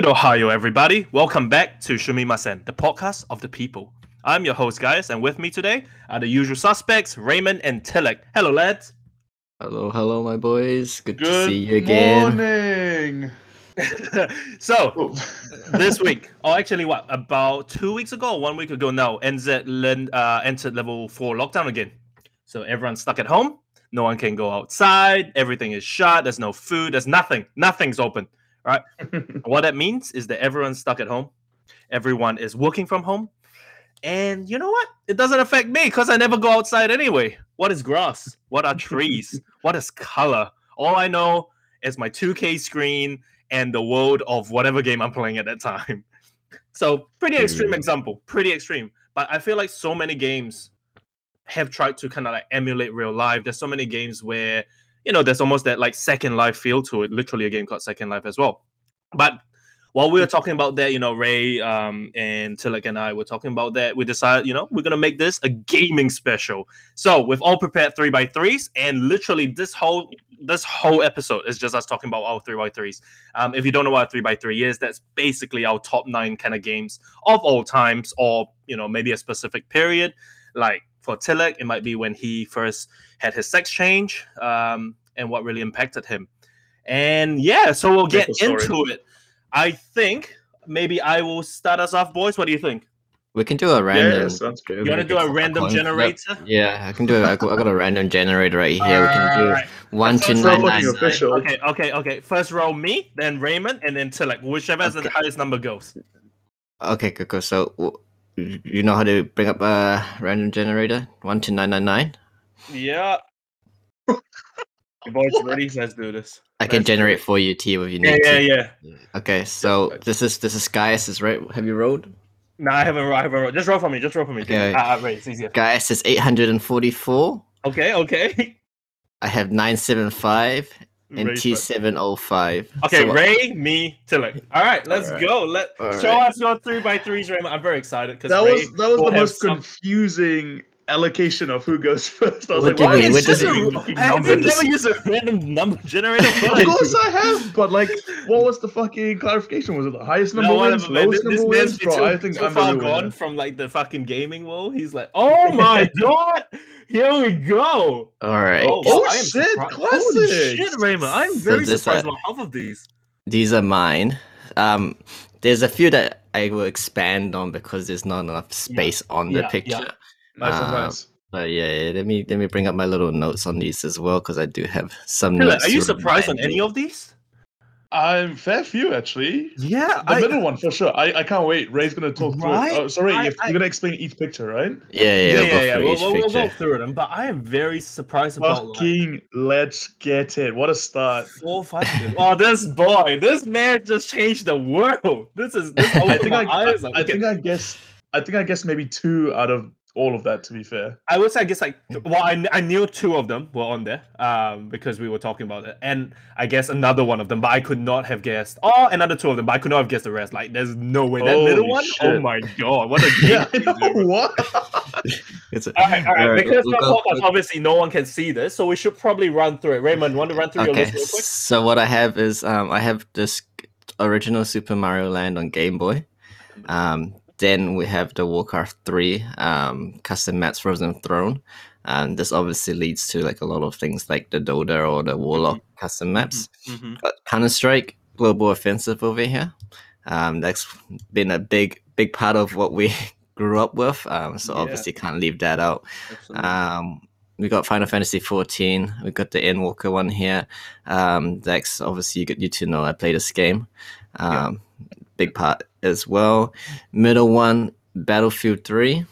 Good Ohio, everybody. Welcome back to Shumimasen, the podcast of the people. I'm your host, guys, and with me today are the usual suspects, Raymond and Tilak. Hello, lads. Hello, hello, my boys. Good, to see you again. Good morning. so, Oh, this week, or actually, what, about two weeks ago, one week ago now, NZ len- uh, entered level four lockdown again. So, everyone's stuck at home. No one can go outside. Everything is shut. There's no food. There's nothing. Nothing's open. Right? what that means is that everyone's stuck at home. Everyone is working from home. And you know what? It doesn't affect me because I never go outside anyway. What is grass? What are trees? what is color? All I know is my 2K screen and the world of whatever game I'm playing at that time. So, pretty extreme example, pretty extreme. But I feel like so many games have tried to kind of like emulate real life. There's so many games where, you know, there's almost that like second life feel to it. Literally a game called Second Life as well. But while we were talking about that, you know, Ray um, and Tilak and I were talking about that, we decided, you know, we're gonna make this a gaming special. So we've all prepared three by threes, and literally this whole this whole episode is just us talking about our three by threes. Um, if you don't know what a three by three is, that's basically our top nine kind of games of all times, or you know, maybe a specific period. Like for Tilak, it might be when he first had his sex change, um, and what really impacted him. And yeah, so we'll get into it. I think maybe I will start us off, boys. What do you think? We can do a random. Yeah, sounds good. You want to do a random coin flip. generator? Yeah, I can do it. I got, got a random generator right here. we can do Alright. one to sounds nine so nine. fucking official. Okay, okay, okay. First roll me, then Raymond, and then Tilak. Whichever has the highest number goes. Okay, cool, cool. So w- you know how to bring up a random generator? One to nine nine nine. Yeah. Your boys ready? Let's do this. I can Let's- generate for you, T, if you Yeah, need yeah, to. yeah. Okay, so this is this is Gaius is right. Have you rolled? No, I haven't rolled. I haven't rolled. Just roll for me. Just roll for me. Okay. Ah, ah, right. It's easier. Gaius is eight hundred and forty four. Okay, okay. I have nine seven five and T first. seven oh five. Okay, uh, Ray, me, Tilak. All right, let's Alright. go. Let Alright. show us your three by threes, Raymond. I'm very excited because That was that was the have most some- confusing allocation of who goes first. I was What like, do why mean? is this does a it- fucking Have you never used a random number generator? Of course I have, but like, what was the fucking clarification? Was it the highest number No, wins, whatever, man. lowest This, this number man's wins? Bro, too, I think too I'm the far gone winner. from like the fucking gaming world. He's like, oh my god, here we go. All right. Oh, Oh, I am shit, surprised. Holy shit, Raymond! I'm very this, surprised about half of these. These are mine. Um, there's a few that I will expand on because there's not enough space on the Yeah, picture. yeah. Nice Um, nice. But yeah, yeah, let me let me bring up my little notes on these as well because I do have some Tilak, notes. are you surprised on any of these? I'm fair few actually. Yeah, The middle one for sure. I, I can't wait. Ray's gonna talk Right? through it. Oh, sorry, I- you're, I- you're gonna explain each picture, right? Yeah, yeah, yeah, we'll yeah, go yeah. through We'll, we'll, we'll go through them, but I am very surprised about like let's get it. What a start. four, five. oh, this boy, this man just changed the world. This is. This I think my I, I, I okay. think I guess I think I guess maybe two out of all of that to be fair. I would say I guess like well I, I knew two of them were on there um because we were talking about it. And I guess another one of them but I could not have guessed. Oh another two of them but I could not have guessed the rest. Like there's no way. That middle Holy one? oh shit. my god what a game Yeah, what? It's a- all right all right Alright, because we'll we're go- podcast, obviously no one can see this so we should probably run through it. Raymond want to run through your list real quick? so what I have is um, I have this original Super Mario Land on Game Boy. Um, then we have the Warcraft 3 um, custom maps Frozen Throne. And this obviously leads to like a lot of things like the Dota or the Warlock custom maps. Mhm. Counter Strike Global Offensive over here. Um, that's been a big, big part of what we grew up with. Um, so Yeah. obviously can't leave that out. Um, we got Final Fantasy 14. We got the Endwalker one here. Um, Dex, obviously, you get you to know I play this game. Um, Big part as well. Middle one, Battlefield 3.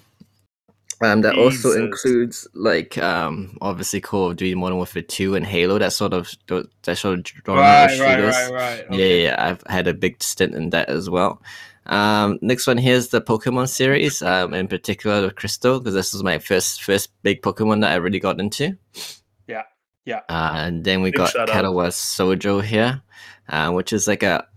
Um, that also includes like um, obviously Call of Duty Modern Warfare 2 and Halo. That sort of that sort of genre right right shooters. right right Yeah, yeah, yeah, I've had a big stint in that as well. Um, next one here is the Pokemon series, um, in particular the Crystal, because this was my first first big Pokemon that I really got into. Yeah, yeah. Uh, and then we Big got. Katawa Shoujo here, uh, which is like a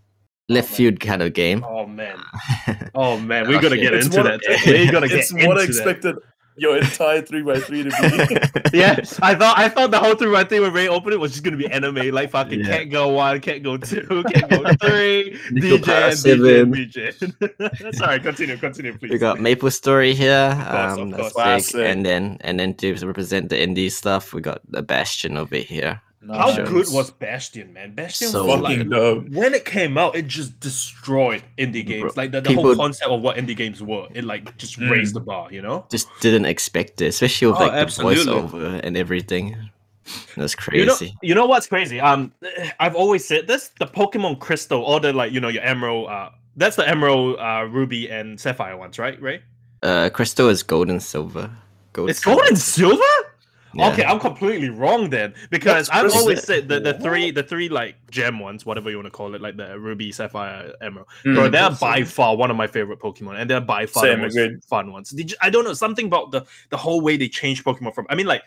left man. field kind of game. oh man oh man we're gonna Okay. get into what- that we're gonna get it's into what I that. expected. your entire three by three to be. yeah, I thought I thought the whole three one thing when Ray opened it was just gonna be anime, like fucking Yeah. can't go one, can't go two, can't go three, Nickel DJ, Power and 7. DJ, DJ. Sorry, continue, continue, please. We got Maple Story here. course, um, of that's course. big. And then and then to represent the indie stuff, we got the Bastion over here. How Nice. good was Bastion, man? Bastion So was fucking like dope? when it came out, it just destroyed indie games. Like the, the people- whole concept of what indie games were, it like just Mm. raised the bar, you know. Just didn't expect it, especially with Oh, like the voiceover and everything. That's You know, crazy. you know what's crazy? Um, I've always said this: the Pokemon Crystal, or the like, you know, your Emerald. Uh, that's the Emerald, uh, Ruby, and Sapphire ones, right? Right? Uh, Crystal is gold and silver. Gold It's gold and silver. Yeah. Okay, I'm completely wrong then because I've always said the, the three the three like gem ones, whatever you want to call it, like the Ruby, Sapphire, Emerald. Mm. Bro, they're by far one of my favorite Pokemon, and they're by far Same, the most agreed. fun ones. Did you, I don't know something about the the whole way they change Pokemon from. I mean, like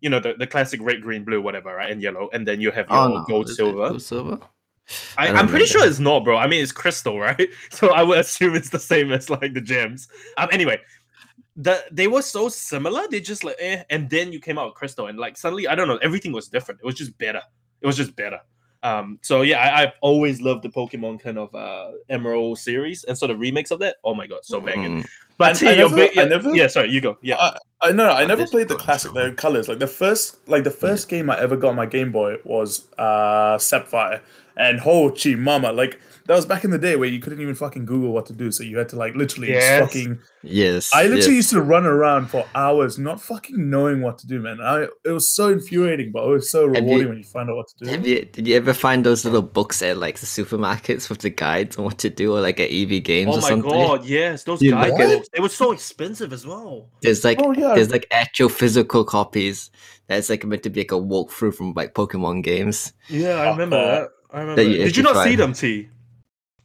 you know the, the classic red, green, blue, whatever, right, and yellow, and then you have your Oh no, gold, silver. Gold silver. I, I I'm pretty remember. sure it's not, bro. I mean, it's crystal, right? So I would assume it's the same as like the gems. Um, anyway, the they were so similar. They just like, eh, and then you came out with crystal, and like suddenly, I don't know, everything was different. It was just better. It was just better. Um, so yeah, I, I've always loved the Pokemon kind of uh Emerald series, and sort of remakes of that. Oh my god, so banging! Mm. But I- I never- I yeah, never- yeah, sorry, you go. Yeah, I, I no, I never played the classic the colors. Like the first, like the first game I ever got on my Game Boy was uh Sapphire, and oh gee mama, like that was back in the day where you couldn't even fucking Google what to do, so you had to like literally just Yes. fucking. Yes. I literally yes. used to run around for hours, not fucking knowing what to do, man. I it was so infuriating, but it was so Have you- rewarding when you find out what to do. Have you did you ever find those little books at like the supermarkets with the guides on what to do or like at EB games oh or my something? god, yes, those You guide look it- books. They were so expensive as well. There's like Oh yeah, there's like actual physical copies that's like meant to be like a walkthrough from like Pokemon games. Yeah, I Uh, remember uh, that. I remember. you. Did you to not see them, T?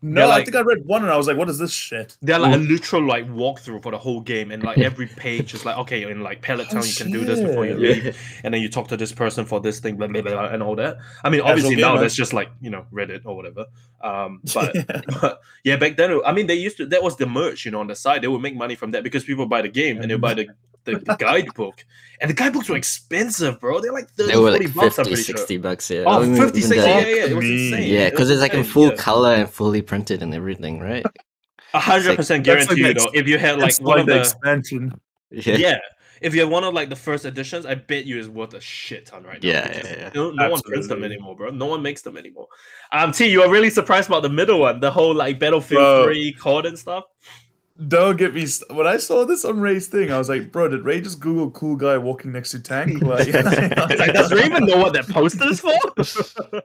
No, they're I think I read one and I was like, what is this shit? They're like a literal like walkthrough for the whole game, and like every page is like, okay, in like Pallet Oh, Town, you can do this before you shit. leave, and then you talk to this person for this thing, blah blah blah, and all that. I mean, Casual obviously now gamer. that's just like you know Reddit or whatever. Um, but but yeah, back then, I mean, they used to that was the merch, you know, on the side. They would make money from that because people buy the game and they buy the the, the guidebook, and the guidebooks were expensive, bro. They're like 30, They were 40 like bucks. 50, pretty 60 sure. bucks, yeah. Oh, I mean, 50, 60, the- yeah, yeah, it was insane. Yeah, because was it's like in full yeah. color and fully printed and everything, right? A hundred percent That's like guarantee you the though. If you had like one like of the the expansion. Yeah. yeah. If you have one of like the first editions, I bet you is worth a shit ton right now. Yeah, yeah, yeah. No, no one prints them anymore, bro. No one makes them anymore. Um, T, you are really surprised about the middle one, the whole like Battlefield Bro. 3 code and stuff. Don't get me. St- when I saw this on Ray's thing, I was like, "Bro, did Ray just Google cool guy walking next to tank?" Like, It's like, does Ray even know what that poster is for?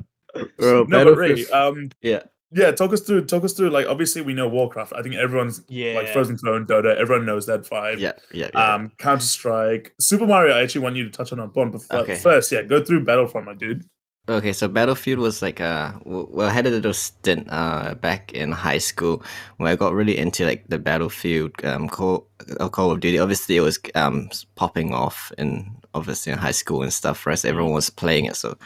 Bro, no, but Ray, um, Yeah. yeah, talk us through. Talk us through. Like, obviously, we know Warcraft. I think everyone's yeah. like Frozen Throne, Dota. Everyone knows that vibe. Yeah, yeah, yeah. Um, Counter Strike, Super Mario. I actually want you to touch on a Bond, but Okay. first, yeah, go through Battlefront, my dude. Okay, so Battlefield was like uh well I had a little stint uh back in high school where I got really into like the Battlefield um Call, uh, Call of Duty. Obviously it was um popping off in obviously in high school and stuff, right? So everyone was playing it, so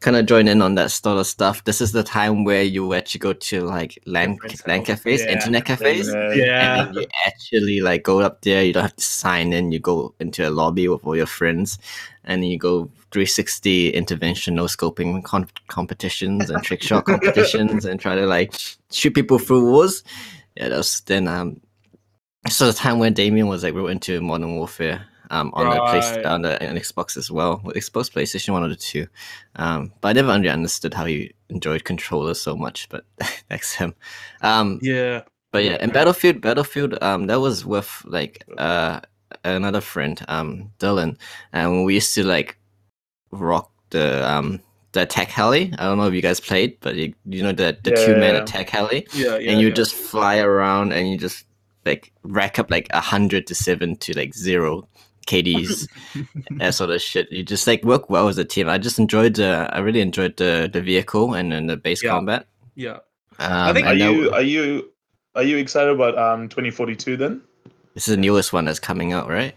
kind of join in on that sort of stuff. This is the time where you actually go to like LAN Different LAN cafes, Yeah, internet cafes. Yeah. Yeah. And then you actually like go up there. You don't have to sign in. You go into a lobby with all your friends, and you go 360 intervention, no scoping con- competitions and trick shot competitions, and try to like shoot people through walls. Yeah, that was then. Um, so the time when Damien was like real into Modern Warfare. Um, on the place on the on Xbox as well, with Xbox, PlayStation, one or the two. Um, but I never really understood how he enjoyed controllers so much. But that's him. Um, Yeah. but yeah, and Battlefield, Battlefield, um, that was with like uh another friend, um, Dylan, and we used to like rock the um the attack heli. I don't know if you guys played, but you, you know the the two man Yeah. attack heli, Yeah. yeah and you yeah. just fly around and you just like rack up like a hundred to seven to like zero KDs, that sort of shit. You just like work well as a team. I just enjoyed the, I really enjoyed the the vehicle and then the base Yeah. combat. Yeah. Um, think- Are you w- are you are you excited about um 2042 then? this is the newest one that's coming out, right?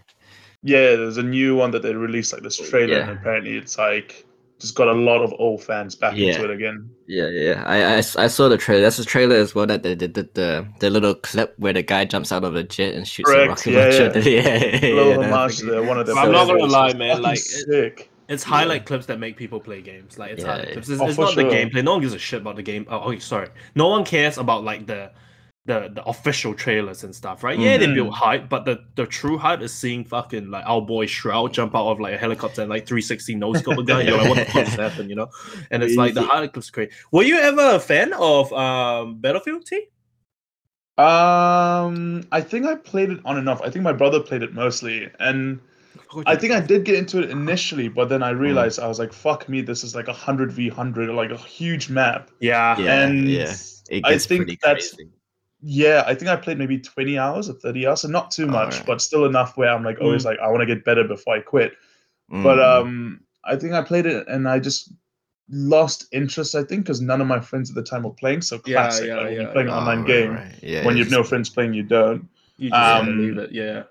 Yeah, there's a new one that they released like this trailer, and apparently it's like just got a lot of old fans back Yeah. into it again. Yeah, yeah. I, I, I saw the trailer. That's the trailer as well. That they did the, the the little clip where the guy jumps out of a jet and shoots a Correct, rocket yeah, launcher. yeah. yeah, yeah, A little yeah, homage that's one of their. I'm not gonna lie, It's man, like, sick. It's highlight clips that make people play games. Like it's Yeah, highlight yeah. clips. It's, Oh, it's for not the gameplay. No one gives a shit about the game. Oh, oh, sorry. No one cares about like the the the official trailers and stuff, right? Yeah, they Mhm. build hype, but the the true hype is seeing fucking like our boy Shroud jump out of like a helicopter and like 360 no scope a gun. You're like, what the fuck happened, you know? And it's like the Crazy. highlight clips great. Were you ever a fan of um Battlefield T? Um, I think I played it on and off. I think my brother played it mostly, and I think I did get into it initially, but then I realized I was like, "Fuck me, this is like a hundred v hundred, like a huge map." yeah. Yeah, and yeah. I think that's crazy. Yeah, I think I played maybe twenty hours or thirty hours, so not too much, Alright. but still enough where I'm like always like, I want to get better before I quit. But Mm. um, I think I played it and I just lost interest. I think because none of my friends at the time were playing. So classic, yeah, like when yeah, you're playing an Oh, online right, game, right. Yeah, when you have no friends playing, you don't. You just Um, leave it, yeah.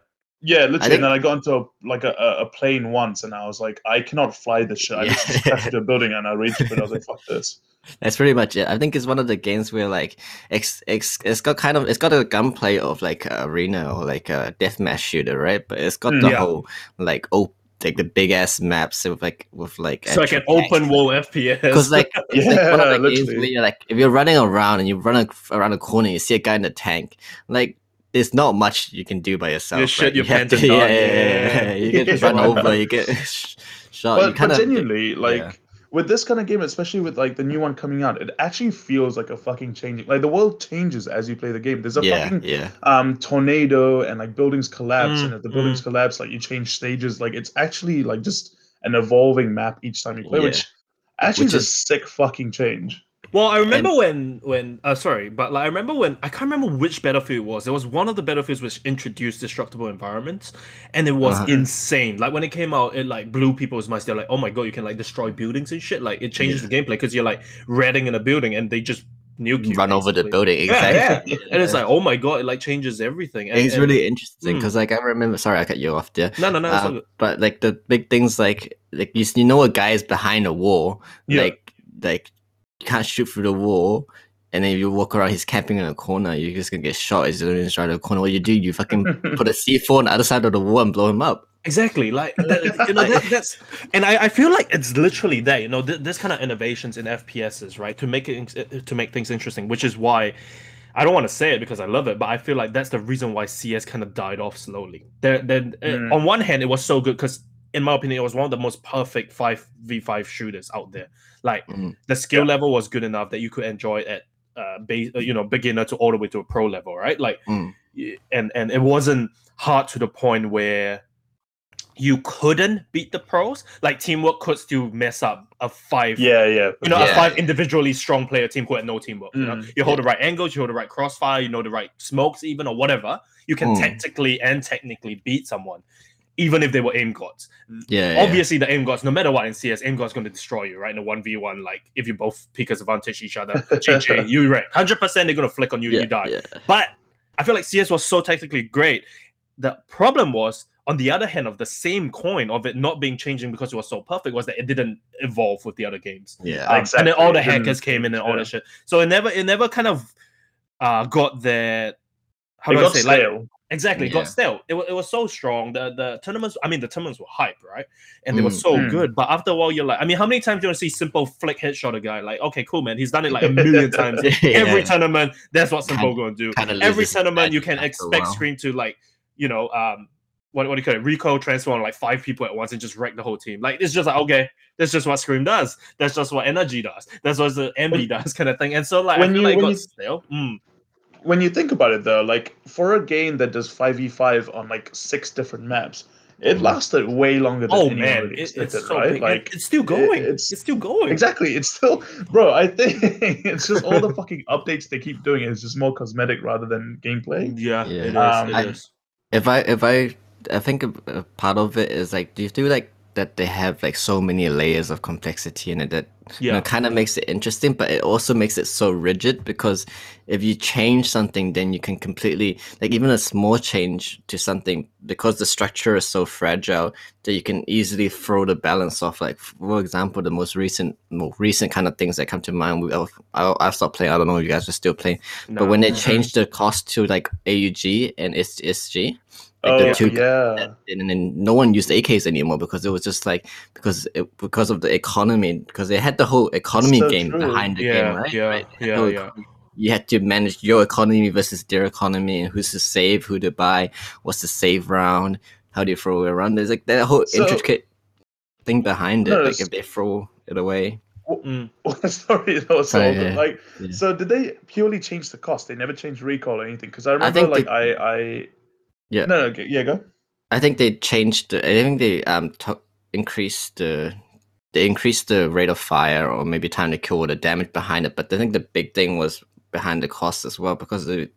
Yeah, literally. think- And then I got into a, like a, a plane once, and I was like, I cannot fly this shit. I Yeah. just crashed into a building, and I raged quit. I was like, fuck this. That's pretty much it. I think it's one of the games where like it's it's, it's got kind of it's got a gunplay of like a arena or like a deathmatch shooter, right? But it's got Mm, the yeah. whole like oh like the big ass maps with like with like It's like an open world FPS. Because like it's like one of Yeah, the games literally. where you're like if you're running around and you run a, around a corner, you see a guy in the tank, like there's not much you can do by yourself. shit right? your You pants to- and yeah, yeah, yeah, yeah. yeah. You get Yeah. run over, you get sh- shot. you but, kind but of genuinely, like yeah. With this kind of game, especially with like the new one coming out, it actually feels like a fucking changing. Like the world changes as you play the game. There's a yeah, fucking yeah. um tornado and like buildings collapse, Mm, and if the buildings collapse, like you change stages. Like it's actually like just an evolving map each time you play, Yeah. which actually Which is a sick fucking change. Well, I remember when when uh sorry, but like I remember when I can't remember which battlefield it was. There was one of the battlefields which introduced destructible environments, and it was Uh-huh. insane. Like when it came out, it like blew people's minds. They're like, "Oh my god, you can like destroy buildings and shit!" Like it changes the gameplay because you're like raiding in a building and they just nuke you. Run over the building. Yeah, Exactly. yeah. And it's like, oh my god, it like changes everything. And, it's and- really interesting Mm. because like I remember. Sorry, I cut you off there. no, no, no. Um, but like the big things like like you, you know a guy is behind a wall Yeah. like like you can't shoot through the wall and then you walk around he's camping in a corner you're just gonna get shot as soon as you the corner what you do you fucking put a c4 on the other side of the wall and blow him up Exactly, like uh, you know that, that's, and I, I feel like it's literally there. You know, th- this kind of innovations in FPSs, right, to make it uh, to make things interesting. Which is why I don't want to say it because I love it, but I feel like that's the reason why CS kind of died off slowly. There, there. Uh, mm. On one hand, it was so good because, in my opinion, it was one of the most perfect five v five shooters out there. Like Mhm. the skill Yeah. level was good enough that you could enjoy it at uh, base, uh, you know, beginner to all the way to a pro level, right? Like, Mm. and and it wasn't hard to the point where you couldn't beat the pros. Like teamwork could still mess up a five, Yeah, yeah. you know, a five individually strong player team who had no teamwork. You know, Mm, you hold the right angles, you hold the right crossfire, you know the right smokes, even or whatever. You can Mm. tactically and technically beat someone, even if they were aim gods. yeah, yeah. Obviously, the aim gods, no matter what in CS, aim gods going to destroy you, right? In a one v one, like if you both pick as advantage each other, GG, you right, hundred percent they're gonna flick on you, yeah, you die. yeah. But I feel like CS was so technically great. The problem was, on the other hand, of the same coin of it not being changing because it was so perfect, was that it didn't evolve with the other games. yeah Um, And then all the Exactly, it didn't- hackers came in and all yeah. that shit. So it never, it never kind of uh, got there How It do I got say? Like, stale. Exactly, Yeah. got stale. It, it was so strong. The the tournaments, I mean, the tournaments were hype, right? And they were Mm. so Mm. good. But after a while, you're like, I mean, how many times do you want to see s1mple flick headshot a guy? Like, okay, cool, man. He's done it like a million times. Every tournament, that's what s1mple to do. Every tournament, you can expect. Scream to like, you know, um, what what do you call it? Recoil transform like five people at once and just wreck the whole team. Like it's just like okay, that's just what Scream does. That's just what Energy does. That's what the Envy does, kind of thing. And so like, When I you- like when got you- stale. Mm. When you think about it though, like for a game that does five v five on like six different maps, it lasted way longer than Oh anyone man, really it, it's expected, so right? big. Like it's still going. it's- it's still going. exactly, it's still, bro. I think it's just all the fucking updates they keep doing It's just more cosmetic rather than gameplay. Yeah, Yeah. it is. Um, it I- is. if I if I I think a, a part of it is like do you feel like that they have like so many layers of complexity in it that you know, kind of makes it interesting, but it also makes it so rigid because if you change something, then you can completely like even a small change to something because the structure is so fragile that you can easily throw the balance off. Like for example, the most recent, more recent kind of things that come to mind. We, I've I've stopped playing. I don't know if you guys are still playing, but when they changed the cost to like AUG and SG, Oh the two- yeah. and then no one used AKs anymore because it was just like because it, because of the economy because they had the whole economy so game true. behind the yeah, game, right? yeah, Right. yeah, yeah. You had to manage your economy versus their economy and who's to save, who to buy, what's the save round, how do you throw it around. There's like that whole So- intricate thing behind it. Like if they throw it away. Mm. Sorry, that was so. But, yeah. Like, Yeah. so did they purely change the cost? They never changed recoil or anything? Because I I remember, think like, they- I, I. Yeah. No, no, okay, yeah, go. I think they changed. The, I think they um to increased the they increased the rate of fire or maybe time to kill or the damage behind it. But I think the big thing was behind the cost as well because the,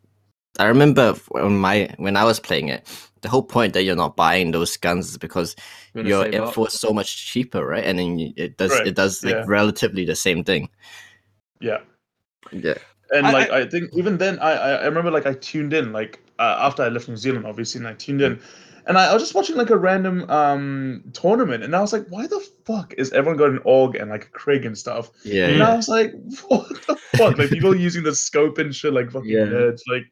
I remember when my when I was playing it, the whole point that you're not buying those guns is because your info is so much cheaper, right? And then it does Right, it does like yeah. relatively the same thing. Yeah. Yeah. And I- like I, think even then I I I remember like I tuned in like uh, after I left New Zealand obviously and I tuned in and I, I was just watching like a random um tournament and I was like why the fuck is everyone got an AUG and like a Krieg and stuff Yeah. and I was like what the fuck like people using the scope and shit like fucking Yeah. nerds like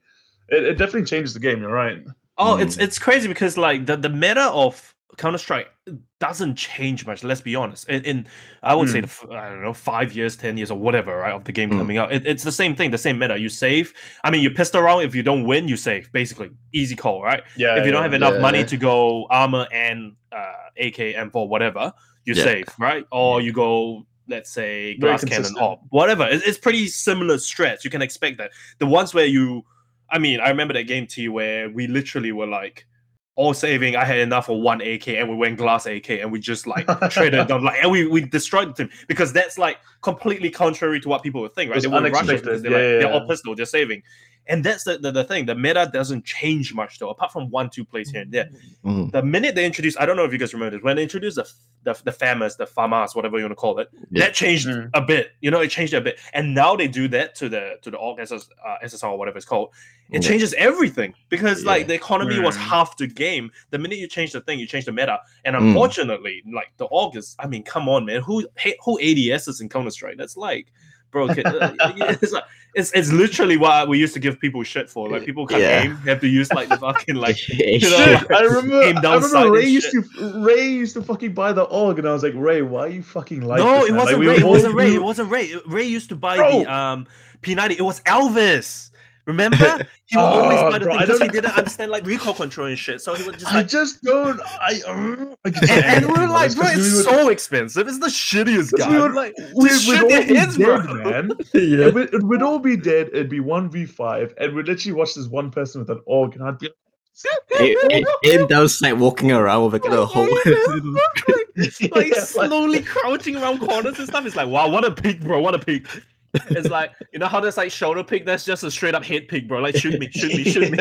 it, it definitely changes the game you're right Oh, it's Mm. it's crazy because like the, the meta of Counter Strike doesn't change much. Let's be honest. In, in I would say the, f- I don't know five years, ten years, or whatever, right, of the game Mm. coming out. It, it's the same thing, the same meta. You save. I mean, you pissed around. If you don't win, you save. Basically, easy call, right? yeah if you don't have enough money Yeah. to go armor and uh, AK M4 whatever, you Yeah. save, right? Or you go let's say glass cannon or whatever. It's, it's pretty similar strats. You can expect that. The ones where you, I mean, I remember that game T where we literally were like. All saving, I had enough for one AK, and we went glass AK, and we just like traded them, like, and we, we destroyed the team because that's like completely contrary to what people would think, right? They would rush it unexpected. because they're Yeah, like yeah, they're all pistol, they're saving, and that's the, the the thing. The meta doesn't change much though, apart from one two plays here and there. Mm. The minute they introduced, I don't know if you guys remember this, when they introduced the the, the FAMAS, the FAMAS, whatever you want to call it, Yeah. that changed Mm. a bit. You know, it changed a bit, and now they do that to the to the AUG SS, uh, SSR or whatever it's called. It Yeah. changes everything because like the economy was Mm. half the game. The minute you change the thing, you change the meta, and Mm. unfortunately, like the AUG. I mean, come on, man, who who ADS is in Counter Strike? That's like. Bro, okay, uh, it's, like, it's it's literally what we used to give people shit for. Like people can't Yeah. game, have to use like the fucking like you know, know, I remember. Came I remember Ray and used to Ray used to fucking buy the AUG, and I was like, Ray, why are you fucking like? no, this, it wasn't Like, we Ray. It wasn't Ray. It wasn't Ray. Ray used to buy Bro. the um P90. It was Elvis. Remember? He would always Oh, buy the bro, thing because he didn't understand like recoil control and shit. So he would just I just don't. I. Uh, I and, and we're like, bro, we it's would- so expensive. It's the shittiest guy. we would- like, we just would all be dead, bro. man. yeah. It would, it would all be dead. It'd be one v five, and we'd literally watch this one person with an AUG, and I'd be it, it, him down like walking around with like a whole like slowly crouching around corners and stuff. It's like, wow, what a peak, bro. What a peak. It's like, you know how there's like shoulder pick? That's just a straight up head pick, bro. Like, shoot me, shoot me, shoot me.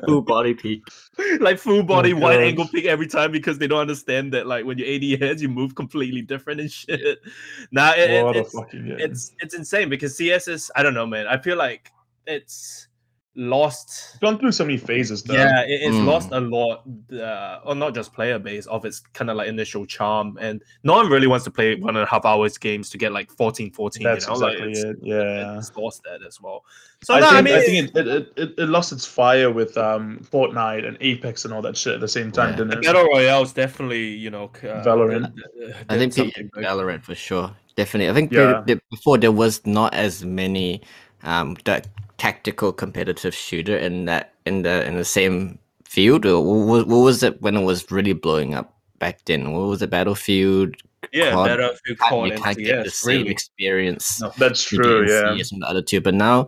full body pick. like full body Oh, wide angle pick every time because they don't understand that like when you AD heads you move completely different and shit. Now it, it- it's it's it's insane because CS is I don't know man. I feel like it's lost. gone through so many phases. Though. Yeah, it, it's Mm. lost a lot, uh, or not just player base of its kind of like initial charm, and no one really wants to play one and a half hours games to get like 14, 14. that's you know? Like, exactly it's, it. Yeah. it's lost that as well. So I, no, think, I I, mean, think it, it, it, it lost its fire with um, Fortnite and Apex and all that shit at the same time, Yeah. didn't it? Battle Royale is definitely you know uh, Valorant. uh, I think did something big. Valorant for sure. Definitely. I think Yeah. before there was not as many um that tactical competitive shooter in that in the in the same field. Or what, what was it when it was really blowing up back then? What was it? Battlefield. Yeah, COD, Battlefield, COD, you can't get the same really. experience. No. That's true. Yeah. And the other two, but now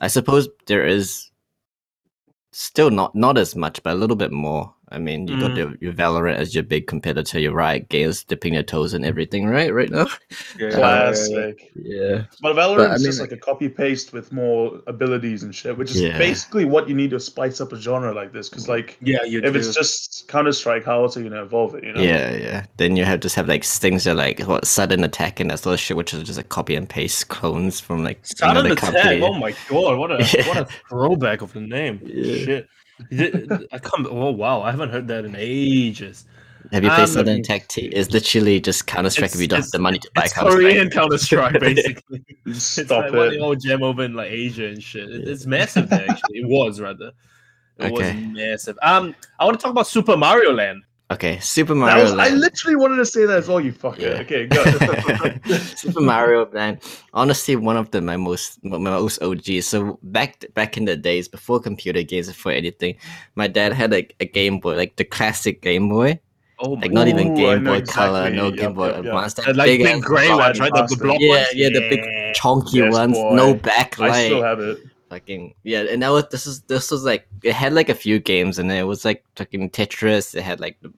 I suppose there is still not not as much, but a little bit more I mean, you got Mm. your, your Valorant as your big competitor, You're right. Games dipping their toes in everything, right? Right now. Yeah, Classic. Yeah. But Valorant's But, I mean, just like a copy paste with more abilities and shit, which is Yeah. basically what you need to spice up a genre like this. Because like, Yeah, you if do. it's just Counter Strike, how else are you gonna evolve it? You know? Yeah, yeah. Then you have just have like things that like what sudden attack and that sort of shit, which is just like copy and paste clones from like Sudden another Attack. company. Oh my god, what a Yeah. what a throwback of the name. Yeah. Shit. Did- I come. Oh wow, I haven't heard that in ages. Have you played Um, Sudden Attack T? It's literally just Counter Strike if you don't have the money to buy It's Counter Strike. Korean Counter Strike, basically. Stop it's Stop like one it. old gem over in like Asia and shit. It- It's massive there, actually. It was rather. It was massive. Um, I want to talk about Super Mario Land. Okay, Super Mario was, I literally wanted to say that as well. You fucker. Yeah. Okay, go. Super Mario Land, honestly, one of the my most my most OG. So back back in the days before computer games, before anything, my dad had a, a Game Boy, like the classic Game Boy, Oh my like not even Game know Boy Color, exactly. no Yep, Game Boy yep, yep. Advance, The, that like big big grey block ones, right? The, the block Yeah, ones. yeah, the big chunky Yes, ones, boy. no I backlight. still have it. Fucking yeah and that was this is this was like it had like a few games and it. Was like fucking tetris. It had like the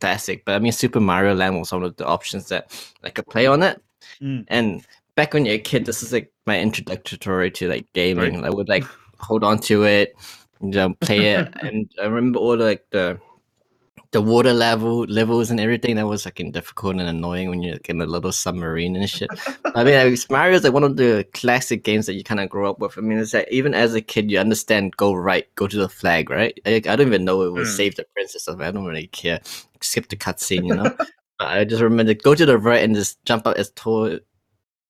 classic but i mean super mario land was one of the options that i could play on it. Mm. and back when you're a kid this is like my introductory to like gaming. I would like hold on to it know play it. And i remember all the, like the the water level levels and everything that was fucking difficult and annoying when you're like, in a little submarine and shit. I mean, like, Mario is like one of the classic games that you kind of grow up with. I mean, it's like even as a kid, you understand go right, go to the flag, right? Like, I don't even know it was Hmm. save the princess stuff. I don't really care. Skip the cutscene, you know. I just remember go to the right and just jump up as tall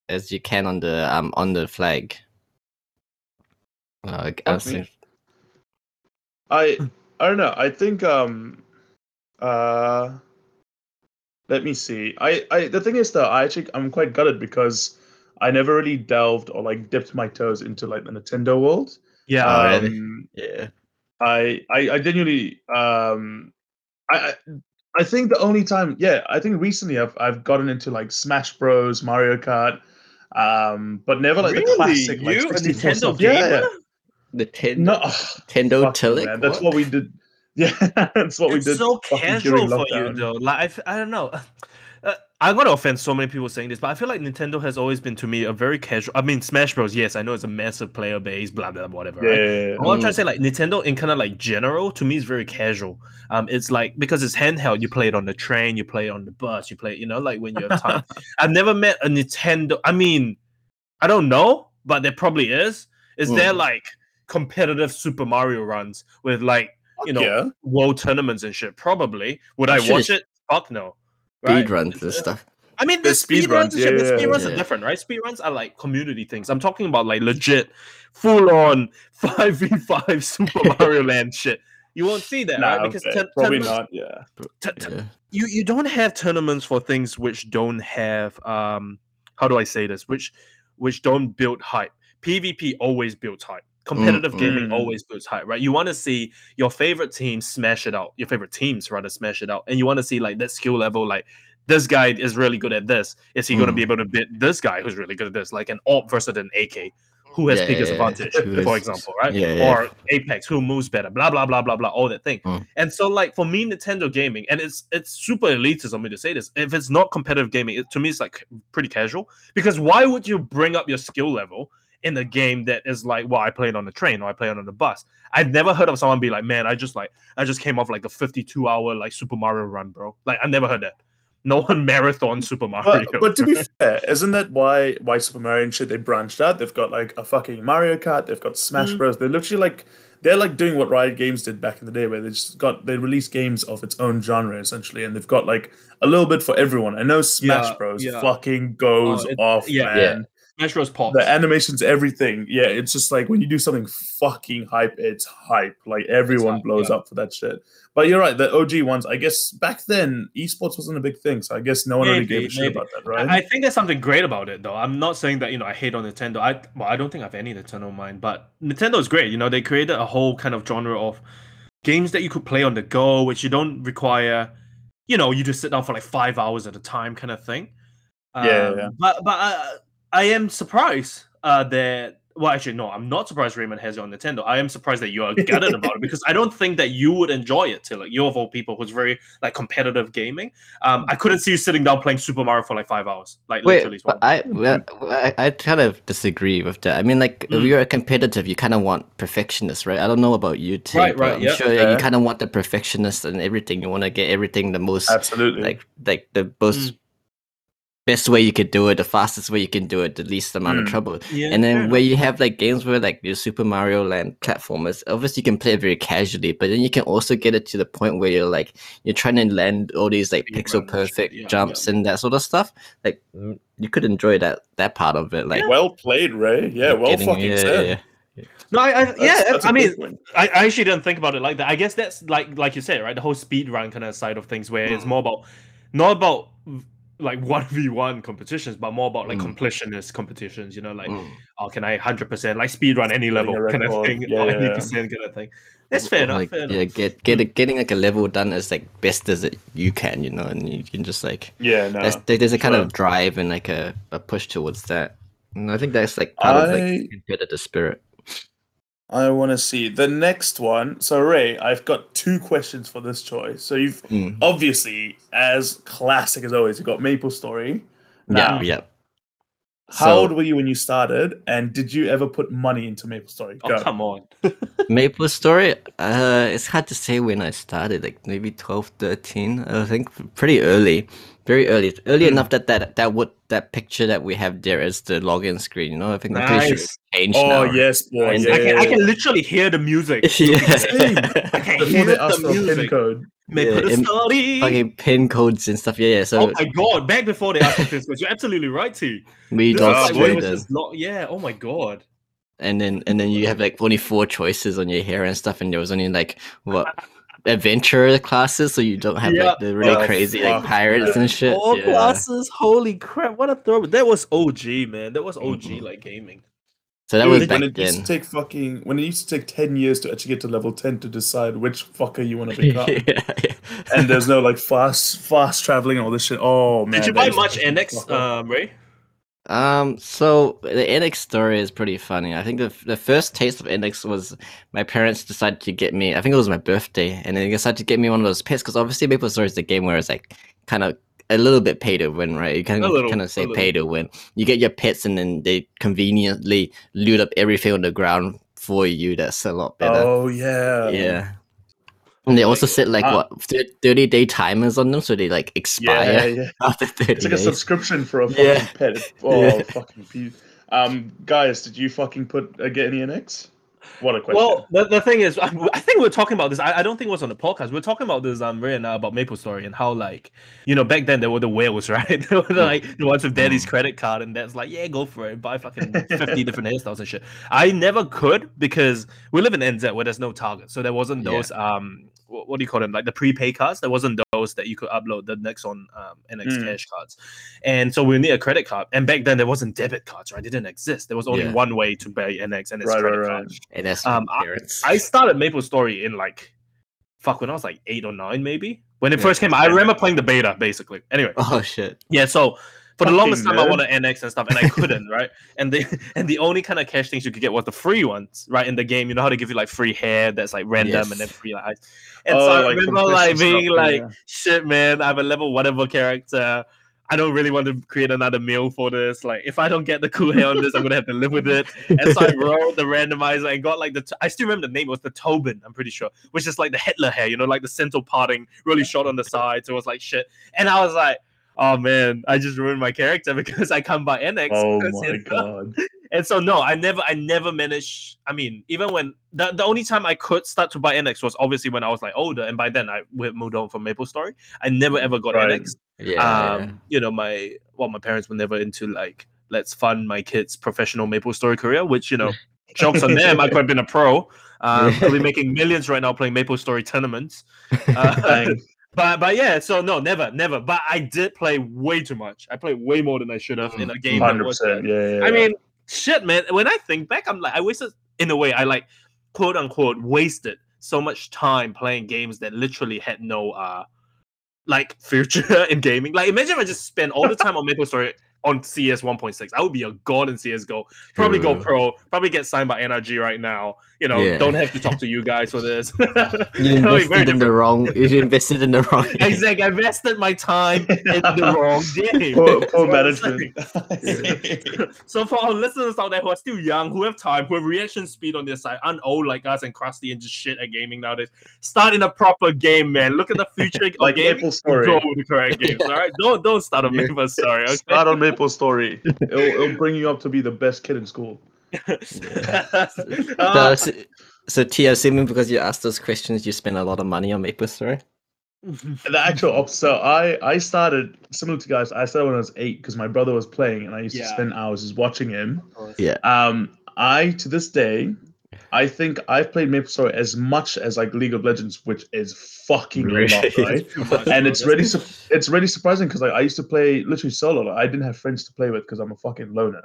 as you can on the um on the flag. Uh, like, I I don't know. I think um uh let me see. I I the thing is though, I actually I'm quite gutted because I never really delved or like dipped my toes into like the Nintendo world. Yeah. Oh, really? Um, yeah. I I I genuinely um I I I think the only time yeah I think recently I've I've gotten into like Smash Bros Mario Kart um but never like the classic like You, a 64 Nintendo stuff. yeah, yeah. Nintendo, no ugh, Nintendo fuck man. that's what? what we did yeah that's what we did. it's so casual for you though. Like I, f- I don't know. Uh, I'm gonna offend so many people saying this, but I feel like Nintendo has always been to me a very casual. I mean, Smash Bros. Yes, I know it's a massive player base, blah blah whatever. yeah, right? yeah, yeah. All I'm trying to say, like Nintendo, in kind of like general, to me is very casual. Um, it's like because it's handheld, you play it on the train, you play it on the bus, you play, it, you know, like when you have time. I've never met a Nintendo. I mean, I don't know, but there probably is. Is there Hmm. like competitive Super Mario runs with like you know yeah. world tournaments and shit? Probably. Would I Shit, watch it? Fuck no. Speed runs and stuff. I mean, The the speed speed runs, runs, and shit, but yeah, speed runs yeah. are different, right? Speed runs are like community things. I'm talking about like legit, full on five v five Super Mario Land shit. You won't see that, Nah, right? Because okay, tour- probably tournaments- not. Yeah. t- t- Yeah. you you don't have tournaments for things which don't have um how do I say this? Which which don't build hype. PvP always builds hype. Competitive Mm, gaming mm. always builds hype, right? You want to see your favorite team smash it out, your favorite teams rather smash it out, and you want to see like that skill level, like this guy is really good at this. Is he going to Mm. be able to beat this guy who's really good at this? Like an alt versus an AK. Who has Yeah, biggest yeah, advantage, for example, right? Or Apex, who moves better, blah blah blah blah blah, all that thing. Mm. And so, like for me, Nintendo gaming, and it's it's super elitist of me to say this. If it's not competitive gaming, it, to me, it's like pretty casual. Because why would you bring up your skill level in a game that is like, well, I played on the train or I played on the bus? I've never heard of someone be like, man, I just like I just came off like a 52 hour like Super Mario run, bro. Like I never heard that. No one marathon Super Mario. But, but to be fair, isn't that why why Super Mario and shit they branched out? They've got like a fucking Mario Kart, they've got Smash Mhm. Bros. They're literally like they're like doing what Riot Games did back in the day, where they just got they release games of its own genre essentially, and they've got like a little bit for everyone. I know Smash Yeah, Bros. yeah. fucking goes Oh, it- off, yeah. man. Smash Bros. The animations, everything. Yeah, it's just like when you do something fucking hype, it's hype. Like everyone hype, blows yeah. up for that shit. But you're right, the OG ones, I guess back then esports wasn't a big thing, so I guess no one really gave a shit maybe. about that, right? I think there's something great about it, though. I'm not saying that you know I hate on Nintendo. I well, I don't think I have any Nintendo in mind, but Nintendo is great. You know, they created a whole kind of genre of games that you could play on the go, which you don't require. You know, you just sit down for like five hours at a time, kind of thing. Yeah, yeah, Um, yeah. But but I, I am surprised uh, that well, actually, no, I'm not surprised Raymond has it on Nintendo. I am surprised that you are gutted about it because I don't think that you would enjoy it. Till like you're of all people who's very like competitive gaming. Um, I couldn't see you sitting down playing Super Mario for like five hours. Like Wait, literally. I, well, I I kind of disagree with that. I mean, like if Mm. you're a competitive, you kind of want perfectionist, right? I don't know about you, Tim, Right, right, I'm yeah. sure Yeah. you kind of want the perfectionist and everything. You want to get everything the most Absolutely. like like the most best way you could do it, the fastest way you can do it, the least amount of Mm. trouble. yeah, and then enough. where you have like games where like your Super Mario Land platformers, obviously you can play it very casually, but then you can also get it to the point where you're like you're trying to land all these like Speed pixel run and shit, perfect yeah, jumps and that sort of stuff. Like mm, you could enjoy that that part of it. Like well played, Ray. Yeah, well getting- fucking yeah, said. yeah. no, I, I That's- yeah, that's a I mean. I, I actually didn't think about it like that. I guess that's like like you said, right? The whole speed run kind of side of things, where it's Mm. more about not about like one v one competitions, but more about like Mm. completionist competitions. You know, like Mm. oh, can I hundred percent like speed run any level kind of thing, Yeah, yeah, percent kind of thing. That's fair enough. Like, fair yeah, enough. get get it, getting like a level done as like best as it you can, you know, and you can just like Yeah, no. there's, there- there's a kind sure. of drive and like a, a push towards that. And I think that's like part of like competitive spirit. I want to see the next one. So, Ray, I've got two questions for this choice. So, you've Mm. obviously, as classic as always, you've got Maple Story. Yeah, Now, yeah. How So- old were you when you started, and did you ever put money into MapleStory? Oh come on. MapleStory, uh, it's hard to say when I started, like maybe 12, 13, I think pretty early, very early, early Hmm. enough that that that would that picture that we have there is the login screen. You know, I think I'm pretty sure it's changed Oh now. yes, boy. Yeah, I can yeah, I can literally hear the music. Same. yeah. I can Before hear they the asked pin music. code. May Yeah, put a. Fucking pin codes and stuff. Yeah, yeah. So Oh my god! Back before they asked for this, you're absolutely right, T. we This don't is Oh, like when it spoil was this. just lo- yeah. Oh my god. and then and then you have like only four choices on your hair and stuff, and there was only like what adventure classes, so you don't have Yeah. like the really Oh, crazy like pirates and shit. All yeah. classes. Holy crap! What a throw! That was OG, man. That was OG Mhm. like gaming. So that Dude, was when back it used then. to take fucking when it used to take ten years to actually get to level ten to decide which fucker you want to become, yeah, yeah. and there's no like fast fast traveling and all this shit. Oh man, Did you buy much fuck me NX, um, Ray? Um, so the NX story is pretty funny. I think the the first taste of NX was my parents decided to get me. I think it was my birthday, and they decided to get me one of those pets because obviously Maple Story is the game where it's like kind of a little bit pay to win, right? You kind A of kind of say little. pay to win. You get your pets, and then they conveniently loot up everything on the ground for you. That's a lot better. Oh yeah, yeah. And they also Like, set like uh, what thirty day timers on them, so they like expire yeah. after thirty It's like a subscription for a fucking Yeah. pet. Oh, Yeah. fucking pe- Um, guys, did you fucking put uh, get any NX? What a question. Well, the, the thing is, I, I think we are talking about this. I, I don't think it was on the podcast. We are talking about this um Ray and I about Maple Story and how like you know back then there were the whales, right? they were like the ones with daddy's Mm. credit card, and that's like yeah, go for it, buy fucking fifty different hairstyles and shit. I never could because we live in NZ where there's no Target, so there wasn't Yeah. those um what, what do you call them like the prepaid cards. There wasn't those that you could upload the next on um, NX Mm. Cash cards, and so we need a credit card. And back then there wasn't debit cards, right? They didn't exist. There was only Yeah. one way to buy NX, and it's Right, credit right, card. right. and that's Um, my parents. I started Maple Story in like fuck when I was like eight or nine, maybe when it Yeah. first came. I remember playing the beta basically. Anyway, oh shit. yeah. So for the longest time, I nerd. wanted NX and stuff, and I couldn't, right? And the and the only kind of cash things you could get was the free ones, right? In the game, you know how they give you like free hair that's like random, and then free like. And Oh, so I like remember like being stuff, like, yeah. shit, man, I have a level whatever character. I don't really want to create another meal for this. Like, if I don't get the cool hair on this, I'm gonna have to live with it. And so I rolled the randomizer and got like the. T- I still remember the name it was the Tobin. I'm pretty sure, which is like the Hitler hair. You know, like the central parting, really short on the sides. So it was like shit. And I was like, oh man, I just ruined my character because I can't buy NX. Oh my it's- god. and so no, I never, I never managed. I mean, even when the, the only time I could start to buy NX was obviously when I was like older, and by then I w- moved on from Maple Story. I never ever got Right. NX. Yeah. Um, you know, my well, my parents were never into like let's fund my kids' professional Maple Story career, which you know, jokes on them. I could have been a pro. Um, I'll be making millions right now playing Maple Story tournaments. Uh, Bang. But but yeah, so no, never, never. But I did play way too much. I played way more than I should have in a game. Hundred percent. Yeah, yeah. I mean, shit, man. When I think back, I'm like, I wasted in a way. I like, quote unquote, wasted so much time playing games that literally had no uh, like future in gaming. Like, imagine if I just spent all the time on Maple Story on CS 1.6. I would be a god in CS:GO. Probably go pro. Probably get signed by NRG right now. You know, Yeah. don't have to talk to you guys for this. You It'll be invested in the wrong. You invested in the wrong. Exactly. I invested my time in the wrong game. Poor, That's poor what I'm saying. management. so for our listeners out there who are still young, who have time, who have reaction speed on their side, aren't old like us and crusty and just shit at gaming nowadays, start in a proper game, man. Look at the future like gaming. Maple Story. Go with the correct games, all right? Don't don't start a Yeah. Maple Story, okay? Start on Maple Story. It'll, it'll bring you up to be the best kid in school. So, Uh, so, so Tia, assuming because you asked those questions, you spent a lot of money on Maple Story. The actual op- so I I started similar to guys. I started when I was eight because my brother was playing, and I used to spend hours just watching him. Yeah. Um, I to this day, I think I've played Maple Story as much as like League of Legends, which is fucking a lot, right? and it's really su- it's really surprising because like I used to play literally solo. Like, I didn't have friends to play with because I'm a fucking loner.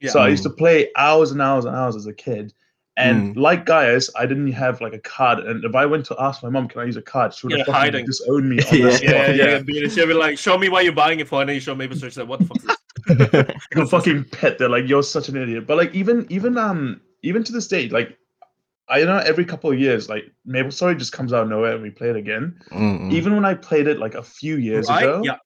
Yeah. So I used to play hours and hours and hours as a kid. And like Gaius, I didn't have like a card. And if I went to ask my mom, "Can I use a card?" She would have Yeah, fucking hiding. disowned me. On Yeah. the yeah, yeah, yeah. yeah. She'll be like, show me why you're buying it for, and then you show Maple Story. She's like, what the fuck is this? Like a fucking pet. They're like, "You're such an idiot." But like even even um even to this day, like I know every couple of years, like Maple Story just comes out of nowhere and we play it again. Mm-mm. Even when I played it like a few years Right? ago, Yeah.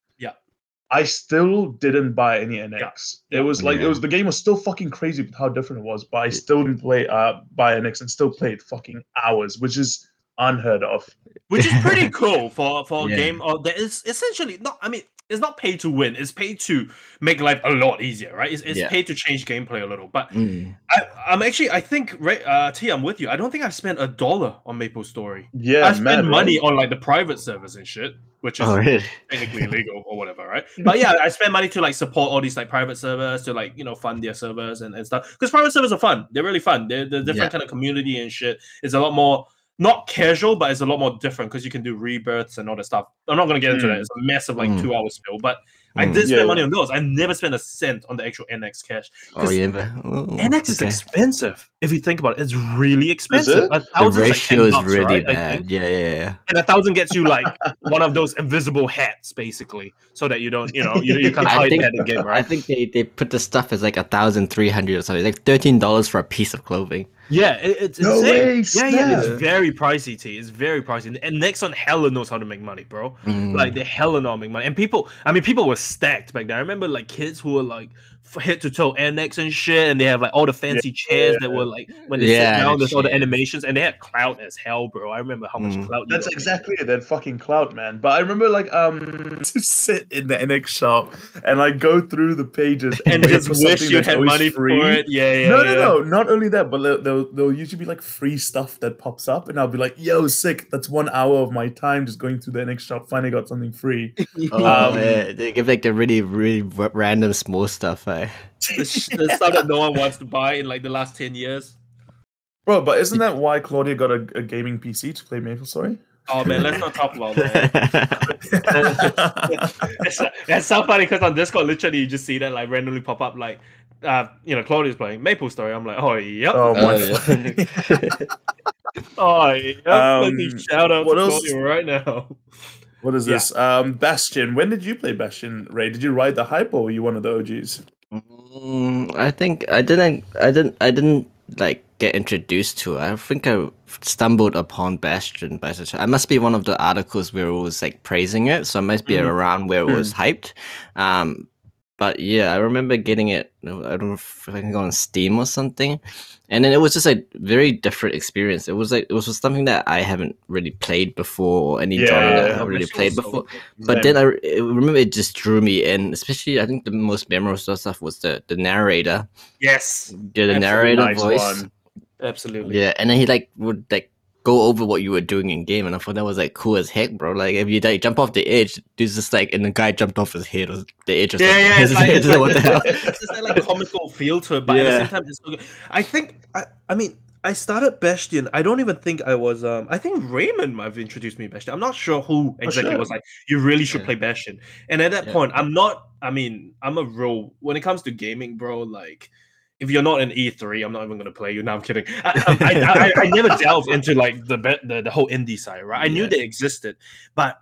I still didn't buy any NX. It was like it was the game was still fucking crazy with how different it was, but I still didn't play uh buy NX and still played fucking hours, which is unheard of. which is pretty cool for for a Yeah. game of that is essentially not i mean it's not paid to win it's paid to make life a lot easier right it's, it's Yeah. paid to change gameplay a little but Mm. I, i'm actually i think right uh t i'm with you i don't think i've spent a dollar on maple story Yeah, i spent mad, money right? on like the private servers and shit which is Oh, really? technically illegal or whatever, right? But yeah, I spend money to like support all these like private servers to like you know fund their servers and, and stuff. Because private servers are fun. They're really fun. They're, they're different Yeah. kind of community and shit. It's a lot more not casual, but it's a lot more different because you can do rebirths and all that stuff. I'm not gonna get into Mm. that. It's a massive like Mm. two hour spill, but I Mm. did spend Yeah. money on those. I never spent a cent on the actual NX cash. Oh, 'Cause yeah. But, oh, NX is okay. expensive. If you think about it, it's really expensive. it? A The thousand's like 10 ratio is bucks, really right, bad. Yeah, yeah, yeah. and a thousand gets you like one of those invisible hats, basically, so that you don't, you know, you, you can I hide think- that in game, I think they, they put the stuff as like a thousand three hundred or something, like thirteen dollars for a piece of clothing. Yeah, it, it's No insane. way, yeah, yeah, it's very pricey. T, it's very pricey, and Nexon hella knows how to make money, bro. Mm. Like they hella know how to make money, and people. I mean, people were stacked back then. I remember like kids who were like head to toe NX and shit, and they have like all the fancy chairs that were like when they Yeah, sit down, the there's all the animations, and they had clout as hell, bro. I remember how much Mm. clout. you exactly it, that fucking clout, man. But I remember like um to sit in the NX shop and like go through the pages and wait just for wish something you had money free. for it. Yeah, yeah. no, yeah. no, no. Not only that, but there'll, there'll, there'll usually be like free stuff that pops up, and I'll be like, "Yo, sick! That's one hour of my time just going through the NX shop. Finally got something free." Oh, Um, yeah. They give like the really, really random small stuff. Eh? the, sh- the stuff that no one wants to buy in like the last 10 years. Bro, but isn't that why Claudia got a, a gaming PC to play Maple Story? Oh man, let's not talk about that. it's, it's so funny because on Discord, literally, you just see that like randomly pop up, like, uh, you know, Claudia's playing Maple Story. I'm like, oh, yep. oh Oh, my! yeah. fucking- yep. Let me Um, shout out what to else? Claudia right now. what is Yeah. this? Um, Bastion. When did you play Bastion, Ray? Did you ride the hype or were you one of the OGs? Mm, I think I didn't. I didn't. I didn't like get introduced to it. I think I stumbled upon Bastion by such. I must be one of the articles where it was like praising it, so I must be Mhm. around where it was hyped. Um, but yeah, I remember getting it. I don't know if I can go on Steam or something, and then it was just a very different experience. It was like it was something that I haven't really played before, or any genre that I haven't really played so before. But then I re- I remember it just drew me in, especially I think the most memorable stuff was the the narrator, yes, yeah, the Absolutely narrator nice voice, one. absolutely. yeah, and then he like would like go over what you were doing in game, and I thought that was like cool as heck, bro. Like if you like jump off the edge, there's just like and the guy jumped off his head or the edge or Yeah, something. yeah, it's like, It's like, what the hell? it's just that like comical feel to it, but at the same time, it's so good. I think I, I mean, I started Bastion. I don't even think I was. Um, I think Raymond might have introduced me to Bastion. I'm not sure who exactly shit. was like. You really should Yeah. play Bastion. And at that Yeah. point, I'm not. I mean, I'm a real when it comes to gaming, bro. Like. If you're not an E3, I'm not even gonna play you. No, I'm kidding. I, I, I, I, I never delved into like the, the the whole indie side, right? I knew Yeah. they existed, but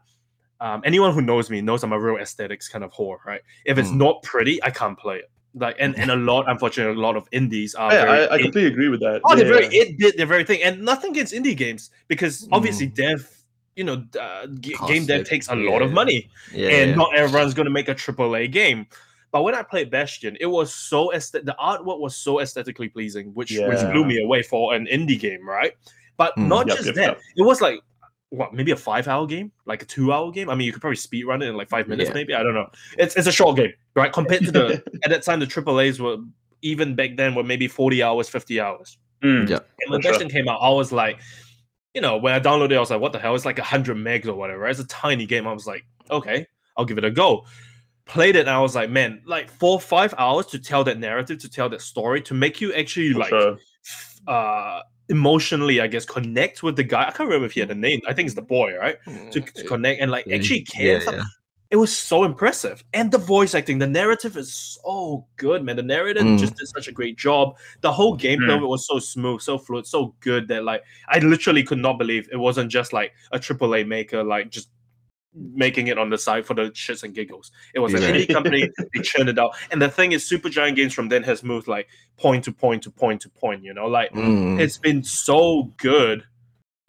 um, anyone who knows me knows I'm a real aesthetics kind of whore, right? If it's Mm. not pretty, I can't play it. Like and, and a lot, unfortunately, a lot of indies are Yeah, I, I completely agree with that. Oh, they're very it did their very thing, and nothing against indie games because obviously dev, you know, uh, g- game dev takes a lot of money, Yeah, and yeah. not everyone's going to make a AAA game. But when I played Bastion, it was so aesthet- the artwork was so aesthetically pleasing, which which blew me away for an indie game, right? But Mm. not Yep, just yep, that, yep. it was like what maybe a five hour game, like a two hour game. I mean, you could probably speed run it in like five minutes, Yeah. maybe. I don't know. It's it's a short game, right? Compared to the at that time, the AAA's were even back then were maybe forty hours, fifty hours. Mm. Yeah. And when For sure. Bastion came out, I was like, you know, when I downloaded it, I was like, what the hell? It's like 100 megs or whatever. It's a tiny game. I was like, okay, I'll give it a go. Played it, and I was like, man, like four, five hours to tell that narrative, to tell that story, to make you actually For like sure. uh emotionally, I guess, connect with the guy. I can't remember if he had a name. I think it's the boy, right? To, to connect and like Yeah, actually care. yeah, yeah. It was so impressive. And the voice acting, the narrative is so good, man. The narrator Mm. just did such a great job. The whole gameplay of it was so smooth, so fluid, so good that like I literally could not believe it wasn't just like a AAA maker, like just making it on the side for the shits and giggles. It was an Yeah. indie company, they churned it out. And the thing is, Supergiant Games from then has moved like point to point to point to point, you know, like Mm. it's been so good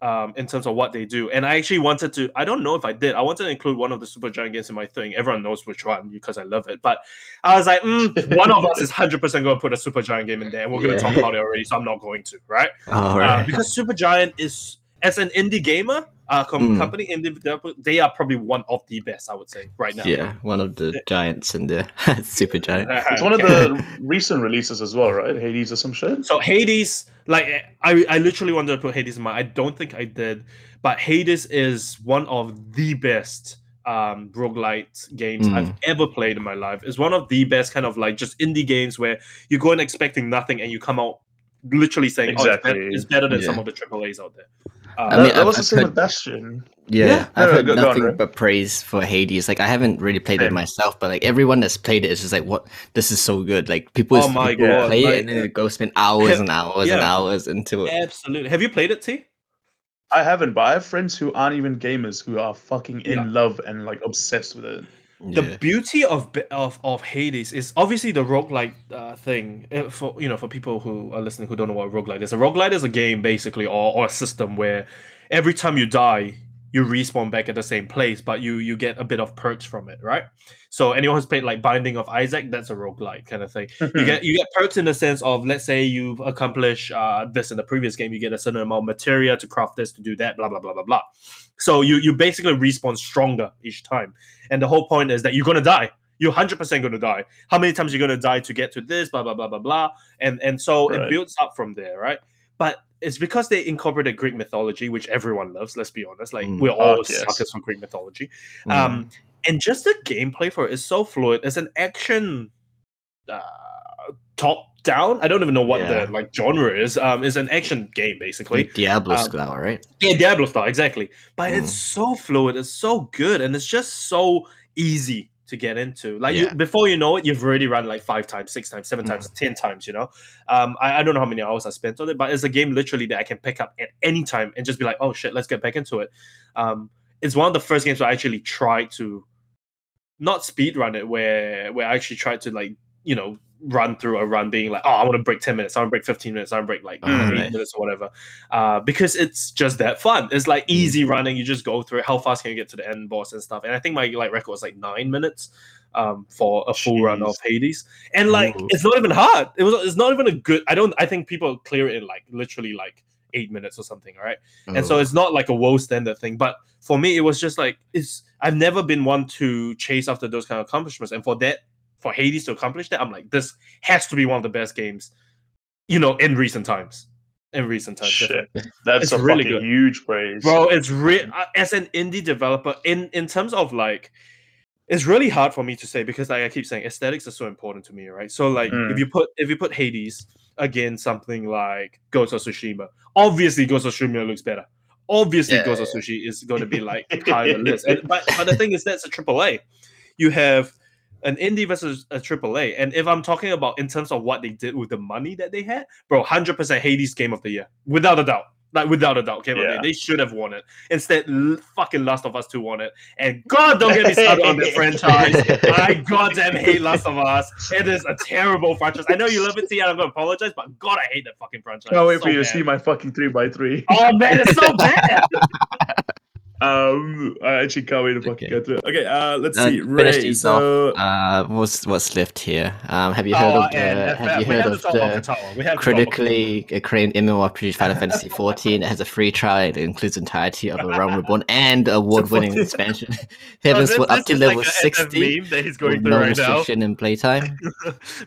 um, in terms of what they do. And I actually wanted to, I don't know if I did, I wanted to include one of the Supergiant games in my thing. Everyone knows which one because I love it. But I was like, mm, one of us is 100% going to put a Supergiant game in there. And we're going to Yeah. talk about it already, so I'm not going to, right? All Uh, right. because Supergiant is, as an indie gamer, uh, com- Mm. company, indie they are probably one of the best, I would say, right now. yeah, one of the giants in there, super giant. It's one of the recent releases as well, right? Hades or some shit. So Hades, like I, I literally wanted to put Hades in my. I don't think I did, but Hades is one of the best um roguelite games Mm. I've ever played in my life. It's one of the best kind of like just indie games where you go in expecting nothing and you come out literally saying, "Oh, it's, better, it's better than some of the triple A's out there." I Uh, that, mean, that I've- was the I've same heard- with Bastion. Yeah, Yeah, I've no, heard go- go on, nothing but praise for Hades. Like I haven't really played it myself, but like everyone that's played it is just like, "What? This is so good!" Like people, Oh my people God, play like- it and then they go spend hours and hours and hours into it. absolutely. Have you played it, T? I haven't, but I have friends who aren't even gamers who are fucking in Yeah. love and like obsessed with it. The Yeah. beauty of of of Hades is obviously the roguelike uh, thing uh, for you know for people who are listening who don't know what a roguelite is. A roguelite is a game basically or, or a system where every time you die you respawn back at the same place, but you you get a bit of perks from it, right? So anyone who's played like Binding of Isaac, that's a roguelike kind of thing. You get you get perks in the sense of let's say you've accomplished uh, this in the previous game, you get a certain amount of materia to craft this to do that, blah blah blah blah blah. So you you basically respawn stronger each time. And the whole point is that you're gonna die. You're hundred percent gonna die. How many times you're gonna die to get to this? Blah blah blah blah blah. And and so it builds up from there, right? But it's because they incorporated Greek mythology, which everyone loves. Let's be honest. Like Mm. we're all yes. suckers for Greek mythology. Mm. Um, and just the gameplay for it is so fluid. It's an action uh, top down. I don't even know what Yeah. the like genre is. Um, it's an action game basically. Diablo um, style, right? Yeah, Diablo style, exactly. But Mm. it's so fluid, it's so good, and it's just so easy to get into. Like you, before you know it, you've already run like five times, six times, seven times, ten times. You know, um, I, I don't know how many hours I spent on it, but it's a game literally that I can pick up at any time and just be like, oh shit, let's get back into it. Um, it's one of the first games where I actually tried to not speed run it, where where I actually tried to like you know run through a run being like, oh, I want to break 10 minutes, I want to break 15 minutes, I want to break like Oh, eight nice. minutes or whatever. Uh, because it's just that fun. It's like easy running, you just go through it. How fast can you get to the end boss and stuff? And I think my like record was like nine minutes um for a full run of Hades. And like Ooh. it's not even hard. It was it's not even a good I don't I think people clear it in like literally like eight minutes or something, all right? and so Oh. it's not like a world standard thing but for me it was just like it's i've never been one to chase after those kind of accomplishments and for that for hades to accomplish that i'm like this has to be one of the best games you know in recent times in recent times Shit. That's It's a really fucking good. huge praise. bro it's real as an indie developer in in terms of like it's really hard for me to say because like i keep saying aesthetics are so important to me right so like Mm. if you put if you put hades against something like ghost of tsushima obviously ghost of tsushima looks better obviously Yeah, ghost of sushi is going to be like high on the list and, but, but the thing is that's a triple a you have an indie versus a triple a and if i'm talking about in terms of what they did with the money that they had bro 100% hades game of the year without a doubt Like without a doubt, came out. Yeah. They should have won it. Instead, l- fucking Last of Us Two won it. And God, don't get me started on that franchise. I goddamn hate Last of Us. It is a terrible franchise. I know you love it, T. and I'm gonna apologize, but God, I hate that fucking franchise. Can't wait It's for so you to see my fucking three by three. Oh man, it's so bad. Um, I actually can't wait to fucking Okay. get to it. Okay, uh, let's Uh, see. finish Ray, these so Uh, what's what's left here? Um, have you heard Oh, of the and Have you heard have of to talk about the Tower. We have to talk about- critically acclaimed MMORPG Final Fantasy XIV? It has a free trial It includes entirety of a Realm Reborn and award-winning expansion. Heaven's this- up to level like 60 meme that he's going through no right now. restriction in playtime.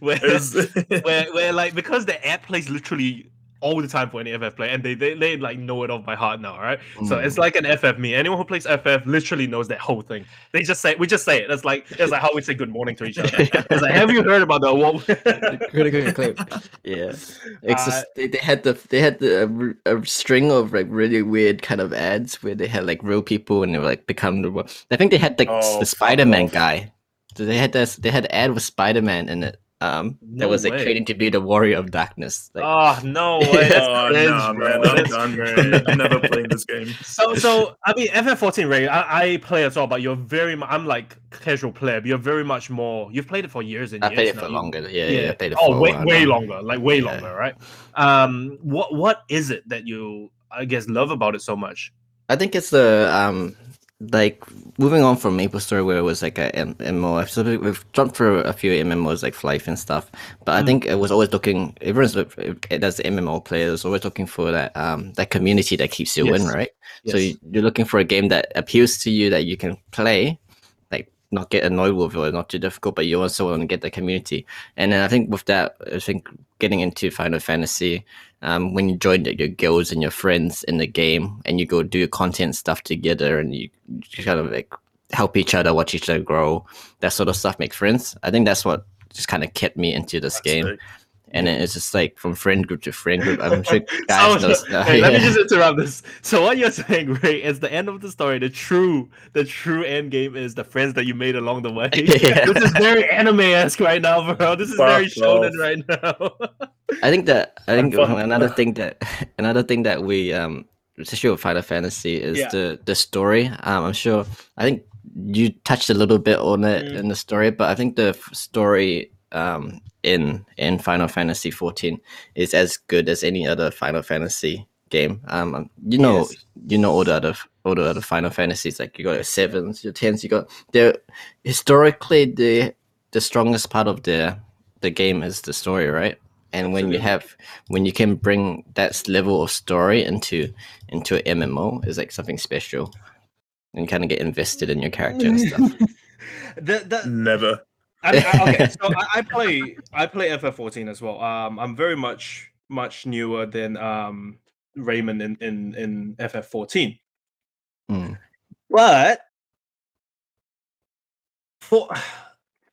Where, is where, where like because the app plays literally all the time for any FF play, and they, they they like know it off by heart now, right? So Mm. it's like an FF me. Anyone who plays FF literally knows that whole thing. They just say we just say it. It's like it's like how we say good morning to each other. It's like, have you heard about the award? Critically acclaimed. Yeah, it's Uh, just they, they had the they had the a, r- a string of like really weird kind of ads where they had like real people and they were like become the. wo- I think they had like s- Oh, the Spider Man guy. So they had this. They had an ad with Spider Man in it. Um, No that was like way. training to be the Warrior of Darkness. Like, Oh no way! Oh no, man, I'm done. cringe. I'm never playing this game. So, so I mean, FF14, Ray. I, I play as well, but you're very. I'm like casual player. But you're very much more. You've played it for years and years. I played it now. for longer. Yeah, yeah. I played it Oh, a way, way longer. Like way Yeah. longer, right? Um, what what is it that you I guess love about it so much? I think it's the um like moving on from Maple Story where it was like a MMO. So we- we've jumped through a few MMOs like Life and stuff, but I Mm. think it was always looking. Everyone's does the MMO players always looking for that um that community that keeps you in, right? So Yes. you, you're looking for a game that appeals to you that you can play, like not get annoyed with or not too difficult, but you also want to get the community. And then I think with that, I think getting into Final Fantasy, um, when you join your guilds and your friends in the game, and you go do content stuff together, and you, you kind of like help each other, watch each other grow, that sort of stuff, make friends. I think that's what just kind of kept me into this game. Sick. And it's just like from friend group to friend group. I'm sure guys So- know stuff. Hey, let me just interrupt this. So what you're saying, Ray, is the end of the story. The true, the true end game is the friends that you made along the way. Yeah. This is very anime-esque right now, bro. This is very Fuck shonen off. right now. I think that I think another thing that another thing that we um especially with Final Fantasy is Yeah. the the story. Um, I'm sure I think you touched a little bit on it Mm. in the story, but I think the story um in in Final Fantasy 14 is as good as any other Final Fantasy game. Um, um, you know Yes. you know all the other all the other Final Fantasies like you got your sevens, your tens, you got they're historically the the strongest part of the the game is the story, right? And when you have when you can bring that level of story into into an MMO is like something special. And kind of get invested in your character and stuff. the, the, Never. I I, okay, so I, I play I play FF14 as well. Um, I'm very much much newer than um Raymond in in in FF14. Mm. But for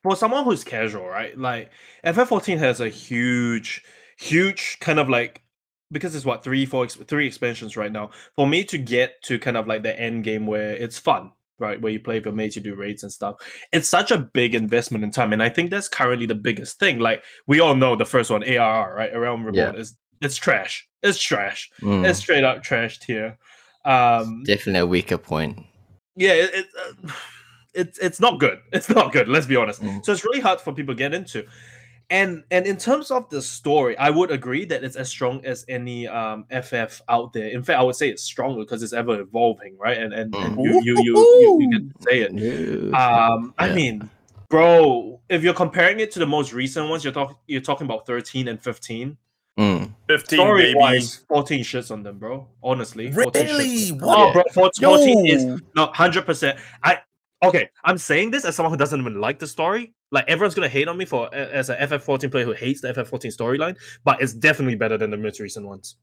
for someone who's casual, right? Like FF14 has a huge, huge kind of like because it's what three, four, three expansions right now. For me to get to kind of like the end game where it's fun, right? Where you play with your mates, you do raids and stuff. It's such a big investment in time, and I think that's currently the biggest thing. Like we all know the first one, ARR, right? A Realm Reborn is it's trash. It's trash. Mm. It's straight up trashed here. Um, Definitely a weaker point. yeah, it, it, uh, it's it's not good. It's not good. Let's be honest. Mm. So it's really hard for people to get into. And and in terms of the story, I would agree that it's as strong as any um FF out there. In fact, I would say it's stronger because it's ever evolving, right? And and, and Mm. you, you, you you you can say it. No. Um, I Yeah. mean, bro, if you're comparing it to the most recent ones, you're talking you're talking about 13 and 15. Mm. 15, Story baby. wise, 14 shits on them, bro. Honestly, 14 shits. Really? Oh, bro, 14, 14 is Yo. no, hundred percent. I okay. I'm saying this as someone who doesn't even like the story. Like everyone's gonna hate on me for as a FF14 player who hates the FF14 storyline, but it's definitely better than the most recent ones.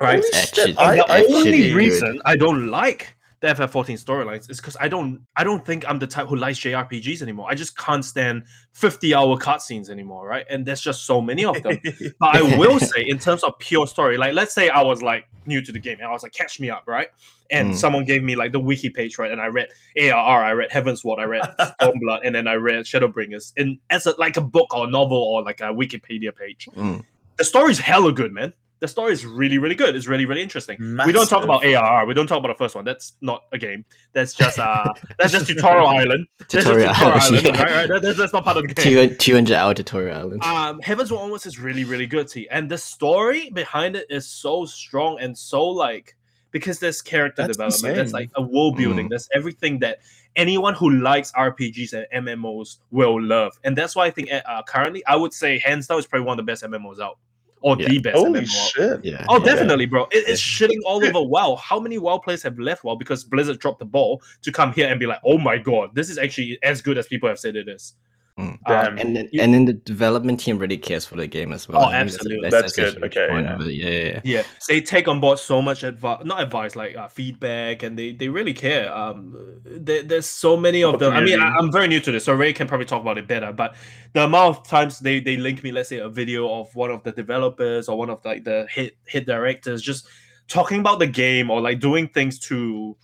Right? Holy shit, I, the I, actually only good. reason I don't like the FF14 storylines is because I don't I don't think I'm the type who likes JRPGs anymore. I just can't stand 50 hour cutscenes anymore, right? And there's just so many of them. But I will say, in terms of pure story, like let's say I was like new to the game and I was like, catch me up, right? And Mm. someone gave me like the wiki page, right? And I read ARR, I read Heavensward, I read Stormblood, and then I read Shadowbringers and as a, like a book or novel or like a Wikipedia page. Mm. The story's hella good, man. The story is really, really good. It's really, really interesting. We don't talk about ARR. We don't talk about the first one. That's not a game. That's just uh, that's just tutorial island. That's just Tutorial Island, yeah. right? right? That- that's, that's not part of the game. 200 hour tutorial island. Um, Heavensward Onwards is really, really good, T. And the story behind it is so strong and so like because there's character That's development, there's like a world building, Mm. there's everything that anyone who likes RPGs and MMOs will love. And that's why I think uh, currently I would say hands down is probably one of the best MMOs out. Or Yeah. the best Holy MMO shit! yeah. Oh, yeah. definitely, bro. It- it's shitting all over WoW. How many WoW players have left WoW because Blizzard dropped the ball to come here and be like, "Oh my god, this is actually as good as people have said it is." Mm. Damn. And then, You- and then the development team really cares for the game as well. Oh, I think that's absolutely. That's good. Okay, yeah. Yeah, yeah, yeah. Yeah, they take on board so much advice, not advice, like uh, feedback, and they they really care. Um, there, there's so many of them. I mean, I, I'm very new to this, so Ray can probably talk about it better. But the amount of times they they link me, let's say, a video of one of the developers or one of like the hit hit directors just talking about the game or like doing things to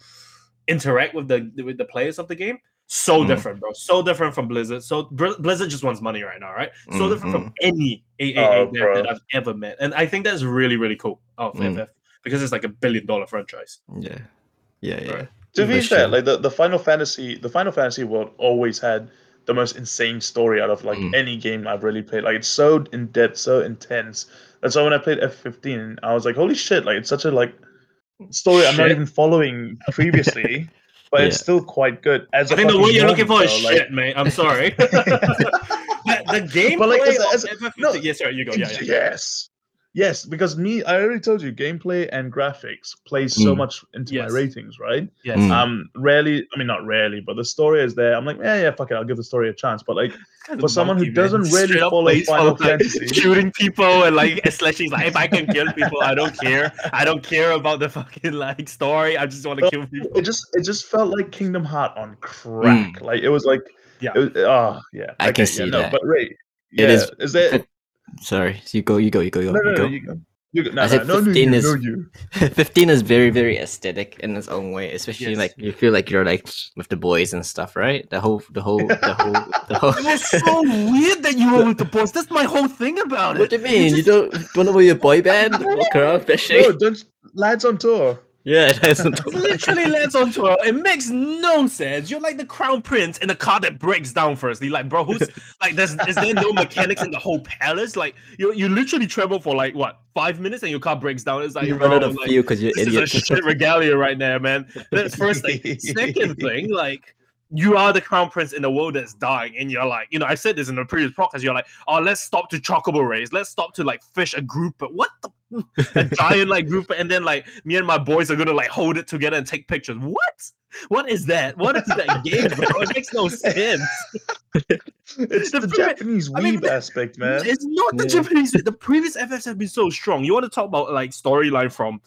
interact with the with the players of the game. So Mm. different, bro. So different from Blizzard. So Blizzard just wants money right now, right? So Mm, different from any AAA Oh, dev that I've ever met, and I think that's really really cool of Mm. FF because it's like a billion dollar franchise. Yeah, yeah, yeah. Right. To be fair, sure. like the, the Final Fantasy, the Final Fantasy world always had the most insane story out of like Mm. any game I've really played. Like it's so in depth, so intense. That's why when I played F15, I was like, holy shit! Like it's such a like story I'm not even following previously, but it's still quite good. As I a think the word you're looking for moment, is like- shit, mate. I'm sorry. the, the gameplay But, like, as as no, yes, sir. You go. Yeah, yeah. Yes. Yes, because me, I already told you, gameplay and graphics plays so Mm. much into Yes. my ratings, right? Yes. Mm. Um, rarely, I mean, not rarely, but the story is there. I'm like, yeah, yeah, fuck it, I'll give the story a chance. But like, for someone who man. doesn't really Straight follow plays Final for, like, Fantasy. shooting people and like slashing. Like if I can kill people, I don't care. I don't care about the fucking like story. I just want to kill people. it just, it just felt like Kingdom Heart on crack. Like it was like, Yeah. it was, oh yeah, I can okay, see yeah, no, that. But Ray, yeah, It is- is there? Sorry, you go, you go, you go, you go. no, you no, you go. You go. No, I no, said no, no, 15 you, is- no, you. 15 is very very aesthetic in its own way especially Yes. like you feel like you're like with the boys and stuff right the whole the whole the whole the whole It was so weird that you were with the boys. That's my whole thing about what it. What do you mean you just don't want to be a boy band walk around fishing No, don't lads on tour. Yeah It literally lands on tour. It makes no sense. You're like the crown prince in a car that breaks down first. You're like, bro, who's like there's is there no mechanics in the whole palace? Like you you literally travel for like what five minutes and your car breaks down. It's like you run out of fuel because you're this idiot is a shit regalia right now, man. That's first thing. Second thing, like you are the crown prince in a world that's dying, and you're like, you know, I said this in the previous podcast. You're like, oh, let's stop to chocobo race. Let's stop to like fish a group. But what the a giant like group, and then like me and my boys are gonna like hold it together and take pictures. What? What is that? What is that game, bro? It makes no sense. It's The the, pre- Japanese I mean, weeb aspect, man. It's not the Yeah. Japanese. The previous FFs have been so strong. You want to talk about like storyline from?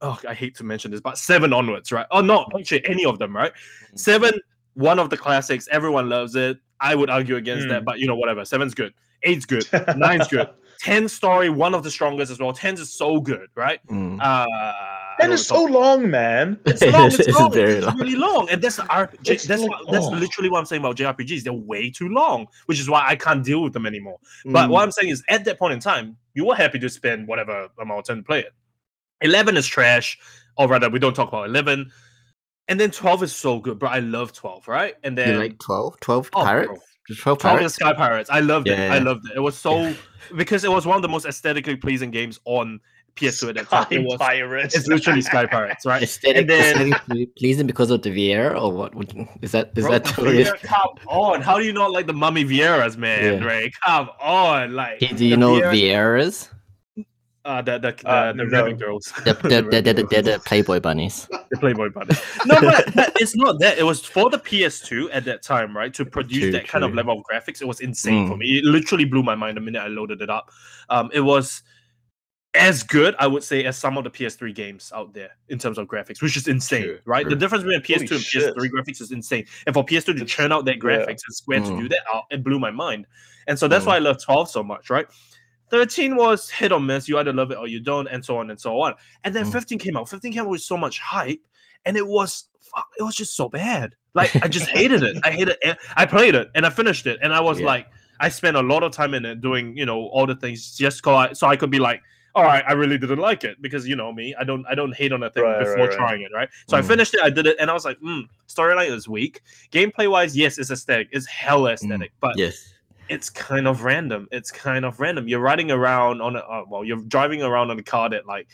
Oh, I hate to mention this, but seven onwards, right? Oh, no, actually, any of them, right? Mm. Seven, one of the classics. Everyone loves it. I would argue against Hmm. that, but you know, whatever. Seven's good. Eight's good. Nine's good. Ten story, one of the strongest as well. Ten is so good, right? Mm. Uh, I and it's so long, man. it's long. It's, It's long. very it's long. really long, and that's the RPG. It's That's like- what, that's literally what I'm saying about JRPGs. They're way too long, which is why I can't deal with them anymore. But Mm. what I'm saying is, at that point in time, you were happy to spend whatever amount of time to play it. Eleven is trash, or rather, we don't talk about eleven. And then twelve is so good, bro. I love twelve, right? And then you like 12 12 oh, pirates bro. Just 12 Twelve pirates Sky Pirates. I loved it. Yeah, I loved it. It was so because it was one of the most aesthetically pleasing games on PS2 at that time. It was. Pirates. It's literally Sky Pirates, right? aesthetic, And then- aesthetically pleasing because of the VR or what? Is that is Bro, that the what it is? Viera, come on. How do you not like the Mummy Vieras, man? Yeah. Right? Come on. Like Hey, do you know what Viera- is? Uh, the the, the, Uh, the no. Rabbit girls. They're, they're, they're, they're, they're the Playboy bunnies. the Playboy bunny. No, but, but it's not that. It was for the PS2 at that time, right? To produce True, that kind of level of graphics, it was insane for Mm. me. It literally blew my mind the minute I loaded it up. Um, it was as good, I would say, as some of the PS3 games out there in terms of graphics, which is insane, True, right? The difference between PS2 Holy and shit. PS3 graphics is insane. And for PS2 to It's- churn out that yeah. graphics and Square to Mm. do that, uh, it blew my mind. And so that's Mm. why I love 12 so much, right? 13 was hit or miss. You either love it or you don't, and so on and so on. And then Mm. 15 came out. 15 came out with so much hype, and it was it was just so bad. Like I just hated it. I hated it. I played it and I finished it, and I was Yeah. like, I spent a lot of time in it doing, you know, all the things just so I, so I could be like, all right, I really didn't like it because you know me, I don't I don't hate on a thing Right, before right, right. trying it, right? So I Mm. finished it, I did it, and I was like, hmm, storyline is weak. Gameplay wise, yes, it's aesthetic, it's hella aesthetic, but Yes. It's kind of random. It's kind of random. You're riding around on a uh, well, you're driving around on a car that like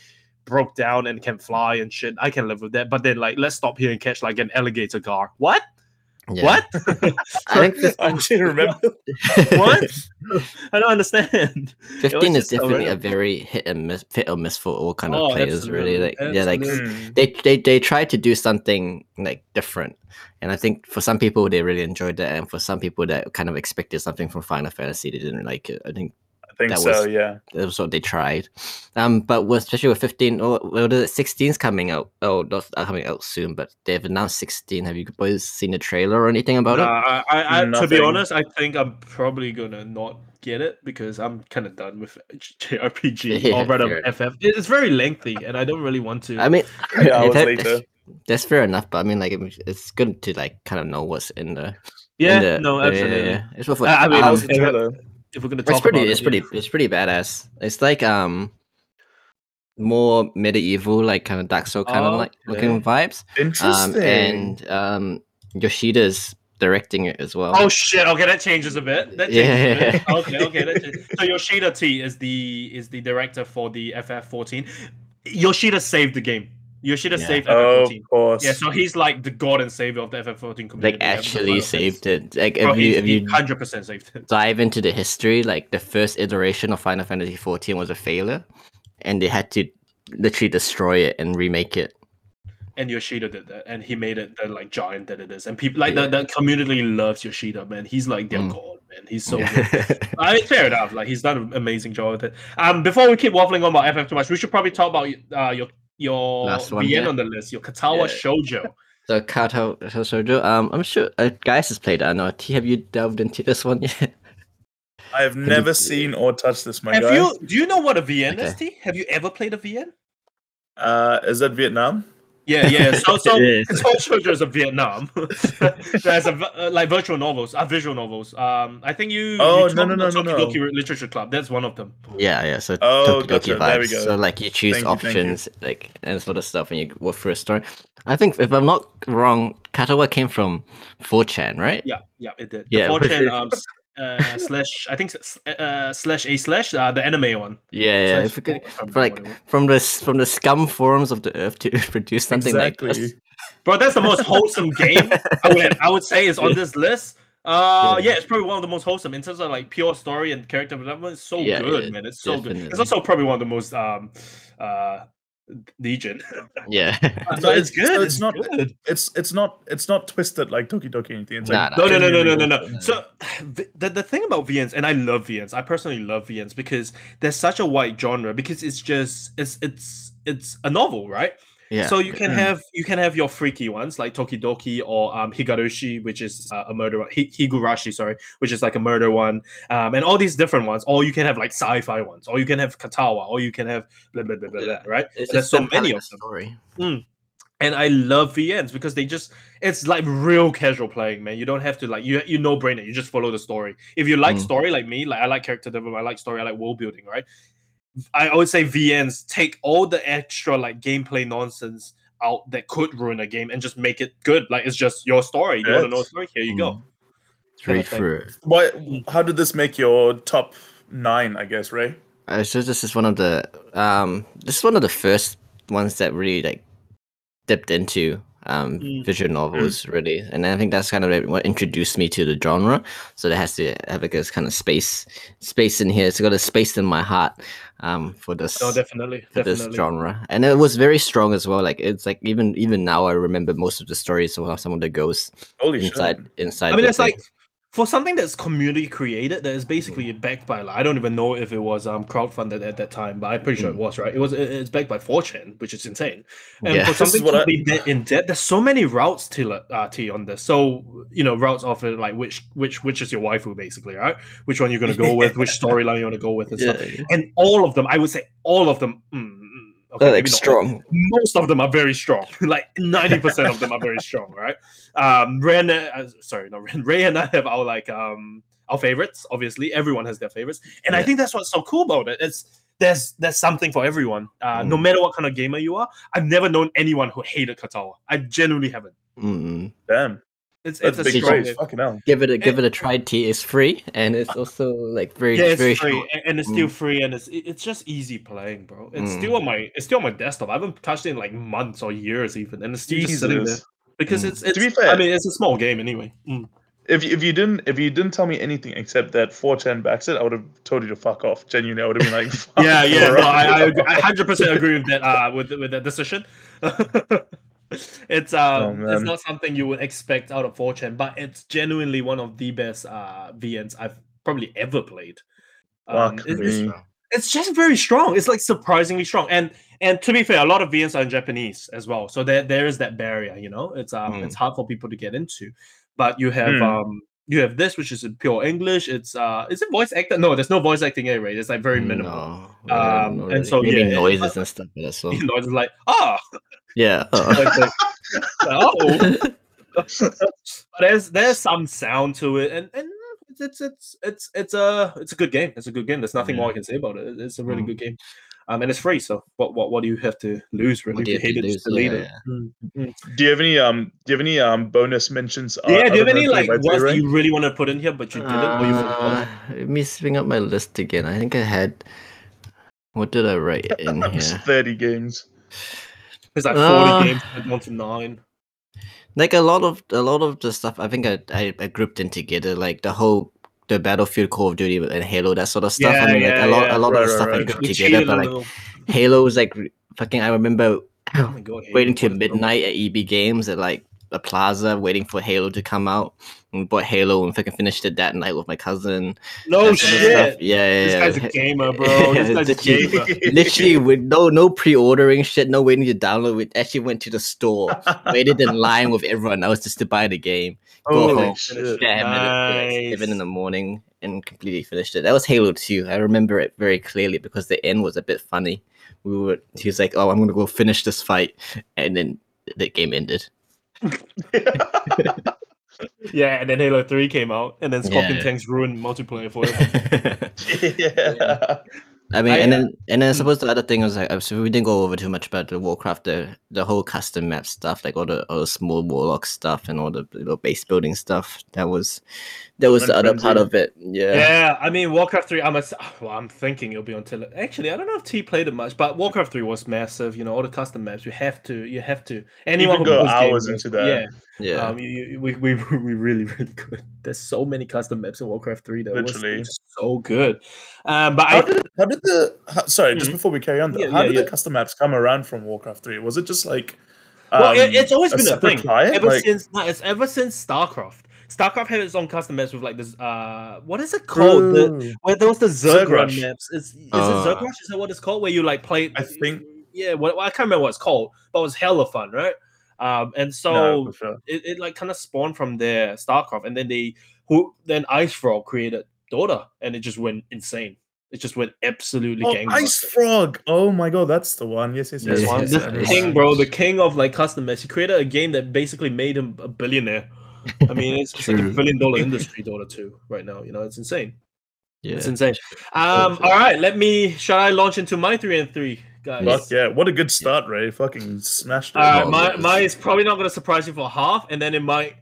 broke down and can fly and shit. I can live with that. But then like let's stop here and catch like an alligator car. What? Yeah. What? I think fif- I actually remember. what? I don't understand. fifteen is just so definitely a very hit and miss, hit or miss for all kind of Oh, players. Really, like absolutely, yeah, like. Mm. they they they try to do something like different, and I think for some people they really enjoyed that, and for some people that kind of expected something from Final Fantasy, they didn't like it. I think I think That so. was- yeah. that was what they tried. Um, but with, especially with 15, or well, the 16's coming out. Oh, not uh, coming out soon, but they've announced 16. Have you boys seen the trailer or anything about Nah, it? I, I, I, to be honest, I think I'm probably gonna not get it because I'm kind of done with JRPG Yeah, or rather fair FF. It's very lengthy, and I don't really want to. I mean, Three hours that- later. that's fair enough. But I mean, like, it's good to like kind of know what's in the. in yeah, the- no, yeah, yeah, absolutely. yeah. It's, worth- I- I mean, um, How's the trailer? If we're gonna talk it's pretty. about It's it, pretty. yeah. It's pretty badass. It's like um, more medieval, like kind of Dark Soul kind of like looking Okay. vibes. Um, Interesting. and um, Yoshida's directing it as well. Oh shit! Okay, that changes a bit. That changes Yeah. a bit. Okay, okay. That changes. So Yoshida T is the is the director for the FF14. Yoshida saved the game. Yoshida Yeah. saved oh, FF14. of course. Yeah, so he's like the god and savior of the FF14 community. like actually saved it. Like Bro, if you if you hundred percent saved it. dive into the history, like the first iteration of Final Fantasy 14 was a failure, and they had to literally destroy it and remake it. And Yoshida did that, and he made it the like giant that it is. And people like Yeah. the, the community loves Yoshida, man. He's like their Mm. god, man. He's so Yeah. good. I mean, fair enough. Like he's done an amazing job with it. Um, before we keep waffling on about FF too much, we should probably talk about uh your your Last one, VN yeah. on the list, your Katawa Yeah. Shoujo. so Katawa Shoujo, um, I'm sure uh, guys has played. it. I know. T, have you delved into this one yet? I have you- never seen or touched this, my Have guy. you? Do you know what a VN is? T? Have you ever played a VN? Uh, is that Vietnam? Yeah, yeah. So, so It is. Katawa Shoujo is a Vietnam. There's a v- uh, like virtual novels, uh, visual novels. Um, I think you. Oh, you no, no, no, no, no. Doki Doki Literature Club. That's one of them. Yeah, yeah. So Oh, Doki Doki gotcha. There we vibes. go. So like you choose Thank you, you. options, like and sort of stuff, and you work through a story. I think if I'm not wrong, Katawa came from 4chan, right? Yeah, yeah, it did. Yeah, The but 4chan um, s- uh, slash, I think uh, slash a slash uh, the anime one. Yeah, yeah. Slash could, for, like what it was. from the from the scum forums of the earth to produce something exactly. like this. Bro, that's the most wholesome game I would I would say is on this list. Uh, Yeah. yeah. it's probably one of the most wholesome in terms of like pure story and character development. It's so Yeah, good, yeah, man. It's so good. It's also probably one of the most um uh Legion. Yeah. So it's it's- good. so it's, it's not- good. It's it's not it's not twisted like Doki Doki or anything. It's Nah, like nah. No, no, no, no, no, no, no. So the, the thing about VNs, and I love VNs. I personally love VNs because there's such a wide genre because it's just it's it's it's a novel, right? Yeah. So you can Mm. have you can have your freaky ones like Doki Doki or um, Higarushi, which is uh, a murder one. Higurashi, sorry, which is like a murder one, um, and all these different ones. Or you can have like sci-fi ones, or you can have Katawa, or you can have blah blah blah blah, blah right? It's There's so many of them, Story. and I love VNs because they just it's like real casual playing, man. You don't have to like you you no brain it. You just follow the story. If you like Mm. story like me, like I like character development, I like story, I like world building, right? I always say VNs take all the extra like gameplay nonsense out that could ruin a game and just make it good. Like it's just your story. You want to know a story? Here you Mm. go. Straight of thing. through. Why? How did this make your top nine? I guess Ray. Uh, so this is one of the um this is one of the first ones that really like dipped into um Mm. visual novels really and i think that's kind of what introduced me to the genre so it has to have like this kind of space space in here it's got a space in my heart um for this No, definitely, for this genre. And it was very strong as well like it's like even even now i remember most of the stories of some of the ghosts Holy inside shit! inside I mean, it's like for something that's community created, that is basically backed by. Like, I don't even know if it was um crowdfunded at that time, but I'm pretty sure it was. Right? It was. it- It's backed by 4chan, which is insane. And Yeah. for something to I- be that in debt, there's so many routes to uh, T on this. So you know, routes of it, like which which which is your waifu basically, right? Which one you're gonna go with, which storyline you want to go with, and stuff. yeah, And all of them, I would say, all of them. mm, mm, okay, They're, like not all, strong most of them are very strong. like ninety percent of them are very strong, right? Um, Ray and uh, sorry, not Ray, Ray and I have our like um our favorites. Obviously, everyone has their favorites, and I think that's what's so cool about it. It's there's there's something for everyone. Uh, No Mm. matter what kind of gamer you are, I've never known anyone who hated Katawa. I genuinely haven't. Mm. Damn, It's that's it's a big strong praise. game. Fucking hell. Give it a give it a try. T it's free and it's also like very Yeah, it's very free short. and- and it's still free and it's it's just easy playing, bro. It's Mm. still on my it's still on my desktop. I haven't touched it in like months or years even, and it's still just sitting there Jesus. because Mm. it's it's. be I mean, it's a small game anyway. Mm. If you, if you didn't if you didn't tell me anything except that 4chan backs it, I would have told you to fuck off. Genuinely, I would have been like, fuck Yeah, yeah, no. I, I, I 100% agree with that. Uh, with with that decision. it's um, Oh, it's not something you would expect out of 4chan, but it's genuinely one of the best uh VNs I've probably ever played. Um, it's, me. it's just very strong. It's like surprisingly strong. And and to be fair, a lot of VNs are in Japanese as well, so there there is that barrier. You know, it's um Mm. it's hard for people to get into. But you have Hmm. um you have this, which is in pure English. It's uh is it voice actor? No, there's no voice acting anyway. It's like very minimal. No, Um, and so, maybe yeah, noises and stuff. That's all. You know, it's like ah Yeah. uh, like, like, oh. but there's there's some sound to it, and and it's it's it's it's a it's a good game. It's a good game. There's nothing more I can say about it. It's a really Mm. good game. Um, and it's free. So what what what do you have to lose really? What do you you have hate to it, just lose? delete Yeah, it. yeah. Mm, mm. Do you have any um do you have any um bonus mentions? uh, Yeah, do you have any like Play by Play words that you really want to put in here, but you didn't, or you forgot? Uh, let me swing up my list again. I think I had. What did I write in here? Thirty games. There's like 40 Uh, games down to nine. Like a lot of a lot of the stuff. I think I I, I grouped in together. Like the whole the Battlefield, Call of Duty, and Halo, that sort of stuff. Yeah, I mean, like yeah, a lot yeah. a lot Right, of the right, stuff I grouped together. But like. Halo was like fucking. I remember Oh god, waiting till what is wrong? midnight at EB Games at like a plaza, waiting for Halo to come out. And we bought Halo and fucking finished it that night with my cousin. No shit. Yeah, yeah, This yeah. guy's a gamer, bro. This guy's a Literally- gamer. Literally, with no no pre-ordering shit, no waiting to download. We actually went to the store, waited in line with everyone else just to buy the game. Go Holy home, shit. Damn it, at like seven in the morning, and completely finished it. That was Halo Two. I remember it very clearly because the end was a bit funny. We were, he was like, "Oh, I'm gonna go finish this fight," and then the game ended. Yeah, and then Halo 3 came out, and then Scorpion Yeah. Tanks ruined multiplayer forever. yeah. I mean, I, and uh, then and then I suppose the other thing was like, uh, so we didn't go over too much about the Warcraft, the the whole custom map stuff, like all the all the small warlock stuff and all the little base building stuff. That was that was the other part of it. Yeah. Yeah, I mean Warcraft 3. I'm a, well, I'm thinking it'll be on tele. Actually, I don't know if T played it much, but Warcraft 3 was massive. You know, all the custom maps. You have to, you have to. Anyone can who go plays hours games, into that. Yeah, Yeah. Um, you, you, we, we we really really good. There's so many custom maps in Warcraft 3 that Literally. just so good. Um, but How I did how did the how, sorry just Mhm. before we carry on though, Yeah, how yeah, did yeah. the custom maps come around from Warcraft Three? Was it just like well, it, um, it's always been a thing client? ever Like- since. No, it's ever since StarCraft. StarCraft had its own custom maps with like this. Uh, what is it called? The, where there was the Zerg run Zergrush. maps. Is, is Uh. it Zergrush? Is that what it's called? Where you like play? I think- Yeah, what, I can't remember what it's called, but it was hella fun, right? Um, and so No, sure. it, it like kind of spawned from there, StarCraft, and then they who then IceFrog created Dota, and it just went insane. It just went absolutely Oh, gangbusters. Ice Frog. Oh my god, that's the one. Yes, yes, yes. Yes, yes, Yeah, remember king, bro, the king of like custom maps. He created a game that basically made him a billionaire. I mean, it's, it's like a billion dollar industry, Dota 2 right now. You know, it's insane. yeah. It's insane. Um, all right, let me. Shall I launch into my three and three, guys? Fuck yeah! What a good start, Ray. Fucking smashed it. All right, Oh, my yes. is probably not going to surprise you for half, and then it might s-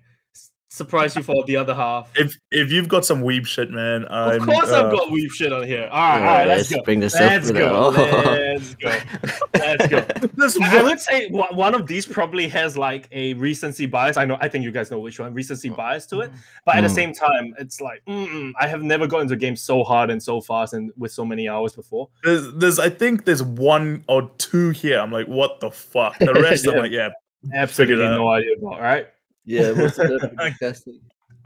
surprise you for the other half. if if you've got some weeb shit, man, I'm, of course, uh, I've got weave shit on here. All right, all right, let's let's go. bring this Let's up. go. Oh. Let's go. Let's go. This I I would say one one of these probably has like a recency bias. I know, I think you guys know which one, recency bias to it. But at the Mm. same time, it's like mm-mm, I have never gotten into a game so hard and so fast and with so many hours before. There's, there's, I think there's one or two here. I'm like, what the fuck? The rest, I'm like, yeah. Absolutely no idea about. Right? Yeah, what's the fantastic?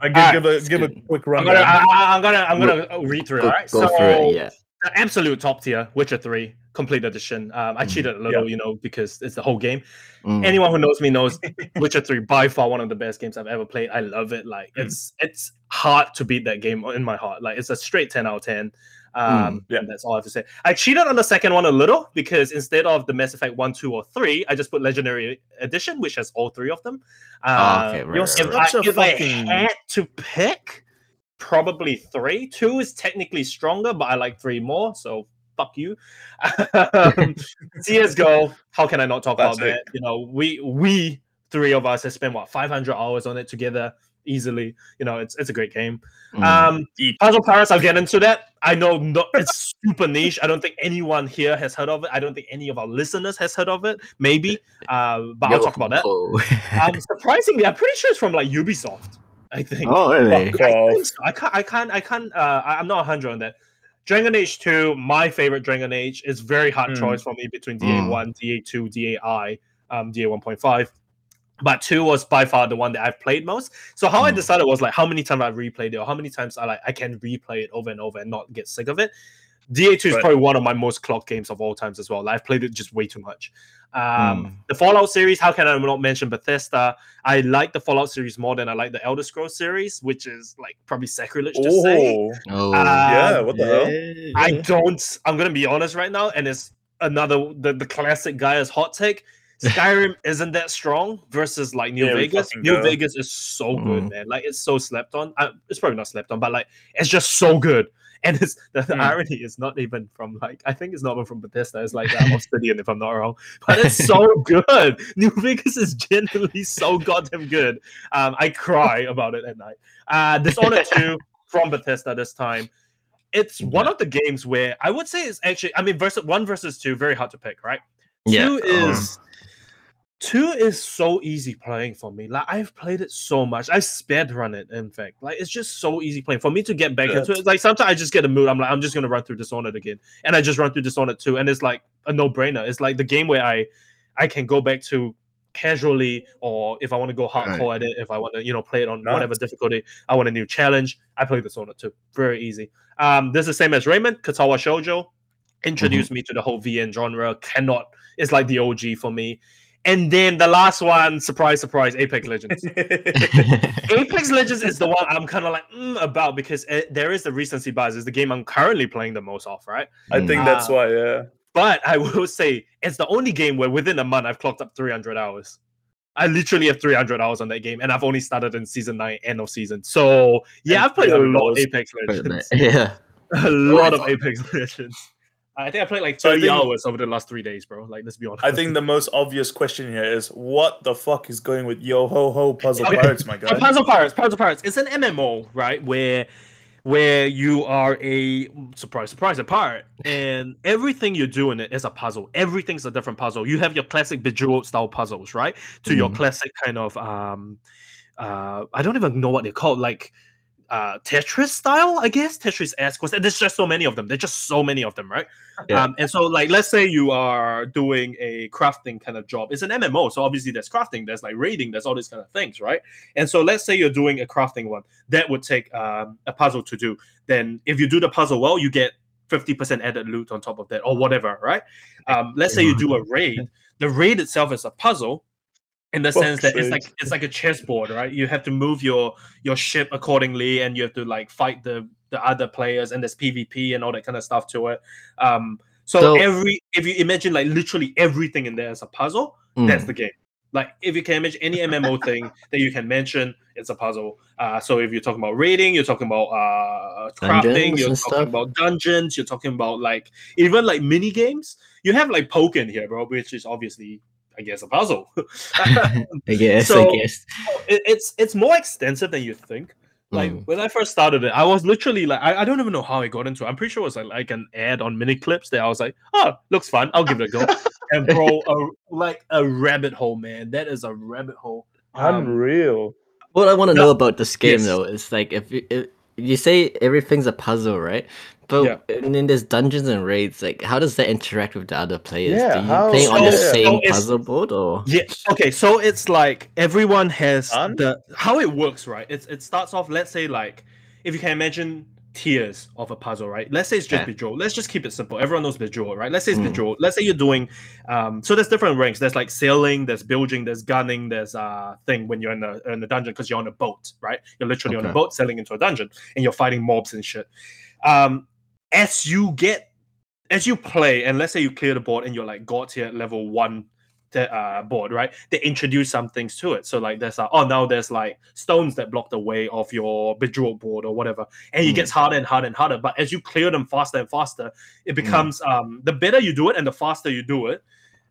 I give, Alright, give a let's give a get- quick I'm gonna, I, I- I'm gonna, I'm gonna read through. it, All right. go so for it. Yeah. the absolute top tier, Witcher Three Complete Edition. Um, I Mhm. cheated a little, you know, because it's the whole game. Mm. anyone who knows me knows Witcher 3 by far one of the best games I've ever played. I love it. Like Mm. it's it's hard to beat that game in my heart. Like it's a straight 10 out of 10. Um yeah. that's all I have to say. I cheated on the second one a little because instead of the Mass Effect 1, 2, or 3, I just put Legendary Edition, which has all three of them. Uh, okay, right, You're right, if, right. I, Such a if I had to pick, probably three. Two is technically stronger, but I like three more. So fuck you. um, CS:GO, how can I not talk about Classic. that? You know, we we three of us have spent what 500 hours on it together easily. You know, it's it's a great game. Mm. Um, Puzzle Pirates, I'll get into that. I know no, it's super niche. I don't think anyone here has heard of it. I don't think any of our listeners has heard of it. Maybe, uh, but I'll talk about that. Um, surprisingly, I'm pretty sure it's from like Ubisoft. I think. oh really? Fuck I, think so. I can't. I can't. I can't. Uh, I- I'm not 100 on that. Dragon Age 2, my favorite Dragon Age, is very hard Mm. choice for me between Mm. DA1, DA2, DAI, um, DA 1.5. But two was by far the one that I've played most. So how I Mm. decided was like how many times I replayed it, or how many times I like I can replay it over and over and not get sick of it. DA2 is Right. probably one of my most clock games of all times as well. Like, I've played it just way too much. Um, Mm. The Fallout series, how can I not mention Bethesda? I like the Fallout series more than I like the Elder Scrolls series, which is like probably sacrilege to say. Oh, Oh, yeah. Um, What the hell? I don't. I'm gonna be honest right now, and it's another the, the classic guy's hot take. Skyrim isn't that strong versus like New Here we Vegas. New go. Vegas is so good, Mhm. man. Like it's so slept on. Uh, it's probably not slept on, but like it's just so good. And it's the, the Hmm. irony is not even from like I think it's not even from Bethesda. It's like uh, Obsidian, if I'm not wrong. But it's so good. New Vegas is genuinely so goddamn good. Um, I cry about it at night. Uh, Dishonored 2 from Bethesda this time. It's one of the games where I would say it's actually, I mean, versus one versus two, very hard to pick, right? Yeah, Two um, is two is so easy playing for me. Like I've played it so much. I sped run it, in fact. Like it's just so easy playing. For me to get back Yeah. into it, like sometimes I just get a mood. I'm like, I'm just gonna run through Dishonored again. And I just run through Dishonored 2. And it's like a no-brainer. It's like the game where I I can go back to casually or if I want to go hardcore at it, if I want to, you know, play it on Nice. whatever difficulty, I want a new challenge. I play Dishonored 2. Very easy. Um, this is the same as Raymond, Katawa Shoujo. Introduced me to the whole VN genre. Cannot, it's like the OG for me. And then the last one, surprise, surprise, Apex Legends. Apex Legends is the one I'm kind of like mm, about because it, there is the recency bias. It's the game I'm currently playing the most of, right? I think Mm. that's Ah. why. Yeah. But I will say it's the only game where within a month I've clocked up 300 hours. I literally have 300 hours on that game, and I've only started in season nine, end of season. So yeah, And I've played a lot of. Apex Legends. yeah. a lot of Apex Legends. I think I played like So 30 think- hours over the last three days, bro. Like, let's be honest. I think the most obvious question here is what the fuck is going with Yo Ho Ho Puzzle Okay. Pirates, my guy? Puzzle Pirates, Puzzle Pirates. It's an MMO, right? Where where you are a surprise, surprise, a pirate, and everything you do in it is a puzzle. Everything's a different puzzle. You have your classic bejeweled style puzzles, right? To your Mhm. classic kind of um uh I don't even know what they're called, like uh Tetris style, I guess. Tetris esque and there's just so many of them. There's just so many of them, right? Yeah. Um, and so like let's say you are doing a crafting kind of job. It's an MMO, so obviously there's crafting, there's like raiding, there's all these kind of things, right? And so let's say you're doing a crafting one that would take um, a puzzle to do. Then if you do the puzzle well, you get 50% added loot on top of that or whatever, right? Um, let's say you do a raid. The raid itself is a puzzle in the Fuck sense that it's like it's like a chessboard, right? You have to move your your ship accordingly and you have to like fight the the other players and there's PvP and all that kind of stuff to it. Um so, So- every if you imagine like literally everything in there is a puzzle, that's Mm. the game. Like if you can imagine any MMO thing that you can mention, it's a puzzle. Uh, so if you're talking about raiding, you're talking about uh, crafting, Dungeons you're talking stuff. about dungeons, you're talking about like even like mini games. You have like poke in here, bro, which is obviously I guess a puzzle. I guess. So- I guess. it, it's it's more extensive than you think. Like Mm. when I first started it, I was literally like, I, I don't even know how I got into it. I'm pretty sure it was like, like an ad on Miniclips that I was like, oh, looks fun. I'll give it a go. and bro, a, like a rabbit hole, man. That is a rabbit hole. Um, Unreal. What I want to No. know about this game Yes. though is like if you, if you say everything's a puzzle, right? But Yeah. and then there's dungeons and raids. Like, how does that interact with the other players? Yeah, Do you how- play on the So- same so puzzle board or? Yeah. Okay. So it's like everyone has Fun? the how it works, right? It's it starts off. Let's say like if you can imagine tiers of a puzzle, right? Let's say it's just Yeah. Bejeweled. Let's just keep it simple. Everyone knows Bejeweled, right? Let's say it's Mm. Bejeweled. Let's say you're doing um so there's different ranks. There's like sailing, there's building, there's gunning, there's uh thing when you're in the in the dungeon because you're on a boat, right? You're literally on a boat sailing into a dungeon and you're fighting mobs and shit. Um as you get as you play, and let's say you clear the board and you're like god tier at level one the, uh, board, right? They introduce some things to it. So like there's like, oh now there's like stones that block the way of your bejeweled board or whatever, and it Mm. gets harder and harder and harder. But as you clear them faster and faster, it becomes um the better you do it and the faster you do it,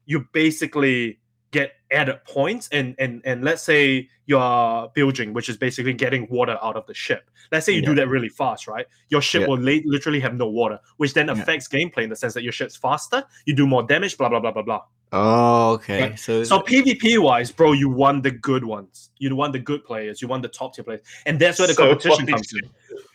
you basically get added points and and and let's say you're bilging which is basically getting water out of the ship let's say you do that really fast right your ship Yeah. will la- literally have no water which then Yeah. affects gameplay in the sense that your ship's faster you do more damage blah blah blah blah blah Oh, okay. Right. So, so pvp wise bro you won the good ones. You won the good players. You won the top tier players. And that's where the So competition funny. comes in.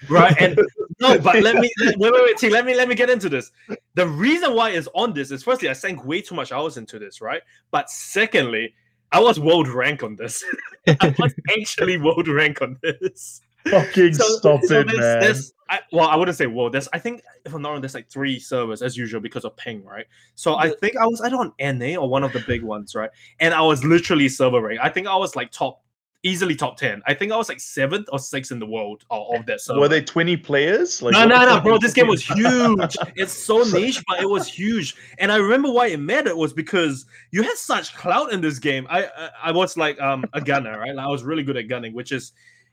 right? And no but let me let, wait wait wait T, let me let me get into this. The reason why it's on this is firstly i sank way too much hours into this right? But secondly i was world rank on this. I was actually world rank on this Fucking stop it, there's, man. there's- I, well, I wouldn't say whoa. There's, I think, if I'm not wrong, there's like three servers as usual because of ping, right? So I think I was either on NA or one of the big ones, right? And I was literally server rank. I think I was like top, easily top ten. I think I was like seventh or sixth in the world of, of that server. Were they 20 players? Like, no, no, no, bro. This game was huge. It's so niche, but it was huge. And I remember why it mattered was because you had such clout in this game. I, I, I was like um a gunner, right? Like, I was really good at gunning, which is,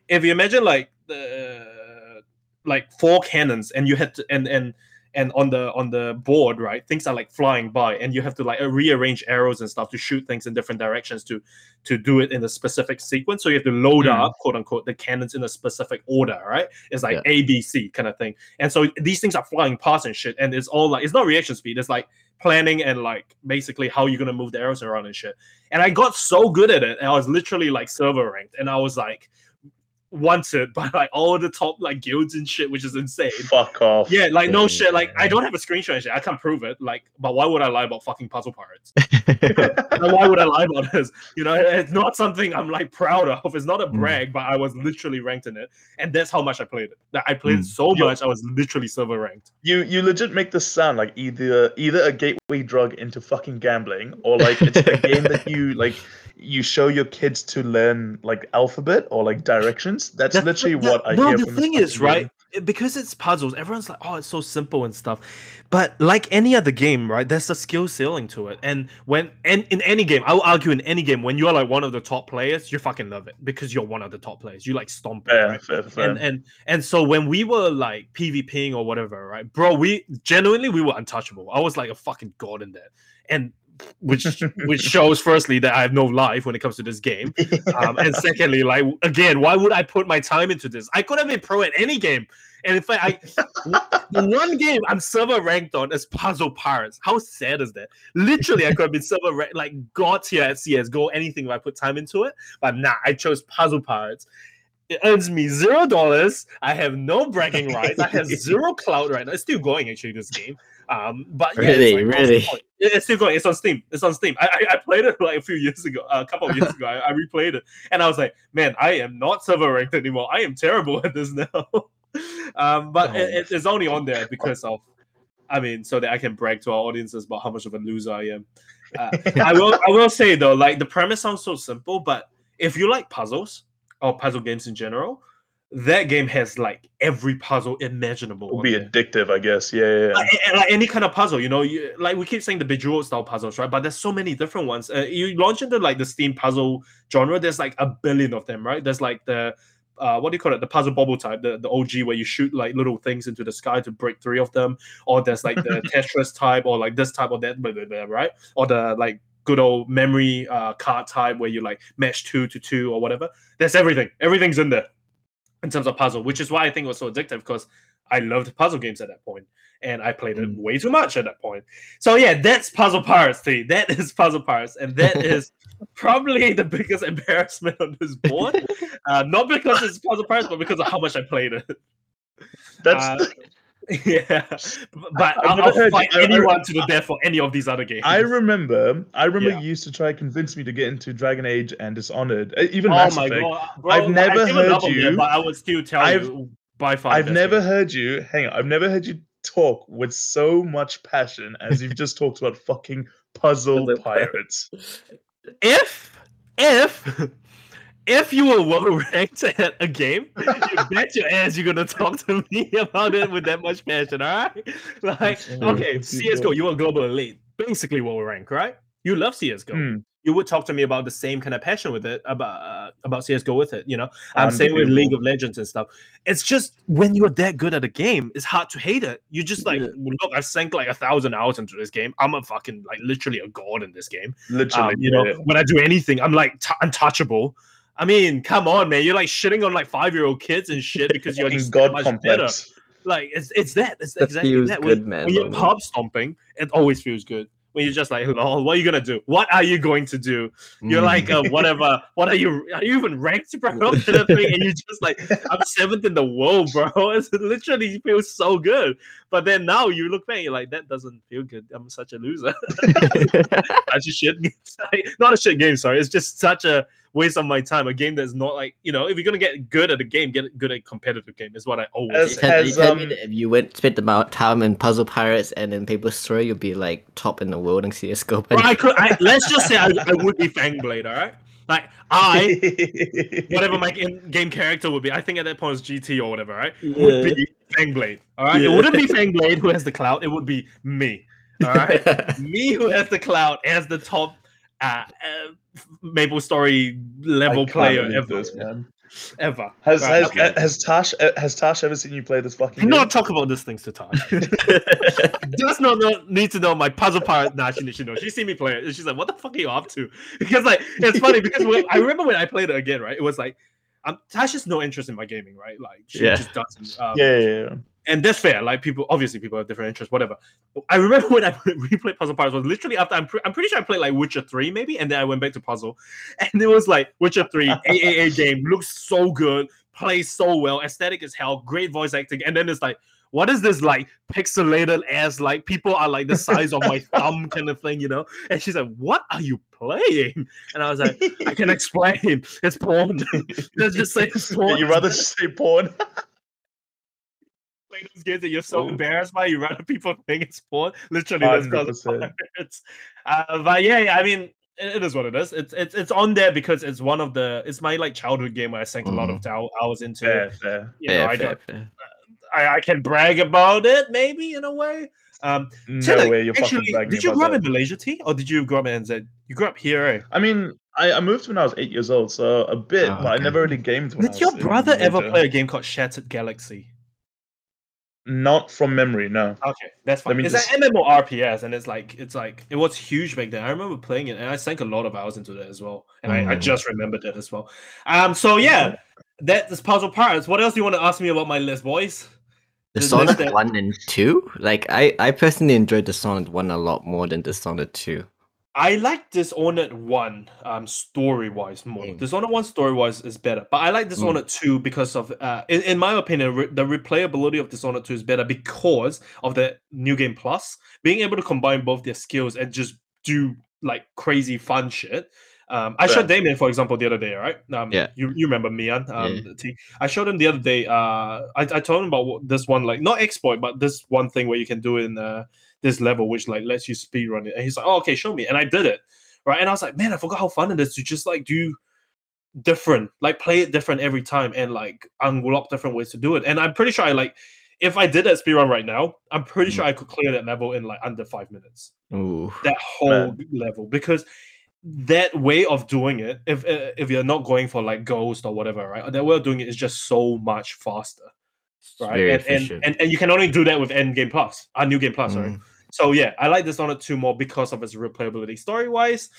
if you imagine like the like four cannons, and you had to and and and on the on the board, right? Things are like flying by, and you have to like uh, rearrange arrows and stuff to shoot things in different directions to to do it in a specific sequence. So you have to load Hmm. up, quote unquote, the cannons in a specific order, right? It's like Yeah. A, B, C kind of thing. And so these things are flying past and shit. And it's all like it's not reaction speed, it's like planning and like basically how you're gonna move the arrows around and shit. And I got so good at it, and I was literally like server ranked, and I was like wanted by like all the top like guilds and shit, which is insane. Fuck off. Yeah, like no Yeah. shit. Like I don't have a screenshot and shit. I can't prove it. Like, but why would I lie about fucking puzzle pirates? Why would I lie about this? You know, it's not something I'm like proud of. It's not a Mm. brag, but I was literally ranked in it, and that's how much I played it. I played Mm. so Yo. much, I was literally silver ranked. You you legit make this sound like either either a gateway drug into fucking gambling or like it's a game that you like you show your kids to learn like alphabet or like directions. That's The- literally the- what I no, hear the from this thing is, right? Because it's puzzles, everyone's like, "Oh, it's so simple and stuff," but like any other game, right? There's a skill ceiling to it, and when and in any game, I will argue in any game, when you're like one of the top players, you fucking love it because you're one of the top players. You like stomp it, Fair, right? fair, fair. and and and so when we were like PvPing or whatever, right, bro, we genuinely we were untouchable. I was like a fucking god in there, and which which shows firstly that I have no life when it comes to this game, um, and secondly, like again, why would I put my time into this? I could have been pro at any game, and in fact, I the one game I'm server ranked on is Puzzle Pirates. How sad is that? Literally, I could have been server ranked like god tier at CS:GO, anything if I put time into it, but nah, I chose Puzzle Pirates. It earns me zero dollars. I have no bragging rights. I have zero clout right now. It's still going actually. This game, um, but yeah, it's Really? like, Really? It's still going. It's on Steam. It's on Steam. I, I, I played it like a few years ago, a couple of years ago. I, I replayed it, and I was like, man, I am not server ranked anymore. I am terrible at this now. um, but it, it- it's only on there because of, I mean, so that I can brag to our audiences about how much of a loser I am. Uh, I will. I will say though, like the premise sounds so simple, but if you like puzzles or puzzle games in general, that game has like every puzzle imaginable. It'll be there. addictive, I guess. Yeah, yeah, yeah. Like, like any kind of puzzle, you know, you, like we keep saying the bejeweled style puzzles, right? But there's so many different ones. Uh, you launch into like the Steam puzzle genre, there's like a billion of them, right? There's like the uh, what do you call it? The puzzle bubble type, the, the OG where you shoot like little things into the sky to break three of them, or there's like the Tetris type, or like this type or that, blah, blah, blah, right? Or the like good old memory uh, card type where you like match two to two or whatever. There's everything. Everything's in there in terms of puzzle, which is why I think it was so addictive because I loved puzzle games at that point, and I played it Mm. way too much at that point. So yeah, that's Puzzle Pirates. T. That is Puzzle Pirates, and that is probably the biggest embarrassment on this board. uh, not because it's Puzzle Pirates, but because of how much I played it. That's uh, Yeah, but I've I'll, never I'll heard- fight I- I- anyone to the death for any of these other games. I remember. I remember Yeah. you used to try to convince me to get into Dragon Age and Dishonored, uh, even oh Mass my Effect. god, bro, I've never I've heard up on you- but I would still tell I've- you by far. I've never game. heard you. Hang on, I've never heard you talk with so much passion as you've just talked about fucking puzzle Puzzle pirates. if if if you were well ranked at a game, you bet your ass you're gonna talk to me about it with that much passion, all right? Like, Mm, okay, CS:GO, you are global elite, basically well ranked, right? You love CS:GO. Hmm. You would talk to me about the same kind of passion with it about uh, about CS:GO with it. You know, um, Um, same with. League of Legends and stuff. It's just when you're that good at a game, it's hard to hate it. You just like Yeah. look. I've sank like a thousand hours into this game. I'm a fucking like literally a god in this game. Literally, Um, you know, yeah. when I do anything, I'm like t- untouchable. I mean, come on, man. You're like shitting on like five year old kids and shit because you're Fucking just god that much better. complex. Like it's it's that. It's That exactly feels that. good, when, man, When you're moment. pub stomping, it always feels good. When you're just like, lol, what are you gonna do? What are you going to do? You're Mm. like, uh, whatever. What are you? Are you even ranked, bro? Kind of thing, and you're just like, I'm seventh in the world, bro. It's literally feels so good. But then now you look back, you're like, that doesn't feel good. I'm such a loser. Such a shit game. Not a shit game. Sorry, it's just such a waste of my time. A game that's not like you know, if you're gonna get good at a game, get good at competitive game. Is what I always As- say. Tell, you Has, tell me um, that if you went spent about time in Puzzle Pirates and in Maple Story, you'd be like top in the world in CS:GO. Well, I could. I, let's just say I, I would be Fangblade. All right, like I, whatever my game, game character would be. I think at that point it's GT or whatever. Right, would be Fangblade. All right, it wouldn't be Fangblade who has the clout. It would be me. All right, me who has the clout as the top uh, uh, Maple Story level player ever. this. Ever. Has Right, has, okay. has Tash uh, has Tash ever seen you play this fucking? Do game? not talk about these things to Todd. does not know, need to know my puzzle part. Nah, she, she knows. She see me play it, and she's like, "What the fuck are you up to?" Because like it's funny because when, I remember when I played it again, right? It was like, um, Tash has no interest in my gaming, right? Like she Yeah. just doesn't. Um, Yeah, yeah, yeah. And that's fair. Like people, obviously, people have different interests, whatever. I remember when I replayed Puzzle Pirates was literally after I'm, pre- I'm pretty sure I played like Witcher three maybe, and then I went back to Puzzle, and it was like Witcher three AAA game looks so good, plays so well, aesthetic as hell, great voice acting, and then it's like. What is this like pixelated ass like people are like the size of my thumb kind of thing, you know? And she's like, "What are you playing?" And I was like, "I can explain. It's porn. Let's just say it's porn." you rather just say porn? Play those games that you're so Oh. embarrassed by, you rather people think it's porn. Literally, that's cause 100%. it's. Uh, but yeah, yeah, I mean, it, it is what it is. It's it's it's on there because it's one of the. It's my like childhood game where I sank a lot of thou- hours into. fair, fair. You know, Yeah, I, fair, fair. I I can brag about it maybe in a way. Um, No Tilly, way, you're actually, fucking did you grow up that. in Malaysia, T, or did you grow up in NZ? You grew up here, eh? I mean, I, I moved when I was eight years old, so a bit, Oh, but I never really gamed. When I Did your was in brother ever play a game called Shattered Galaxy? Not from memory, no. Okay, that's Let fine. me It's just- an MMORTS, and it's like it's like it was huge back then. I remember playing it, and I sank a lot of hours into that as well. And I, I Mm. just remembered that as well. Um, so yeah, that is puzzle parts. What else do you want to ask me about my list, boys? The There's Dishonored that- one and two, like I, I personally enjoyed Dishonored one a lot more than Dishonored two. I like Dishonored one, um, story wise more. Mm. Dishonored one story wise is better, but I like Dishonored two because of, uh, in, in my opinion, re- the replayability of Dishonored two is better because of the new game plus being able to combine both their skills and just do like crazy fun shit. Um, I showed Damien, for example, the other day, right? Um, Yeah. You you remember Mian? Um, Yeah. T. I showed him the other day. Uh, I, I told him about this one, like not exploit, but this one thing where you can do in uh, this level, which like lets you speed run it. And he's like, "Oh, okay, show me." And I did it, right? And I was like, "Man, I forgot how fun it is to just like do different, like play it different every time, and like unlock different ways to do it." And I'm pretty sure I like, if I did that speed run right now, I'm pretty Mm. sure I could clear that level in like under five minutes Ooh. that whole level because that way of doing it if uh, if you're not going for like ghost or whatever right that way of doing it is just so much faster right and, and, and and you can only do that with end game plus uh, new game plus sorry Mm. So yeah i like dishonored 2 more because of its replayability story wise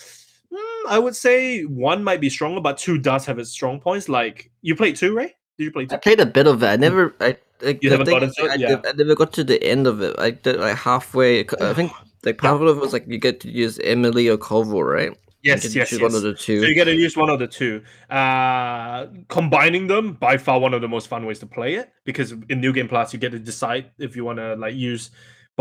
i would say one might be stronger but two does have its strong points like you played two right did you play two I played a bit of it. I never. I like, You the got into it? I, Yeah. I never got to the end of it. I did like halfway. I think like part of it was like you get to use Emily or Corvo, right? Yes yes, yes. one of the two. So you get to use one of the two. Uh, combining them by far one of the most fun ways to play it because in New Game Plus you get to decide if you want to like use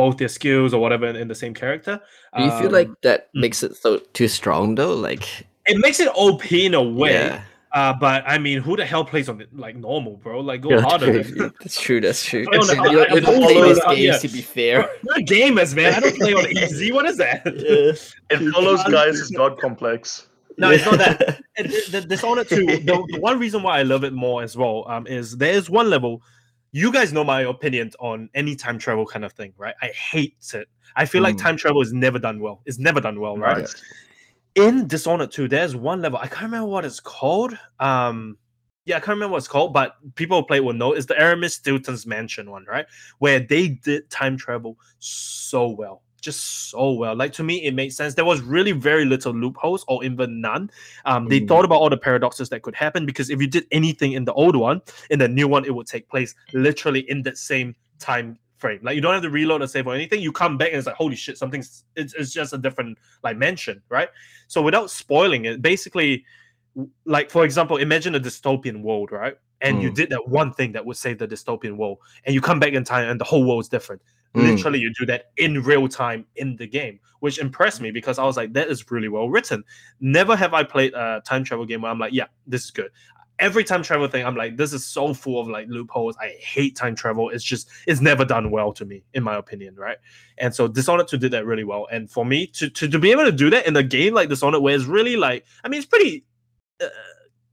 both their skills or whatever in, in the same character. Do you feel like Um, that mm. makes it so too strong though? Like it makes it OP in a way. yeah, Uh, but I mean, who the hell plays on it like normal, bro? Like go Yeah, harder. true. that's true. That's true. Play on the- You don't- I- you don't I play follow these the- games yeah. to be fair. We're gamers, man. I don't play on easy. What is that? It follows guys' god complex. No, it's not that. And the, the Dishonored 2, the, the one reason why I love it more as well um, is there is one level you guys know my opinion on any time travel kind of thing, right? I hate it. I feel like Mm. time travel is never done well. It's never done well, right? Right. in Dishonored 2, there's one level, I can't remember what it's called. Um, yeah, I can't remember what it's called, but people who play will know. It's the Aramis Stilton's Mansion one, right? Where they did time travel so well. Just so well. Like to me, it made sense. There was really very little loopholes or even none. Um, they Mm. thought about all the paradoxes that could happen because if you did anything in the old one, in the new one, it would take place literally in that same time frame. Like you don't have to reload or save or anything. You come back and it's like, holy shit, something's it's, it's just a different like mansion, right? So without spoiling it, basically, like for example, imagine a dystopian world, right? And you Mm. did that one thing that would save the dystopian world, and you come back in time, and the whole world's different. Mm. Literally, you do that in real time in the game, which impressed me because I was like, that is really well written. Never have I played a time travel game where I'm like, yeah, this is good. Every time travel thing, I'm like, this is so full of like loopholes. I hate time travel. It's just, it's never done well to me, in my opinion, right? And so Dishonored 2 did that really well. And for me to, to, to be able to do that in a game like Dishonored, where it's really like, I mean, it's pretty uh,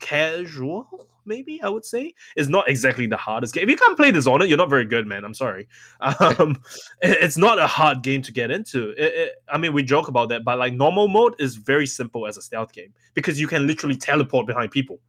casual, maybe I would say. It's not exactly the hardest game. If you can't play Dishonored, you're not very good, man. I'm sorry. Um, it's not a hard game to get into. It, it, I mean, we joke about that, but like normal mode is very simple as a stealth game because you can literally teleport behind people.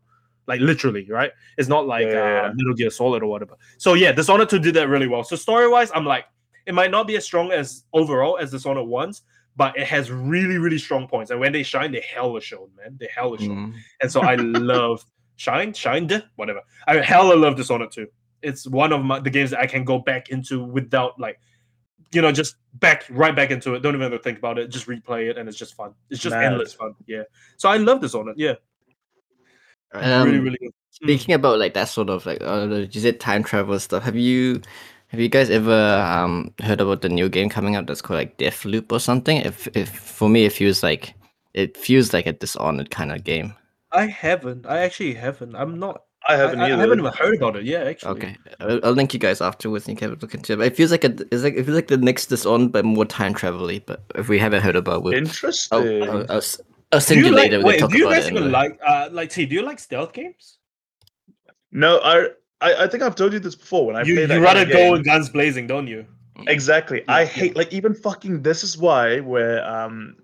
Like literally, right? It's not like Yeah. uh, Metal Gear Solid or whatever. So yeah, Dishonored 2 did that really well. So story wise, I'm like, it might not be as strong as overall as Dishonored ones, but it has really, really strong points. And when they shine, they hella shown, man. They hella shown. Mm. And so I love Shine, Shined, whatever. I hella love Dishonored 2. It's one of my the games that I can go back into without like, you know, just back right back into it. Don't even have to think about it. Just replay it, and it's just fun. It's just Mad. endless fun. Yeah. So I love Dishonored. Yeah. Um, really, really good. Mm. Speaking about like that sort of like uh, the- you said time travel stuff. Have you have you guys ever um heard about the new game coming out that's called like Deathloop or something? If if for me it feels like it feels like a Dishonored kind of game. I haven't. I actually haven't. I'm not. I I, haven't I, I haven't even heard about it. Yeah, actually. Okay, I'll, I'll link you guys afterwards. and You can have a look into it. But it feels like a it's like it feels like the next Dishonored, but more time travel-y. But if we haven't heard about, it, we'll, Interesting. I'll, I'll, I'll, s- I'll Do send you you like? later. we Wait, talk do you guys even anyway. like? Uh, like, T, do you like stealth games? no, I, I I think I've told you this before when I you play that you kind rather of go game. guns blazing, don't you? Exactly. I Yeah, hate like even fucking this is why where um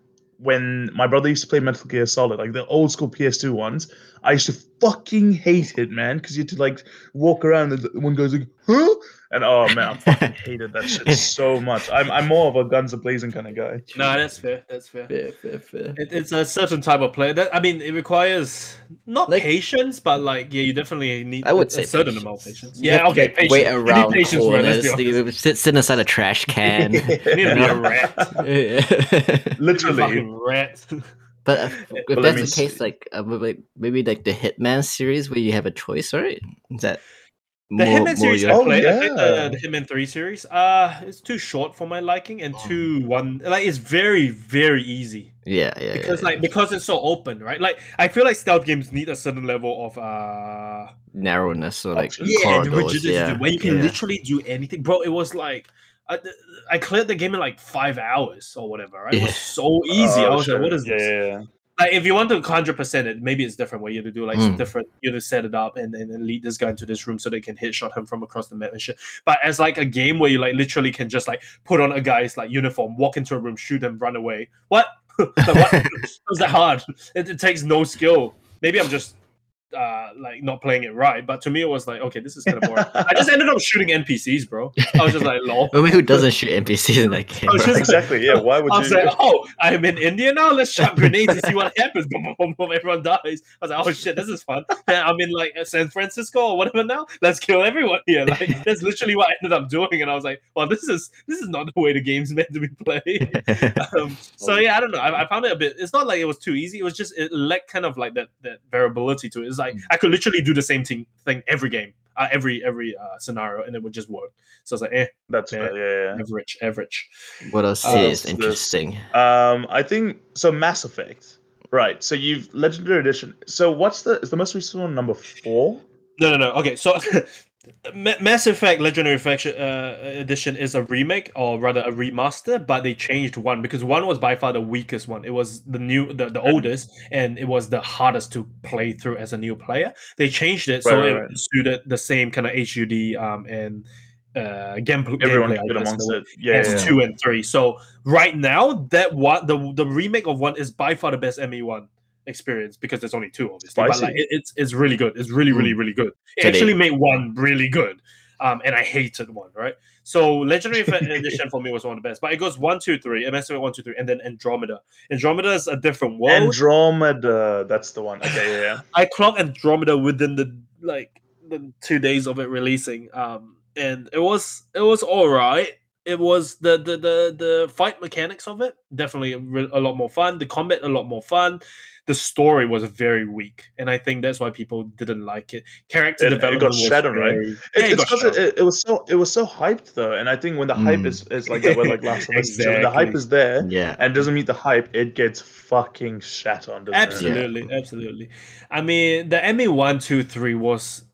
when my brother used to play Metal Gear Solid, like the old school PS2 ones, I used to fucking hate it, man, because you had to like walk around and the- one goes like, huh? And oh man, I fucking hated that shit so much. I'm I'm more of a guns a blazing kind of guy. No, that's fair. That's fair. Fair, fair, fair. It, it's a certain type of play. That I mean, it requires not Like- patience, but like yeah, you definitely need. I would a say certain patience. amount of patience. You Yeah, have okay, like, patience. Wait You need around patience, bro, let's corners. be honest. Sit, sit inside a trash can. You need to be a rat. Literally. fucking rat. But uh, if But that's me the case, see. like uh, maybe maybe like the Hitman series where you have a choice, right? Is that The Hitman series I Oh, played, I played yeah. the, the Hitman 3 series. Uh it's too short for my liking and Oh. too one like it's very, very easy. Yeah, yeah, Because yeah, like because it's so open, right? Like I feel like stealth games need a certain level of uh narrowness or like yeah, the corridors. rigidity Yeah, where you can yeah. literally do anything. Bro, it was like I, I cleared the game in like five hours or whatever, right? It was so easy. I Oh, was like, what is yeah, this? Yeah, yeah. like if you want to hundred percent it, maybe it's different where you have to do like some Mm. different you have to set it up and, and, and lead this guy into this room so they can hit shot him from across the map and shit. But as like a game where you like literally can just like put on a guy's like uniform, walk into a room, shoot him, run away. What? like, what? How's that hard? It, it takes no skill. Maybe I'm just uh like not playing it right, but to me it was like okay, this is kind of boring. I just ended up shooting NPCs, bro. I was just like lol. I mean, who doesn't shoot NPCs in that game? I was bro? just- exactly. Yeah. Why would I was you? like, oh, I'm in India now. Let's shot grenades and see what happens. Boom, boom, boom, boom. Everyone dies. I was like, oh shit, this is fun. And I'm in like San Francisco or whatever now. Let's kill everyone here. Like that's literally what I ended up doing. And I was like, well, this is this is not the way the game's meant to be played. Um, so yeah, I don't know. I, I found it a bit. It's not like it was too easy. It was just it lacked kind of like that that variability to it. It's like I could literally do the same thing thing every game, uh, every every uh, scenario, and it would just work. So I was like, eh, That's Yeah. fair. Yeah, average, average. what else Uh, is interesting? Um, I think so. Mass Effect. Right. So you've Legendary Edition. So what's the is the most recent one number four? No, no, no. Okay, so Ma- Mass Effect Legendary Faction, uh, Edition is a remake or rather a remaster, but they changed one because one was by far the weakest one. It was the new, the, the oldest, and it was the hardest to play through as a new player. They changed it so Right, it right, right. suited the same kind of HUD um, and uh, gameplay. Everyone gameplay, can I get guess, amongst the- it. Yeah, yeah, two and three. So right now, that one the the remake of one is by far the best ME one experience because there's only two, obviously. But like it, it's it's really good. It's really really Mm. really good. It it- actually made one really good. Um, and I hated one, right? So Legendary Edition for me was one of the best. But it goes one, two, three, MS one, two, three, and then Andromeda. Andromeda is a different world. Andromeda, that's the one. Okay, yeah, yeah. I clocked Andromeda within the like the two days of it releasing. Um, and it was it was all right. It was the the the the fight mechanics of it definitely a, a lot more fun. The combat a lot more fun. The story was very weak, and I think that's why people didn't like it. Character It- it got development was shadowed, right? very- It, Yeah, it it's got because it, it, it was so it was so hyped though, and I think when the hype Mm. is, is like that, like Last of Us, when the hype is there Yeah. and doesn't meet the hype, it gets fucking shat on. doesn't it? Absolutely, absolutely. I mean, the MA one, two, three was,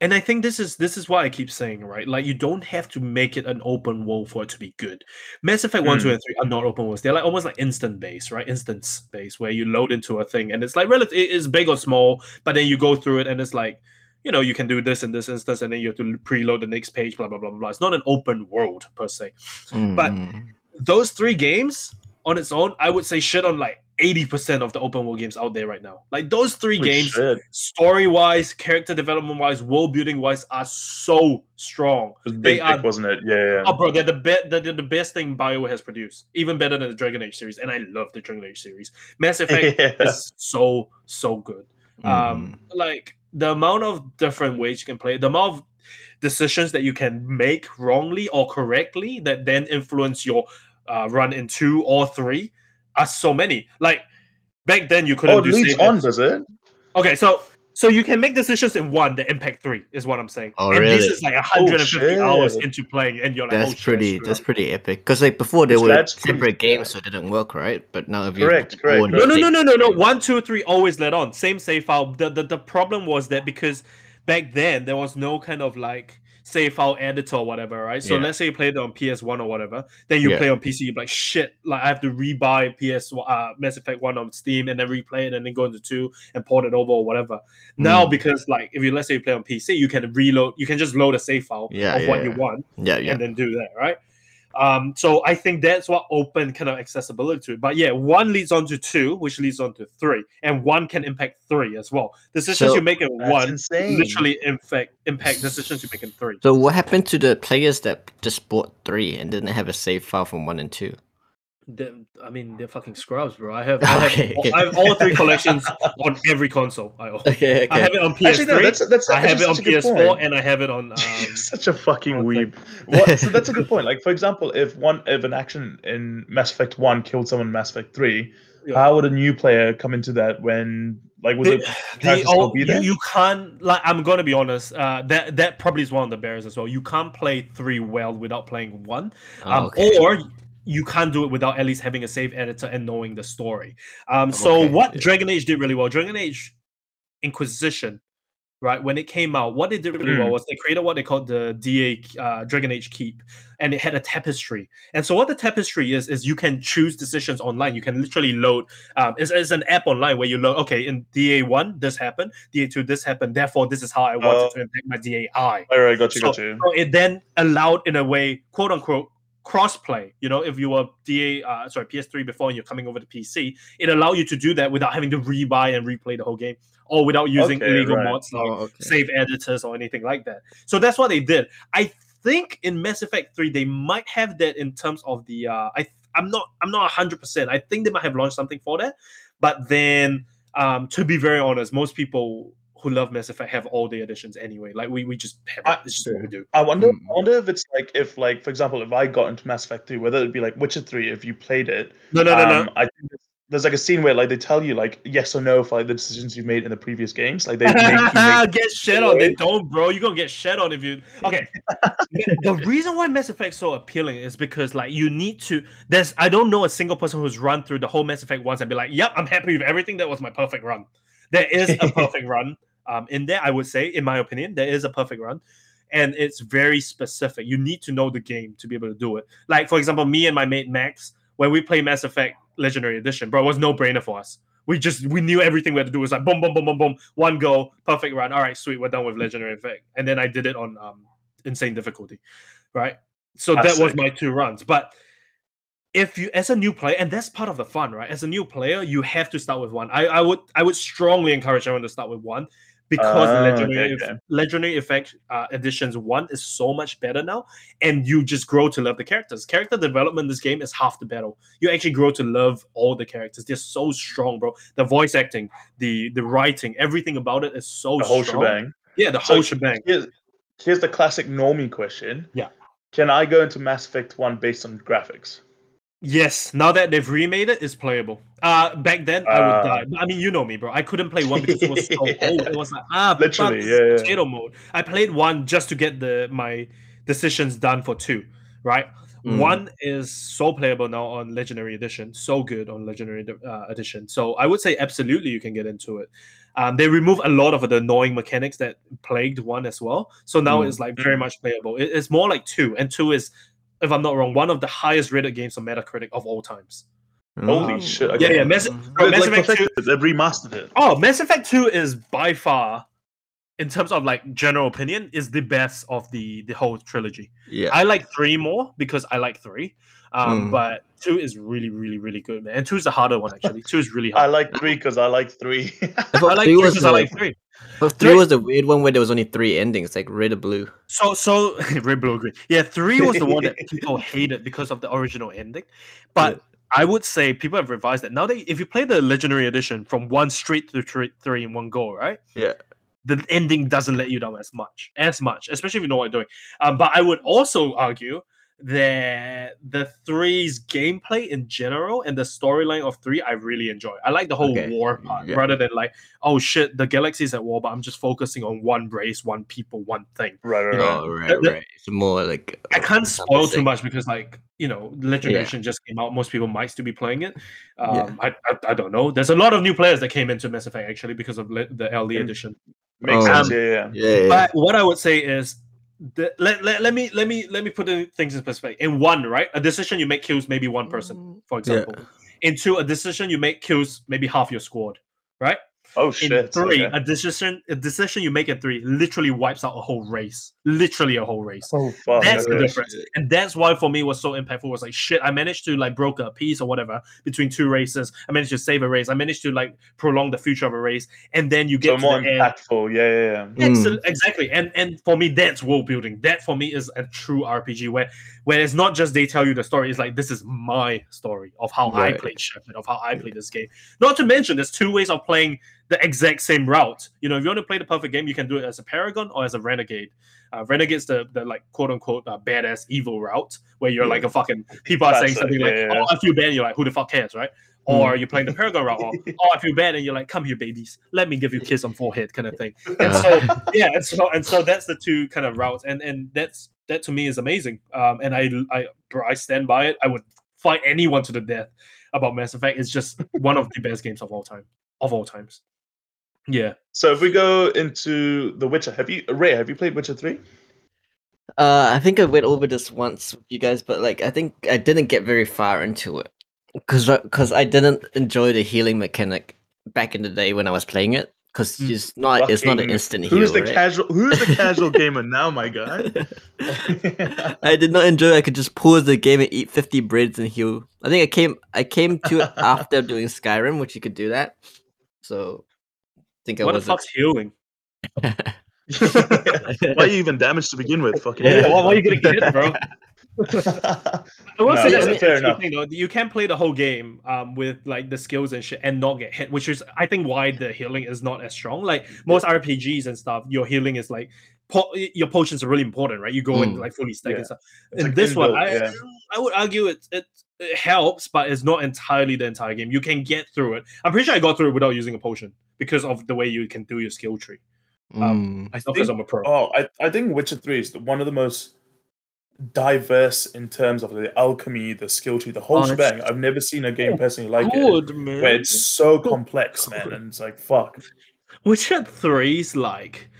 and I think this is this is what I keep saying, right? Like you don't have to make it an open world for it to be good. Mass Effect one, two, Mm. and three are not open worlds. They're like almost like instant base, right? Instance base where you load into a thing and it's like relative, it is big or small, but then you go through it and it's like. You know, you can do this in this instance, and then you have to preload the next page. Blah blah blah blah. It's not an open world per se. But- Mm. Those three games on its own, I would say shit on like eighty percent of the open world games out there right now. Like those three games, shit. story wise, character development wise, world building wise, are so strong. It was They big, are- wasn't it? Yeah, yeah. Oh, bro, they're the best. They're the best thing Bioware has produced, even better than the Dragon Age series. And I love the Dragon Age series. Mass Effect yeah. is so so good. Um, like the amount of different ways you can play, the amount of decisions that you can make wrongly or correctly that then influence your uh, run in two or three are so many. Like back then, you couldn't Oh, it do leads save on, does it? Okay, so so you can make decisions in one The impact three is what I'm saying. Oh, and this is like 150 hours into playing, and you're like, That's oh, shit, pretty. screw That's up. pretty epic. Because like before, there were that's pretty- separate games, so it didn't work, right? But now if you Correct, correct, own No, no, no, no, no, no. One, two, three always led on. Same save file. The, the the problem was that because back then there was no kind of like save file editor or whatever, right? So Yeah. let's say you played it on PS1 or whatever, then you Yeah. play on PC, you're like shit, like I have to rebuy PS uh Mass Effect 1 on Steam and then replay it and then go into two and port it over or whatever. Now Mm. because like if you let's say you play on PC, you can reload, you can just load a save file Yeah, of what you want Yeah, yeah. and then do that, right? Um, so I think that's what open kind of accessibility to it. But yeah, one leads on to two, which leads on to three, and one can impact three as well. Decisions So- you make in one insane. literally impact impact decisions you make in three. So what happened to the players that just bought three and didn't have a save file from one and two? Them- I mean, they're fucking scrubs, bro. I have, I have, Okay, all, okay. I have all three collections on every console. I own. Okay, I have it on PS3. Actually, no, that's that's I have actually it on such a good PS4, point. and I have it on. Um, You're such a fucking oh, weeb. What? So that's a good point. Like for example, if one if an action in Mass Effect One killed someone in Mass Effect Three, Yeah. how would a new player come into that when like would the, the, the- character oh, be you, there? you can't like i'm gonna be honest uh that that probably is one of the barriers as well you can't play three well without playing one Oh, um, okay. or you can't do it without at least having a save editor and knowing the story um so Okay, what dragon age did really well dragon age inquisition right when it came out what they did really well Mm. was they created what they called the da uh, dragon age keep and it had a tapestry and so what the tapestry is is you can choose decisions online you can literally load um, it's, it's an app online where you load okay in da1 this happened da2 this happened therefore this is how i want Oh. it to impact my dai All right, got you, so, got you. so it then allowed in a way quote unquote crossplay you know if you were da uh, sorry ps3 before and you're coming over to pc it allowed you to do that without having to rebuy and replay the whole game or without using Okay, illegal right. mods like Oh, okay. save editors or anything like that. So that's what they did. I think in Mass Effect 3 they might have that in terms of the uh I I'm not I'm not 100%. I think they might have launched something for that. But then um to be very honest, most people who love Mass Effect have all the editions anyway. Like we we just have I- it. It's just what we do. I wonder. Mm. I wonder if it's like if like for example, if I got into Mass Effect Three, whether it'd be like Witcher Three, if you played it. No, no, no, no. um, I think there's, there's like a scene where like they tell you like yes or no for like the decisions you've made in the previous games. Like they make make get shit on. They don't, bro. You're gonna get shit on if you. Okay. the, the reason why Mass Effect is so appealing is because like you need to. There's I don't know a single person who's run through the whole Mass Effect once and be like, "Yep, I'm happy with everything. That was my perfect run." There is a perfect run um, in there. I would say, in my opinion, there is a perfect run, and it's very specific. You need to know the game to be able to do it. Like for example, me and my mate Max, when we play Mass Effect Legendary Edition, bro, it was no brainer for us. We just we knew everything we had to do it was like boom, boom, boom, boom, boom, one go, perfect run. All right, sweet, we're done with Legendary Effect, and then I did it on um insane difficulty, right? So That's that was sick. my two runs, but if you as a new player and that's part of the fun right as a new player you have to start with one i, I would i would strongly encourage everyone to start with one because Ah, legendary, okay, okay. legendary effect uh, editions one is so much better now and you just grow to love the characters character development in this game is half the battle you actually grow to love all the characters they're so strong bro the voice acting the the writing everything about it is so The whole strong shebang. yeah the So whole shebang Here's, here's the classic normie question. Yeah. Can I go into Mass Effect 1 based on graphics? Yes, now that they've remade it, it's playable. Uh back then I would Uh. die. I mean, you know me, bro. I couldn't play one because it was so old. It was like ah, Literally, yeah, yeah. potato mode. I played one just to get the my decisions done for two, right? Mm. One is so playable now on Legendary Edition, so good on Legendary uh, Edition. So I would say absolutely you can get into it. Um, they remove a lot of the annoying mechanics that plagued one as well. So now Mm. it's like very much playable. It- it's more like two, and two is, if I'm not wrong, one of the highest rated games on Metacritic of all times. Holy Mm. shit, Yeah, okay. yeah. Mass, Mhm. bro, Mass like Effect 2, perfected. They've remastered it. oh, Mass Effect 2 is by far, in terms of like general opinion, is the best of the the whole trilogy. Yeah. I like three more because I like three. Um, Mm. but two is really, really, really good, man. And two is the harder one actually. Two is really I like three because I like three. I I like three three was because I like three. But three three- was the weird one where there was only three endings, like red or blue. So, so red, blue, green. Yeah, three was the one that people hated because of the original ending. But I would say people have revised that. Now that if you play the legendary edition from one straight to three, three in one go, right? Yeah. The ending doesn't let you down as much, as much, especially if you know what you're doing. Um, but I would also argue that the three's gameplay in general and the storyline of three I really enjoy. I like the whole Okay, war part yeah. rather than like, oh shit, the galaxy's at war, but I'm just focusing on one race, one people, one thing. right, right, right. Oh, right, the- the- right. It's more like I uh, can't spoil too much because, like, you know, Legendary Yeah. Edition just came out. Most people might still be playing it. Um, Yeah. I, I, I don't know. There's a lot of new players that came into Mass Effect actually because of le- the LD Mm. edition. Makes Oh. sense. Um, Yeah, yeah. Yeah, yeah. But what I would say is, the, let, let, let me let me let me put the things in perspective. In one, right, a decision you make kills maybe one person, mm. for Yeah. example. In two, a decision you make kills maybe half your squad, right? Oh In shit. three, okay. a decision a decision you make at three literally wipes out a whole race, literally a whole race. Oh fuck. That's the okay. difference. And that's why for me it was so impactful. Was like shit, I managed to like broker a peace or whatever between two races. I managed to save a race. I managed to like prolong the future of a race. And then you So get to more the end. impactful. Yeah, yeah, yeah. Mm. Exactly. And and for me, that's world building. That for me is a true RPG where where it's not just they tell you the story, it's like this is my story of how I played Shepard, of how I played this game. Not to mention there's two ways of playing the exact same route. You know, if you want to play the perfect game, you can do it as a Paragon or as a Renegade. Uh, Renegade's the, the like quote unquote uh, badass evil route where you're like a fucking people are saying something like, yeah, yeah. "Oh, I feel bad." You're like, "Who the fuck cares?" Right? Or you're playing the Paragon route, or "Oh, I feel bad," and you're like, "Come here, babies, let me give you a kiss on forehead," kind of thing. And so yeah, and so and so that's the two kind of routes, and and that's that to me is amazing. Um, and I I I stand by it. I would fight anyone to the death about Mass Effect. It's just one of the best games of all time, of all times. Yeah. So if we go into The Witcher, have you Ray? Have you played Witcher three? Uh, I think I went over this once with you guys, but like I think I didn't get very far into it because because I didn't enjoy the healing mechanic back in the day when I was playing it because Mm. it's not it's not an instant heal. Who's the right? casual? Who's the casual gamer now, my guy? I did not enjoy. I could just pause the game and eat fifty breads and heal. I think I came I came to it after doing Skyrim, which you could do that. So I think I What the was fuck's healing? Why are you even damaged to begin with? Fucking Yeah, Yeah. why, why are you getting hit, bro? I will No, say yeah, that's I a mean- fair fair enough. thing though. You can play the whole game um with like the skills and shit and not get hit, which is I think why the healing is not as strong. Like most RPGs and stuff, your healing is like po- your potions are really important, right? You go in Mm. like fully stack Yeah. and stuff. It's In like this one, I yeah. I would argue it, it it helps, but it's not entirely the entire game. You can get through it. I'm pretty sure I got through it without using a potion because of the way you can do your skill tree. Mm. I still because I'm a pro. Oh, I, I think Witcher 3 is one of the most diverse in terms of the alchemy, the skill tree, the whole Oh, it's- shebang. I've never seen a game personally like it. Man. Where it's so complex, man, and it's like fuck. Witcher 3's like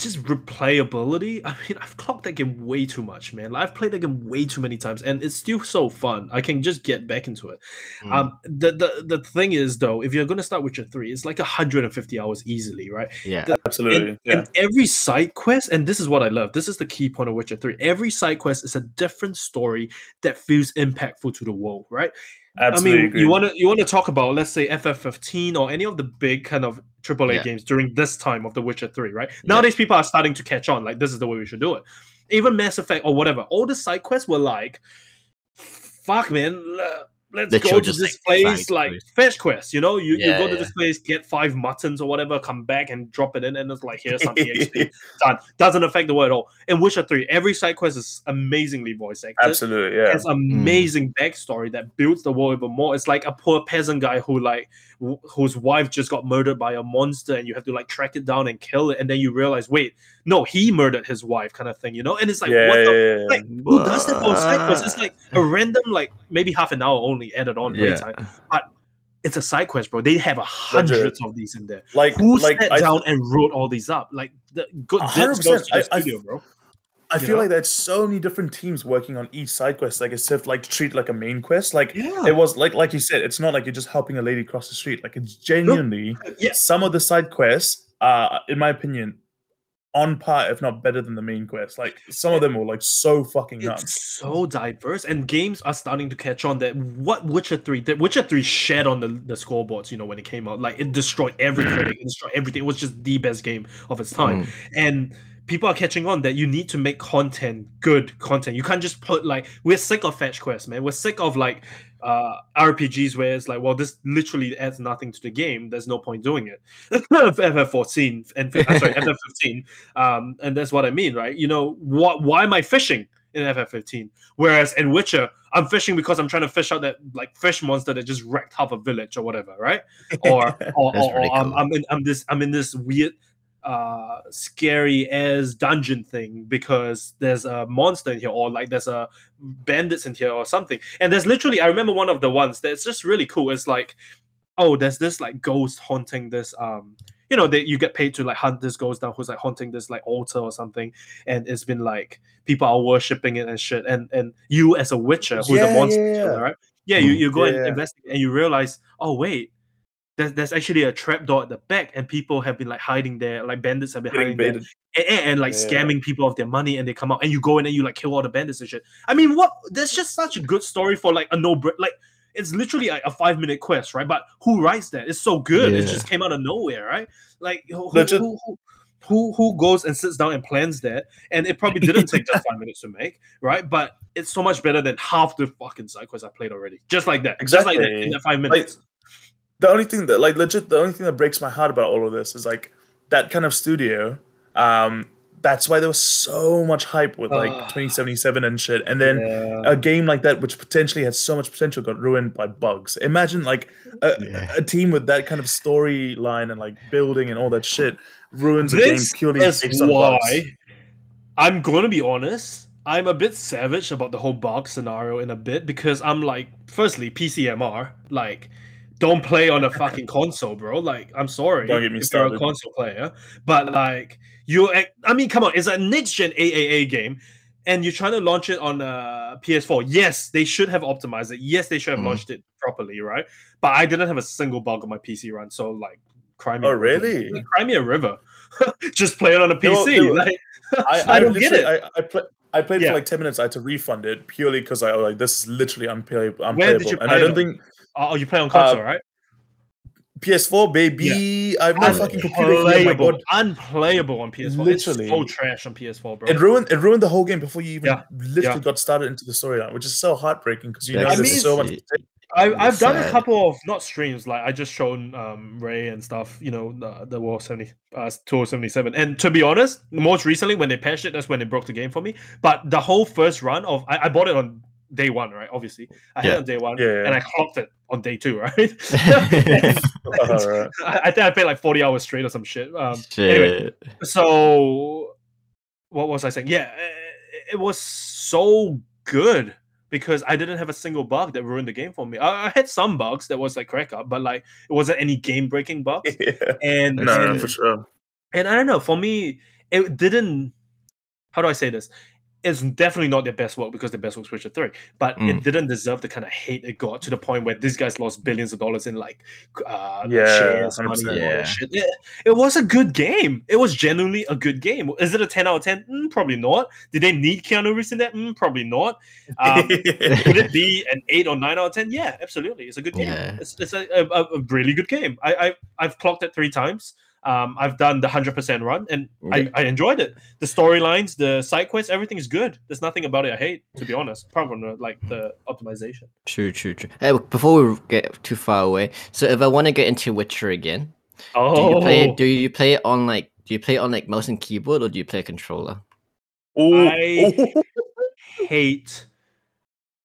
just replayability. I mean, I've clocked that game way too much, man. Like, I've played that game way too many times, and it's still so fun. I can just get back into it. Mm. Um, the, the the thing is though, if you're gonna start Witcher three, it's like 150 hours easily, right? yeah. the- Absolutely. And, yeah. and every side quest, and this is what I love. This is the key point of Witcher 3. Every side quest is a different story that feels impactful to the world, right? Absolutely. I mean, agree. you want to you want to talk about let's say FF15 or any of the big kind of AAA Yeah. games during this time of The Witcher 3, right? Yeah. Nowadays, people are starting to catch on. Like this is the way we should do it. Even Mass Effect or whatever, all the side quests were like, fuck, man. L- Let's Literal go to this like, place, like quests. fetch quest. You know, you, you Yeah, go to yeah. this place, get five muttons or whatever, come back and drop it in, and it's like here's some EXP done. Doesn't affect the world at all. In Witcher 3, every side quest is amazingly voice acted. Absolutely. Yeah. it's amazing backstory that builds the world even more. It's like a poor peasant guy who like w- whose wife just got murdered by a monster, and you have to like track it down and kill it, and then you realize, wait, no, he murdered his wife, kind of thing, you know? And it's like, yeah, what the yeah, yeah, like, who does that for side quest? It's like a random, like maybe half an hour only added on Yeah. playtime. It's a side quest, bro. They have a hundreds of these in there. Like, Who like sat I, down and wrote all these up? Like, the good hundred goes to the percent. I- I- studio, bro. I you feel know? like there's so many different teams working on each side quest. Like it's if like treat like a main quest. Like Yeah, it was like like you said, it's not like you're just helping a lady cross the street. Like it's genuinely yes. some of the side quests are, in my opinion, on par, if not better than the main quest. Like some of them were like so fucking nuts. It's so diverse, and games are starting to catch on that what Witcher 3 did. Witcher 3 shed on the, the scoreboards, you know, when it came out. Like it destroyed every critic, it destroyed everything. It was just the best game of its time. Mm. And people are catching on that you need to make content, good content. You can't just put like we're sick of fetch quests, man. We're sick of like uh RPGs where it's like, well, this literally adds nothing to the game. There's no point doing it. FF14 and uh, sorry, FF15. Um, and that's what I mean, right? You know, what why am I fishing in FF15? Whereas in Witcher, I'm fishing because I'm trying to fish out that like fish monster that just wrecked half a village or whatever, right? Or or, or, or I'm, cool. I'm in I'm this I'm in this weird uh scary as dungeon thing because there's a monster in here or like there's a bandits in here or something. And there's literally i remember one of the ones that's just really cool. It's like oh there's this like ghost haunting this um you know that you get paid to like hunt this ghost down who's like haunting this like altar or something. And it's been like people are worshipping it and shit. And and you as a witcher who's Yeah, a monster yeah, yeah. right? Yeah you, you go Yeah, and investigate and you realize oh wait there's, there's actually a trapdoor at the back and people have been like hiding there like bandits have been Getting hiding there. baited. and, and, and, like Yeah. scamming people of their money and they come out and you go in and you like kill all the bandits and shit. I mean what there's just such a good story for like a no break like it's literally like a five minute quest right? But who writes that? It's so good. It just came out of nowhere right? Like who, who, who, who, who, who goes and sits down and plans that? And it probably didn't take just five minutes to make right? But it's so much better than half the fucking side quests i played already. Just like that. Just like that in Exactly. that five minutes the only thing that like legit the only thing that breaks my heart about all of this is like that kind of studio um that's why there was so much hype with like Ah. 2077 and shit and then Yeah. a game like that which potentially had so much potential got ruined by bugs imagine like a, Yeah. a team with that kind of storyline and like building and all that shit ruins a game This purely is based on why bugs I'm going to be honest. I'm a bit savage about the whole bug scenario in a bit because I'm like, firstly, PCMR, like, don't play on a fucking console, bro. Like, I'm sorry Don't get me if you're a started. console player, but like, you, I mean, come on, it's a next gen AAA game, and you're trying to launch it on uh, PS4. Yes, they should have optimized it. Yes, they should have Mhm. launched it properly, right? But I didn't have a single bug on my PC run, so like, cry me. Oh, really? Like, cry me a river. Just play it on a PC. like, I, I don't get it. I, I, play, I played Yeah. for like 10 minutes. I had to refund it purely because I was like, this is literally unplayable. unplayable. Where did you and I don't on? think Oh, you play on console, Uh, right? PS4, baby. I have no fucking computer. Unplayable, God. unplayable on PS4. Literally. it's so trash on PS4, bro. It ruined it ruined the whole game before you even Yeah, literally yeah. got started into the storyline, which is so heartbreaking because you know That's there's I mean- so much. it- I, I've done a couple of not streams, like I just shown um Ray and stuff, you know, the, the War 70 uh 277. And to be honest, most recently when they patched it, that's when they broke the game for me. But the whole first run of I, I bought it on day one, right? Obviously. I had Yeah. it on day one Yeah. and I clocked it on day two, right? Alright. I, I think I played like 40 hours straight or some shit. Um anyway, Shit. so what was I saying? Yeah, it, it was so good because I didn't have a single bug that ruined the game for me. I, I had some bugs that was like crack up, but like it wasn't any game breaking bugs. yeah. And, No, no, and for sure. and I don't know. For me, it didn't. How do I say this? It's definitely not their best work because the best work's Witcher Three, but Mm. it didn't deserve the kind of hate it got to the point where these guys lost billions of dollars in like, uh, Yeah, shares, money, 100%. all that Yeah. It, it was a good game. It was genuinely a good game. Is it a ten out of ten? Mm, probably not. Did they need Keanu Reeves in that? Mm, probably not. Um, could it be an eight or nine out of ten? Yeah, absolutely. It's a good game. Yeah. It's, it's a, a, a really good game. I, I I've clocked it three times. Um, I've done the hundred percent run, and I, I enjoyed it. The storylines, the side quests, everything is good. There's nothing about it I hate, to be honest. Apart from the, like the optimization. True, true, true. Hey, before we get too far away, so if I want to get into Witcher again, do you play Oh, it? Do you play it on like? Do you play it on like mouse and keyboard, or do you play a controller? Ooh. I- hate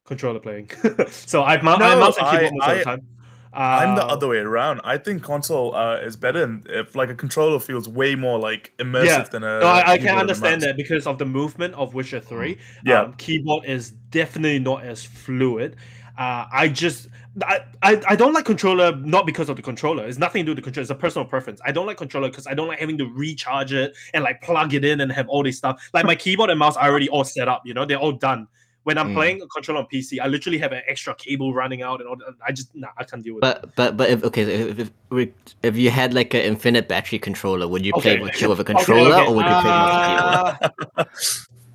controller playing. so I've mou- I No, mouse and I- keyboard most of the time. I'm the Uh, other way around. I think console uh, is better, and if like a controller feels way more like immersive Yeah. than a. No, I, I can understand that because of the movement of Witcher 3. Yeah. Um, keyboard is definitely not as fluid. Uh, I just I, I I don't like controller not because of the controller. It's nothing to do with the controller. It's a personal preference. I don't like controller because I don't like having to recharge it and like plug it in and have all this stuff. Like my keyboard and mouse are already all set up. You know, they're all done. When I'm Mm. playing a controller on PC, I literally have an extra cable running out and all. that. I just nah, I can't deal with it. But but but if okay, if if, if, you had like an infinite battery controller, would you play Okay. Witcher with a controller, okay. or would you play with a keyboard? Uh,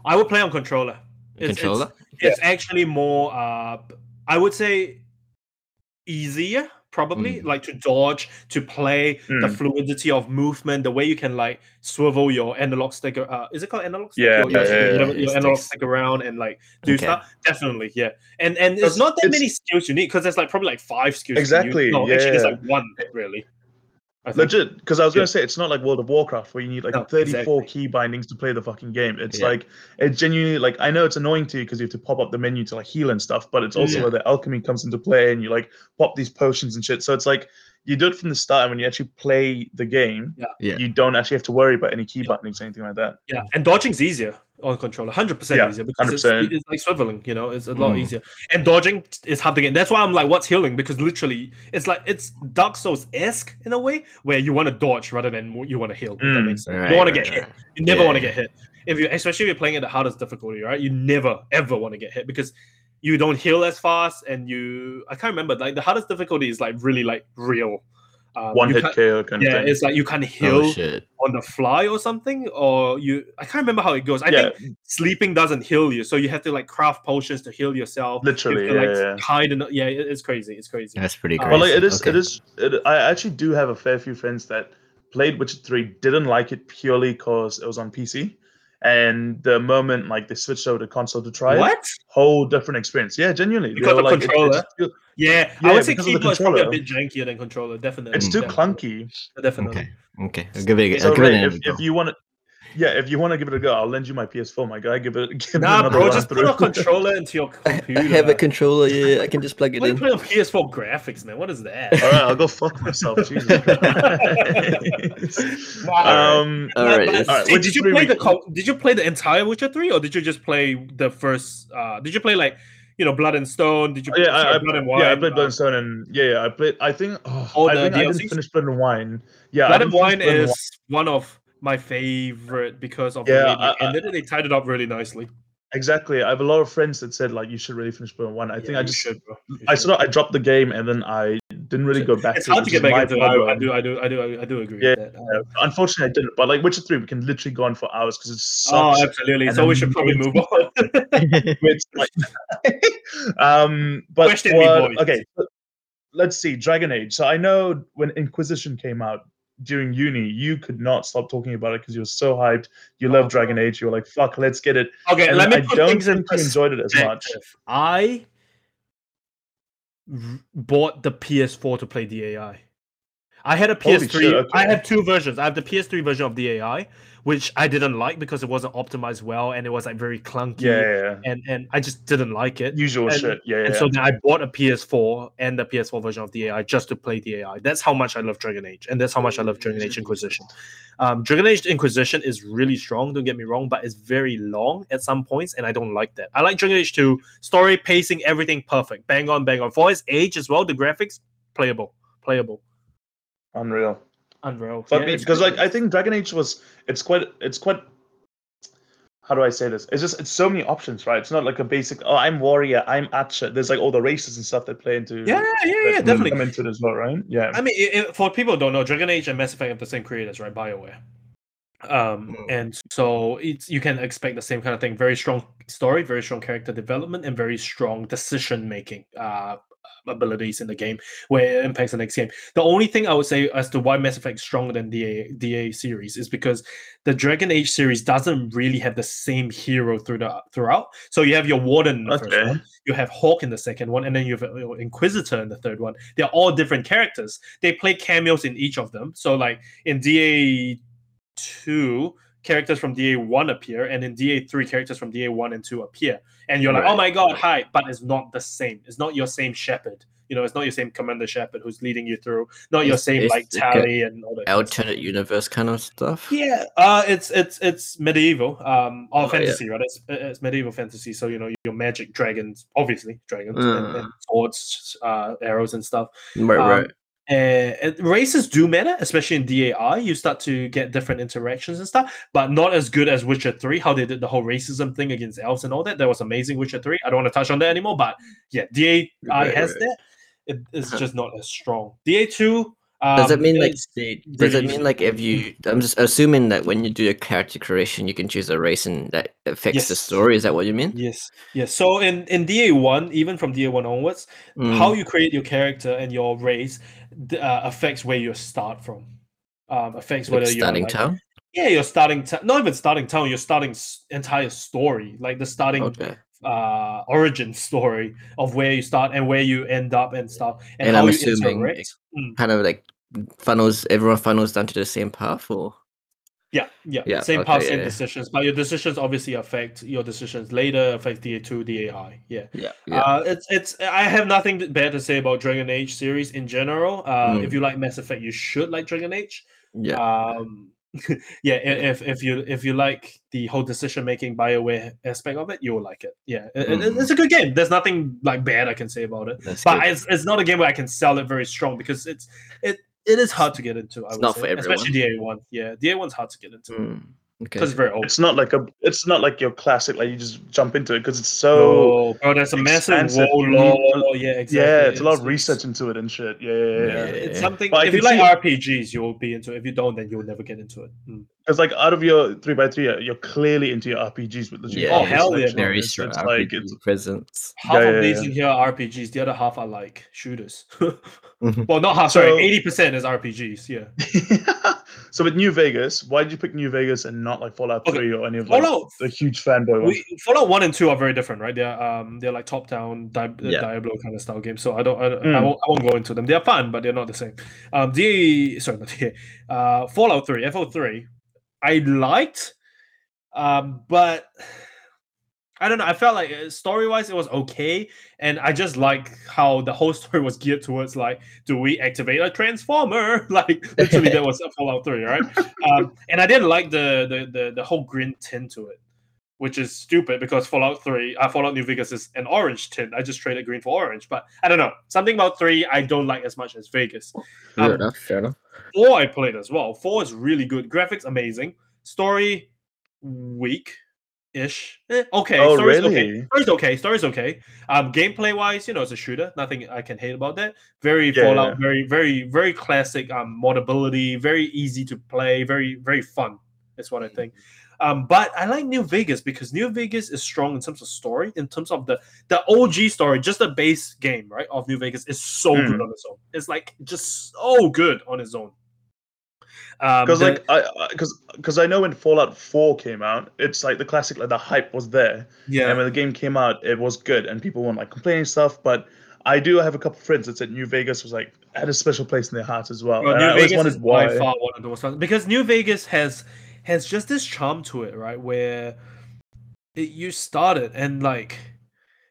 I would play on controller. It's- it's- Controller? It's, actually more. Uh, I would say easier, probably, Mm. like to dodge, to play, the Mm. fluidity of movement, the way you can like swivel your analog stick. Uh, is it called analog stick? Yeah, Your, your, yeah, yeah, whatever- yeah, your yeah, analog stick around and like do Okay. stuff. Definitely, yeah. And and It's- it's not that it's- many skills you need because there's like probably like five skills. you can use. Exactly, No, actually, it's yeah. like one really. Legit, because I was Yeah. gonna say it's not like World of Warcraft where you need like No, 34 exactly. key bindings to play the fucking game. It's Yeah. like it's genuinely like I know it's annoying to you because you have to pop up the menu to like heal and stuff, but it's also Yeah. where the alchemy comes into play and you like pop these potions and shit. So it's like you do it from the start, and when you actually play the game, Yeah. you don't actually have to worry about any key bindings or anything like that. Yeah, and dodging's easier on controller, hundred percent Yeah, easier because it's, 100%. it's like swiveling. You know, it's a lot Mm. easier. And dodging is hard to get. That's why I'm like, what's healing? Because literally, it's like it's Dark Souls esque in a way where you want to dodge rather than you want to heal. If that Mm. makes sense. Right, you don't want to right, get hit. You never Yeah, want to get hit. If you, especially if you're playing at the hardest difficulty, right? You never ever want to get hit because you don't heal as fast, and you I can't remember like the hardest difficulty is like really like real. Um, One you hit can't- KO kind Yeah, of thing. it's like you can't heal Oh on the fly or something, or you I can't remember how it goes. I yeah, think sleeping doesn't heal you, so you have to like craft potions to heal yourself. You have literally. to, Yeah, like yeah. hide and yeah, it's crazy. It's crazy. That's pretty crazy. Well, like it is. Okay. It is. It, I actually do have a fair few friends that played Witcher Three, didn't like it purely because it was on PC, and the moment like they switched over to console to try it, What? whole different experience. Yeah, genuinely. They Because were of like, it- it controller? just feel- Yeah, I would say because keyboard is probably a bit jankier than controller. Definitely, it's too definitely, clunky. Definitely. Okay, okay. I'll give it. A, So I'll give it if, go. if you want to, yeah, if you want to give it a go, I'll lend you my PS4, my guy. Give it. Give it Nah, another bro, run just put through. a controller into your I have a controller. Yeah, I can just plug it Why you in. play on PS4 graphics, man? What is that? All right, I'll go fuck myself. Jesus Christ. um, All But- right, but it's- All right, did, did you play we- the co- Did you play the entire Witcher three, or did you just play the first? uh Did you play like you know Blood and Stone? Did you? Oh, yeah, I, sorry, I, Blood and Wine? yeah, I played uh, Blood and Stone, and yeah, yeah, I played. I think. Oh, All I think I didn't finish Blood and Wine. Yeah, Blood and Wine Blood and is one of my favorite because of Yeah, the I- I- ended. They tied it up really nicely. Exactly. I have a lot of friends that said like you should really finish and Wine. I think I just should, bro. I sort of I dropped the game and then I didn't really go back. It's to it, hard to get back into. I, I do. I do. I do. I do agree Yeah, with that. Unfortunately, I didn't. But like Witcher Three, we can literally go on for hours because it's oh, absolutely. So we should probably move on. um, but Question me, boys. okay, let's see. Dragon Age. So I know when Inquisition came out during uni, you could not stop talking about it because you were so hyped. You Oh, love Dragon Age. You were like, "Fuck, let's get it." okay, And let me I put don't things in think you enjoyed it as much. I bought the PS4 to play the AI. I had a PS3. shit, okay. I have two versions. I have the PS3 version of the AI, which I didn't like because it wasn't optimized well and it was like very clunky. Yeah, yeah, yeah. And and I just didn't like it. usual and- shit. Yeah, And so then I bought a PS4 and the PS4 version of the AI just to play the AI. That's how much I love Dragon Age, and that's how much I love Dragon Age Inquisition. Um, Dragon Age Inquisition is really strong. Don't get me wrong, but it's very long at some points, and I don't like that. I like Dragon Age 2 story, pacing, everything perfect, bang on, bang on. For its age as well, the graphics playable, playable. Unreal. Unreal. Fuck yeah, because like I think Dragon Age was it's quite it's quite how do I say this? It's just it's so many options, right? It's not like a basic oh I'm warrior, I'm Archer. There's like all the races and stuff that play into yeah, yeah, yeah, that definitely. come into it as well, right? Yeah. I mean, i i for people who don't know, Dragon Age and Mass Effect have the same creators, right? Bioware. Um, Mm. and so it's you can expect the same kind of thing. Very strong story, very strong character development, and very strong decision making uh abilities in the game where it impacts the next game. The only thing I would say as to why Mass Effect is stronger than the DA series is because the Dragon Age series doesn't really have the same hero through the throughout. So you have your Warden in the first one, you have Hawke in the second one, and then you have uh, Inquisitor in the third one. They're all different characters. They play cameos in each of them. So like in DA two, characters from DA one appear, and in DA three, characters from DA one and two appear. And you're like, Right. oh my god, hi! But it's not the same. It's not your same Shepard. You know, it's not your same Commander Shepard who's leading you through. Not your same like Tali and all that. alternate universe kind of stuff. Yeah, uh, it's it's it's medieval, um, or Oh, yeah. fantasy, right? It's it's medieval fantasy. So you know your magic dragons, obviously dragons and, and swords, uh, arrows and stuff. Right, Um, right. Eh, and races do matter, especially in DAI. You start to get different interactions and stuff, but not as good as Witcher 3, how they did the whole racism thing against elves and all that. That was amazing, Witcher 3. I don't want to touch on that anymore, but yeah, DAI Right, has right. that. It, it's just not as strong. DA2. Does it um, mean like they, does it mean like if you I'm just assuming that when you do a character creation you can choose a race and that affects the story, is that what you mean? Yes, yes. So in in DA one, even from DA one onwards, how Mm, you create your character and your race uh, affects where you start from. Um, affects like whether you're starting like, town? yeah, you're starting town. Not even starting town. You're starting s- entire story, like the starting Okay. Uh origin story of where you start and where you end up and stuff, and, And how I'm assuming. Mm. kind of like funnels everyone funnels down to the same path or Yeah, yeah, Yeah, Same okay, path, same yeah. decisions, but your decisions obviously affect your decisions later. Affect DA two, DAI. Yeah. yeah, yeah. Uh, it's it's. I have nothing bad to say about Dragon Age series in general. Uh, Mm. If you like Mass Effect, you should like Dragon Age. yeah. Um, yeah. If if you if you like the whole decision making Bioware aspect of it, you will like it. Yeah, it- Mm. it's a good game. There's nothing like bad I can say about it. That's But good. it's, it's not a game where I can sell it very strong because it's it it is hard to get into. I It's would not say, for everyone. especially DA one. Yeah, DA one's hard to get into Mm, okay. because it's very old. It's not like a it's not like your classic like you just jump into it because it's so Oh, bro, there's a massive expansive. wall law. Yeah, exactly. yeah, it's a lot of it's- research into it and shit. Yeah, yeah, yeah. Yeah. It's something. But if you like RPGs, you'll be into it. If you don't, then you'll never get into it. Mm. Because like out of your three by three, you're clearly into your RPGs with the yeah, Oh, hell yeah, very It's- strong it's RPG like it's presence. Half Yeah, of these yeah. in here are RPGs. The other half are like shooters. Mhm. well, not half. So- sorry, eighty percent is RPGs. Yeah. so with New Vegas, why did you pick New Vegas and not like Fallout Okay, Three or any of like Fallout. the huge fanboy ones? We, Fallout One and Two are very different, right? They're um they're like top down Di- Yeah. Diablo kind of style games. So I don't I, I, Mm. won't, I won't go into them. They're fun, but they're not the same. Um, DA sorry not DA. Uh, Fallout Three, FO Three, I liked, um, but I don't know. I felt like story wise it was okay, and I just like how the whole story was geared towards like, do we activate a transformer? like literally, that was a Fallout Three, right? um, and I didn't like the, the the the whole green tint to it, which is stupid because Fallout Three, uh, Fallout New Vegas is an orange tint. I just traded green for orange, but I don't know something about three I don't like as much as Vegas. Fair Um, enough. Fair enough. Four I played as well. Four is really good. Graphics amazing. Story weak ish. Eh, okay. Oh, story's okay. really? Story's okay. Story's okay. Um, gameplay wise, you know, it's a shooter. Nothing I can hate about that. Very Yeah, Fallout. yeah. Very very very classic. Um, modability. Very easy to play. Very very fun. That's what I think. Um, but I like New Vegas because New Vegas is strong in terms of story, in terms of the the OG story, just the base game, right? Of New Vegas is so Hmm. good on its own. It's like just so good on its own. Um, Because the- like I because because I know when Fallout Four came out, it's like the classic like the hype was there, yeah, and when the game came out, it was good, and people weren't like complaining stuff. But I do have a couple friends that said New Vegas was like had a special place in their hearts as well. Well, and I New Vegas is why. by far one of the most fun because New Vegas has has just this charm to it, right? Where it, you started and like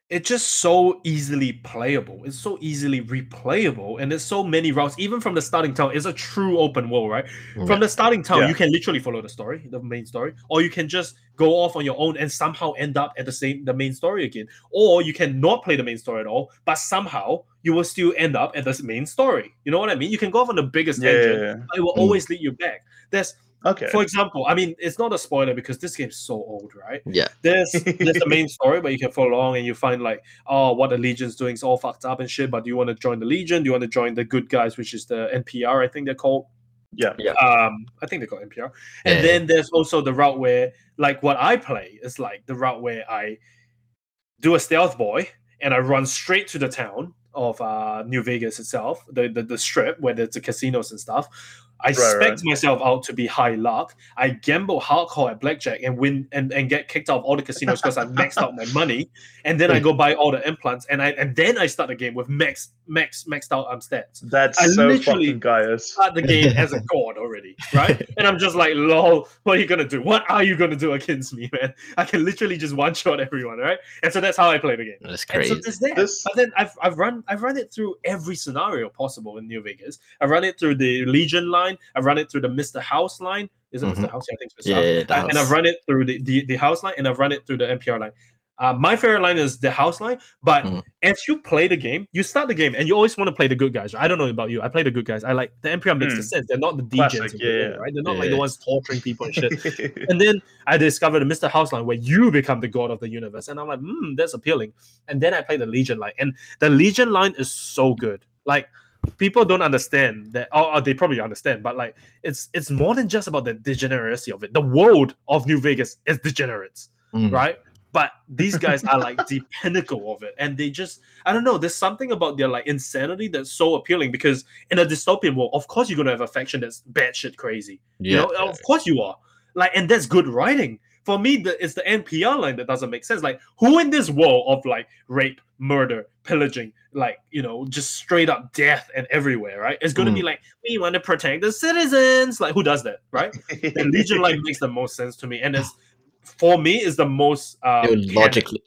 it's just so easily playable. It's so easily replayable, and there's so many routes. Even from the starting town, it's a true open world, right? From the starting town, Yeah. you can literally follow the story, the main story, or you can just go off on your own and somehow end up at the same the main story again. Or you can not play the main story at all, but somehow you will still end up at the main story. You know what I mean? You can go off on the biggest Yeah, tangent, yeah, yeah. but it will Mm. always lead you back. There's, Okay. for example, I mean, it's not a spoiler because this game's so old, right? Yeah. There's there's the main story where you can follow along and you find like, oh, what the Legion's doing is all fucked up and shit. But do you want to join the Legion? Do you want to join the good guys, which is the NCR? I think they're called. yeah. yeah. Um, I think they call it NCR. And Yeah. then there's also the route where, like, what I play is like the route where I do a stealth boy and I run straight to the town of uh, New Vegas itself, the, the the strip where there's the casinos and stuff. I Right, spec right. myself out to be high luck. I gamble hardcore at blackjack and win and, and get kicked out of all the casinos because I maxed out my money. And then I go buy all the implants and I and then I start the game with max max maxed out um stats That's I so literally- fucking Gaius. start the game as a god already, right? and I'm just like, lol, what are you gonna do? What are you gonna do against me, man? I can literally just one shot everyone, right? And so that's how I play the game. That's And so crazy. there's that. This- But then I've I've run I've run it through every scenario possible in New Vegas. I've run it through the Legion line. I've run it through the Mr. House line. Is it Mhm. Mr. House? Yeah, I think it's Mr. Yeah, House. yeah, the and I've run it through the, the, the house line and I've run it through the NCR line. Uh, my favorite line is the house line, but Mhm. as you play the game, you start the game and you always want to play the good guys. I don't know about you. I play the good guys. I like the NCR makes the Mm. sense. They're not the Classic, DJs, yeah, yeah. right? They're not like the ones torturing people and shit. and then I discovered the Mr. House line where you become the god of the universe. And I'm like, hmm, that's appealing. And then I play the Legion line. And the Legion line is so good. Like people don't understand that or, or they probably understand, but like it's it's more than just about the degeneracy of it. The world of New Vegas is degenerates, Mm. right? But these guys are like the pinnacle of it. And they just I don't know, there's something about their like insanity that's so appealing because in a dystopian world, of course you're gonna have a faction that's batshit crazy. You Yeah. know, of course you are. Like, and that's good writing. For me, the, it's the NCR line that doesn't make sense. Like, who in this world of like rape, murder, pillaging, like you know, just straight up death and everywhere, right? It's gonna be like, we want to protect the citizens. Like, who does that, right? The Legion line makes the most sense to me, and it's for me is the most canon. logically.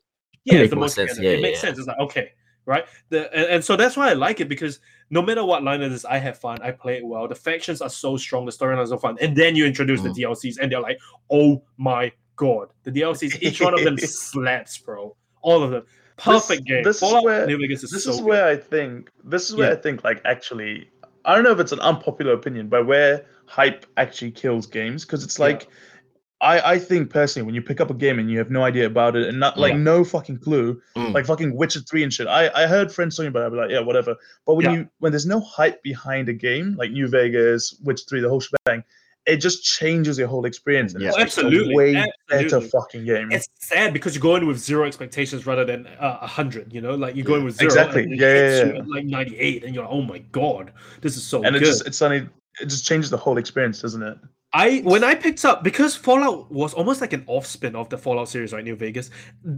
Yeah, it's the most sense. Yeah, it yeah, makes sense. It's like okay, right? The and, and so that's why I like it because no matter what line it is, I have fun. I play it well. The factions are so strong. The storylines are so fun. And then you introduce Mm. the DLCs, and they're like, oh my god, the DLCs. Each one of them slaps, bro. All of them. Perfect game. this is where- New Vegas is this so is good. I think this is where Yeah. I think like actually I don't know if it's an unpopular opinion, but where hype actually kills games because it's Yeah. like I I think personally when you pick up a game and you have no idea about it and not like Yeah. no fucking clue, Mm. like fucking Witcher three and shit. I I heard friends talking about it, I'd be like yeah whatever. But when Yeah. you when there's no hype behind a game like New Vegas, Witcher three, the whole shebang, it just changes your whole experience. And Yeah. it's Oh, absolutely, a way better fucking game. It's sad because you're going with zero expectations rather than uh, a hundred. You know, like you're going with zero. Exactly. and it Yeah, yeah, you yeah. at, like 98, and you're like, oh my god, this is so and it just it's suddenly it just changes the whole experience, doesn't it? I when I picked up because Fallout was almost like an off spin of the Fallout series, right? New Vegas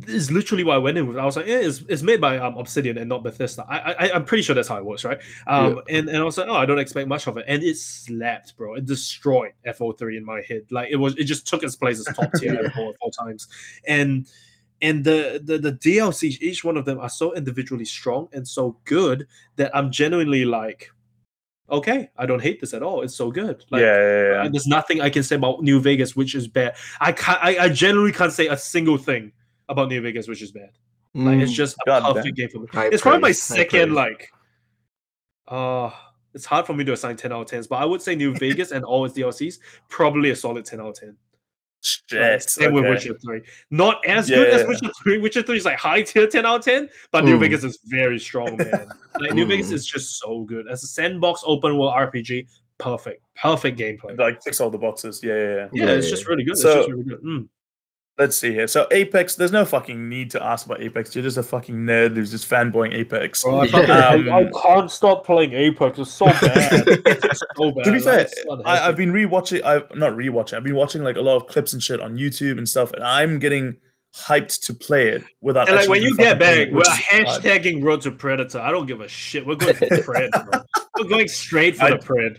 is literally what I went in with. I was like, yeah, it's, it's made by um, Obsidian and not Bethesda. I, I I'm pretty sure that's how it works, right? Um, and and I was like, oh, I don't expect much of it, and it slapped, bro. It destroyed FO3 in my head. Like it was, it just took its place as top tier four four times, and and the, the the DLCs, each one of them are so individually strong and so good that I'm genuinely like, okay, I don't hate this at all. It's so good. Like, yeah, yeah, yeah. there's nothing I can say about New Vegas which is bad. I can't. I, I generally can't say a single thing about New Vegas which is bad. Like it's Mm. just a God damn. perfect game for me. High it's probably my second praise. like. Uh it's hard for me to assign 10 out of 10s, but I would say New Vegas and all its DLCs probably a solid 10 out of 10. Shit. Same with. Witcher 3. Not as good as Witcher 3. Witcher 3 is like high tier 10 out of 10, but New Mm. Vegas is very strong, man. Like New Vegas is just so good. As a sandbox open world RPG, perfect. Perfect gameplay. Like ticks all the boxes. Yeah, yeah, yeah. Yeah, Yeah, it's yeah, just really good. So- it's just really good. Mm. Let's see here. So Apex, there's no fucking need to ask about Apex. You're just a fucking nerd who's just fanboying Apex. Bro, I, Yeah. fucking- I- I Um, can't stop playing Apex. It's so bad. it's so bad. to be fair, it's I, I've been rewatching. I've not rewatching. I've been watching like a lot of clips and shit on YouTube and stuff, and I'm getting hyped to play it without. And like when you get back, we're which hard. hashtagging Road to Predator. I don't give a shit. We're going for Pred, bro. We're going straight for I- the Pred.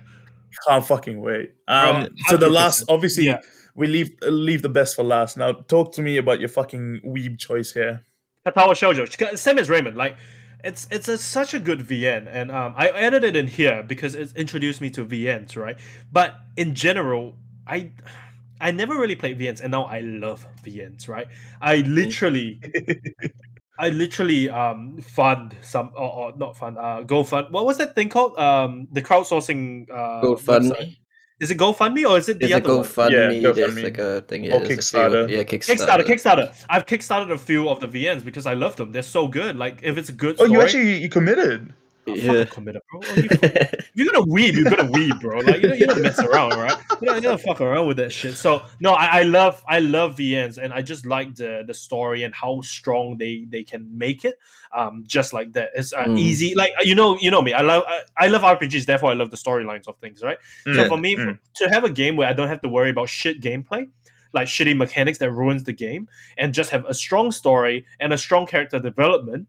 Can't fucking wait. Um, Bro, so the last, obviously, Yeah. We leave leave the best for last. Now, talk to me about your fucking weeb choice here. Katawa Shoujo. Same as Raymond. Like, it's it's a, such a good VN, and um, I added it in here because it introduced me to VNs, right? But in general, I I never really played VNs, and now I love VNs, right? I literally. I literally um fund some or, or not fund uh go fund What was that thing called? Um, the crowdsourcing uh GoFundMe. Website. Is it GoFundMe or is it the There's a other one? GoFundMe. Yeah, There's GoFundMe. like a thing. Or Yeah, there's a few- Kickstarter. Yeah, Kickstarter, Kickstarter. Kickstarter. I've kickstarted a few of the VNs because I love them. They're so good. Like if it's a good Oh, you actually you committed. Yeah. bro. You- you're gonna weeb, you're gonna weeb, bro. Like you don't, you don't mess around, right? You don't, you don't fuck around with that shit. So no, I, I love I love VNs, and I just like the the story and how strong they they can make it. Um, just like that, it's uh, Mm. easy. Like you know, you know me. I love I, I love RPGs. Therefore, I love the storylines of things, right? So Mm, for me, mm. to have a game where I don't have to worry about shit gameplay, like shitty mechanics that ruins the game, and just have a strong story and a strong character development,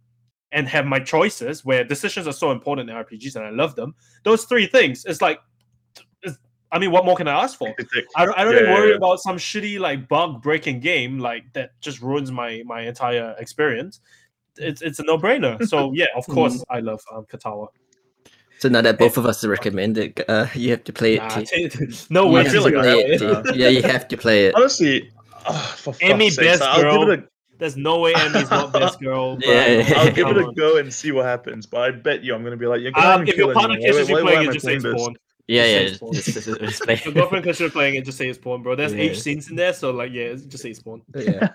and have my choices where decisions are so important in RPGs and I love them. Those three things, it's like, it's, I mean, what more can I ask for? I don't, I don't Yeah, even worry yeah. about some shitty like bug breaking game like that just ruins my my entire experience. It's it's a no brainer. So yeah, of course I love um, Katawa. So now that both of us recommend it, uh, you have to play it. Nah, T. t- no way. I feel like I it. Yeah, you have to play it. Honestly, oh, for Emi fuck's sakes, Best I'll Girl. give it a There's no way Emi's not this girl. bro. Yeah. I'll give it a go and see what happens. But I bet you I'm gonna be like, you're gonna Um, have if your partner kisses you playing it, just say it's porn. Yeah, yeah. Just, it's porn. just, just, just play. Your girlfriend kisses you playing it, just say it's porn, bro. There's Yeah. H scenes in there, so like yeah, just say it's porn. yeah.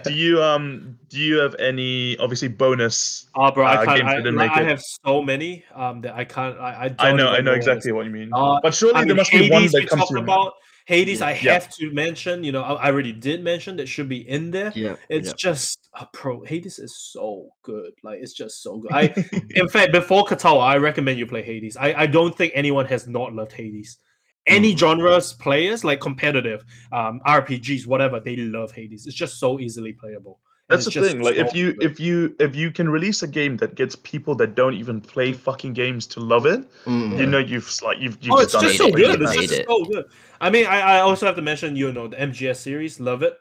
Do you um do you have any obviously bonus? Ah, bro, I Uh, can't. games I, like, I have so many um that I can't. I, I, don't I know, I know exactly what you mean. Uh, but surely I mean, there must Hades be one that comes talked to your mind. about. Hades, I Yeah. have to mention. You know, I, I already did mention that should be in there. yeah. It's just a pro. Hades is so good. Like it's just so good. I, in fact, before Katawa, I recommend you play Hades. I, I don't think anyone has not loved Hades. Any Mm. genres players like competitive, um, RPGs, whatever, they love Hades. It's just so easily playable. And That's the thing. Like, if you good. if you if you can release a game that gets people that don't even play fucking games to love it, Mm. you know you've like you've you've oh, it's done just it. so good. you It's just it. so good. I mean, I, I also have to mention, you know, the MGS series, love it.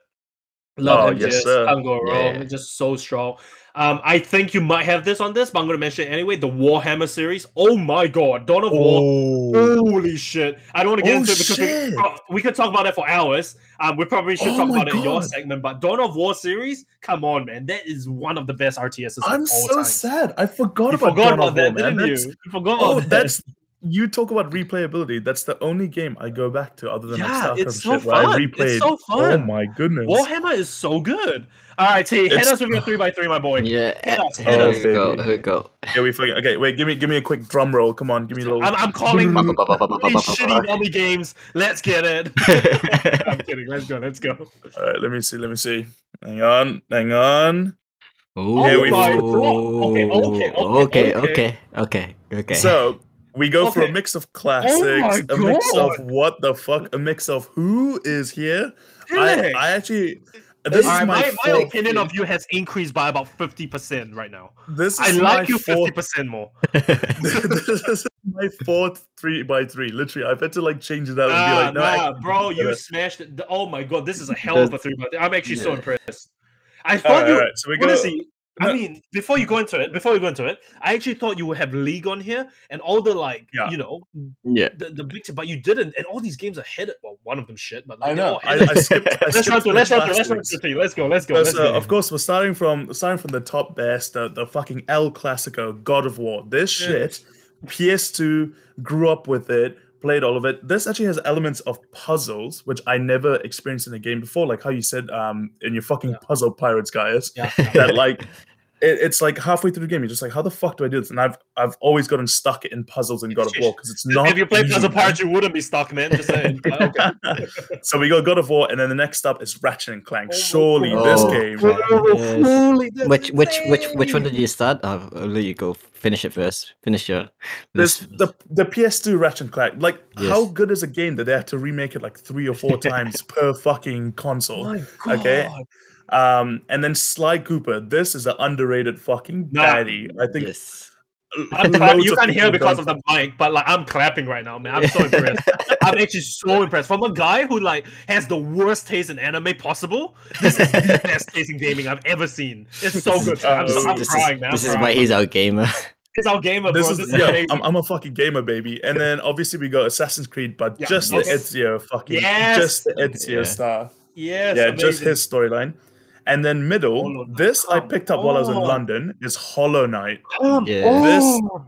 Love Oh, MGS, yes, sir. can't go wrong. Yeah. Just so strong. Um, I think you might have this on this, but I'm going to mention it anyway. The Warhammer series. Oh my god, Dawn of War. Oh, Holy shit! I don't want to get Oh, into it because we, oh, we could talk about that for hours. Um, we probably should Oh talk about it in your segment. But Dawn of War series, come on, man, that is one of the best RTSs. I'm of all so time. sad. I forgot You about forgot Dawn about of that, War, man. didn't That's- you? You forgot Oh, about that. that's you talk about replayability. That's the only game I go back to other than Yeah, StarCraft it's so shit where I fun. It's replayed. so Oh my goodness. Warhammer is so good. All right, T, hit It's- us with your three by three, my boy. Yeah. Hit us, hit Here us. we go. baby. Here we go. Yeah, we forget. Okay, wait. Give me give me a quick drum roll. Come on, give me a little. I'm, I'm calling these shitty ba. games. Let's get it. I'm kidding. Let's go. Let's go. All right, let me see. Let me see. Hang on. Hang on. Ooh. Here we oh go. Okay, okay, okay, okay, okay. okay, okay, okay. So we go for a Oh mix of oh classics, my a mix of what the fuck, a mix of who is here. I, I actually. This All is my, my, my fourth- opinion of you has increased by about 50% right now. This I like you fourth 50% more. this is my fourth three by three. Literally, I've had to like change it out and be Nah, like, no, nah, bro, you better. smashed it. Oh my god, this is a hell of a three by three. I'm actually so impressed. I thought right, you all right, so we go. honestly. I mean, before you go into it, before you go into it, I actually thought you would have League on here and all the like, Yeah. you know, yeah. the, the big, but you didn't. And all these games are headed. Well, one of them shit, but like, I know. I. I skipped. I let's skipped run through. Let's run through. Let's run classics. through. three. Let's go. Let's go. Because, Let's uh, go. of course, we're starting from starting from the top best, the, the fucking El Clasico, God of War. This Yeah. shit, PS2, grew up with it, played all of it. This actually has elements of puzzles, which I never experienced in a game before. Like how you said, um, in your fucking Yeah. puzzle pirates, guys. Yeah. that like it, it's like halfway through the game, you're just like, how the fuck do I do this? And I've I've always gotten stuck in puzzles in God of War because it's not. if you played easy, Puzzle man. Pirates, you wouldn't be stuck, man. Just saying. So we got God of War, and then the next stop is Ratchet and Clank. Oh Surely God. this Oh. game. Yes. Holy, that's Which which which which one did you start? Uh, I'll let you go. Finish it first. Finish your. This the the PS2 Ratchet and Clank. Like, how good is a game that they have to remake it like three or four times per fucking console? My Okay. God. Um, and then Sly Cooper. This is an underrated fucking Nah. baddie. I think yes. I'm clapping. You can't hear because of the mic, but like I'm clapping right now, man. I'm so impressed. I'm actually so impressed. From a guy who like has the worst taste in anime possible, this is the best taste in gaming I've ever seen. It's so good. I'm, Uh, so, I'm this crying, is, man. this I'm is why he's our gamer. It's our gamer, This bro. is, This is yeah. I'm, I'm a fucking gamer, baby. And then obviously we got Assassin's Creed, but Yeah, just okay. the Ezio fucking, Yes. just the Ezio Yeah. star. yes, yeah, just his storyline. And then middle, Hollow Knight, this I picked up while I was in. London is Hollow Knight. Come Yeah. on.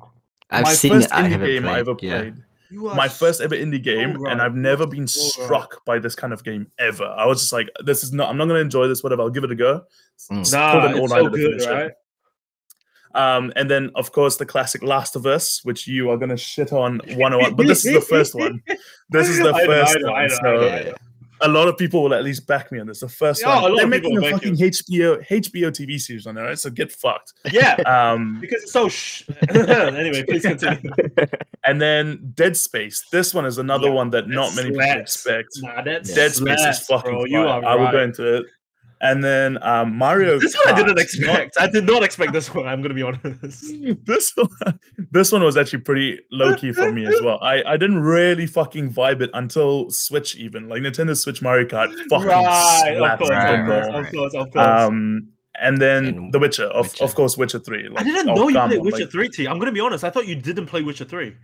I've my seen first it. I indie haven't game played. I ever yeah. played. You are My first ever indie game, right. and I've never are been so right. struck by this kind of game ever. I was just like, this is not. I'm not gonna enjoy this. Whatever. I'll give it a go. Mm. Nah, it's so good, right? Um, and then of course the classic Last of Us, which you are gonna shit on 101, but this is the first one. This is the I know, first know, one. know, so I know, I Yeah. Know. a lot of people will at least back me on this. The first Yeah, a one. lot They're making a will back fucking HBO HBO TV series on it, right? So get fucked. Yeah, Um, because it's so sh. anyway, please continue. and then Dead Space. This one is another Yeah, one that not many people expect. Nah, that's Dead Space is fucking bro. You are I will go into it. And then um, Mario. This one I didn't Kart. expect. I did not expect this one. I'm gonna be honest. this one, this one was actually pretty low key for me as well. I, I didn't really fucking vibe it until Switch even like Nintendo Switch Mario Kart fucking right, of course, Right, of course, right, of course, of course. Um, and then And The Witcher, of, Witcher. of course, Witcher Three. I like, didn't oh, know you come played on, Witcher like, 3 T. I'm gonna be honest. I thought you didn't play Witcher 3. That's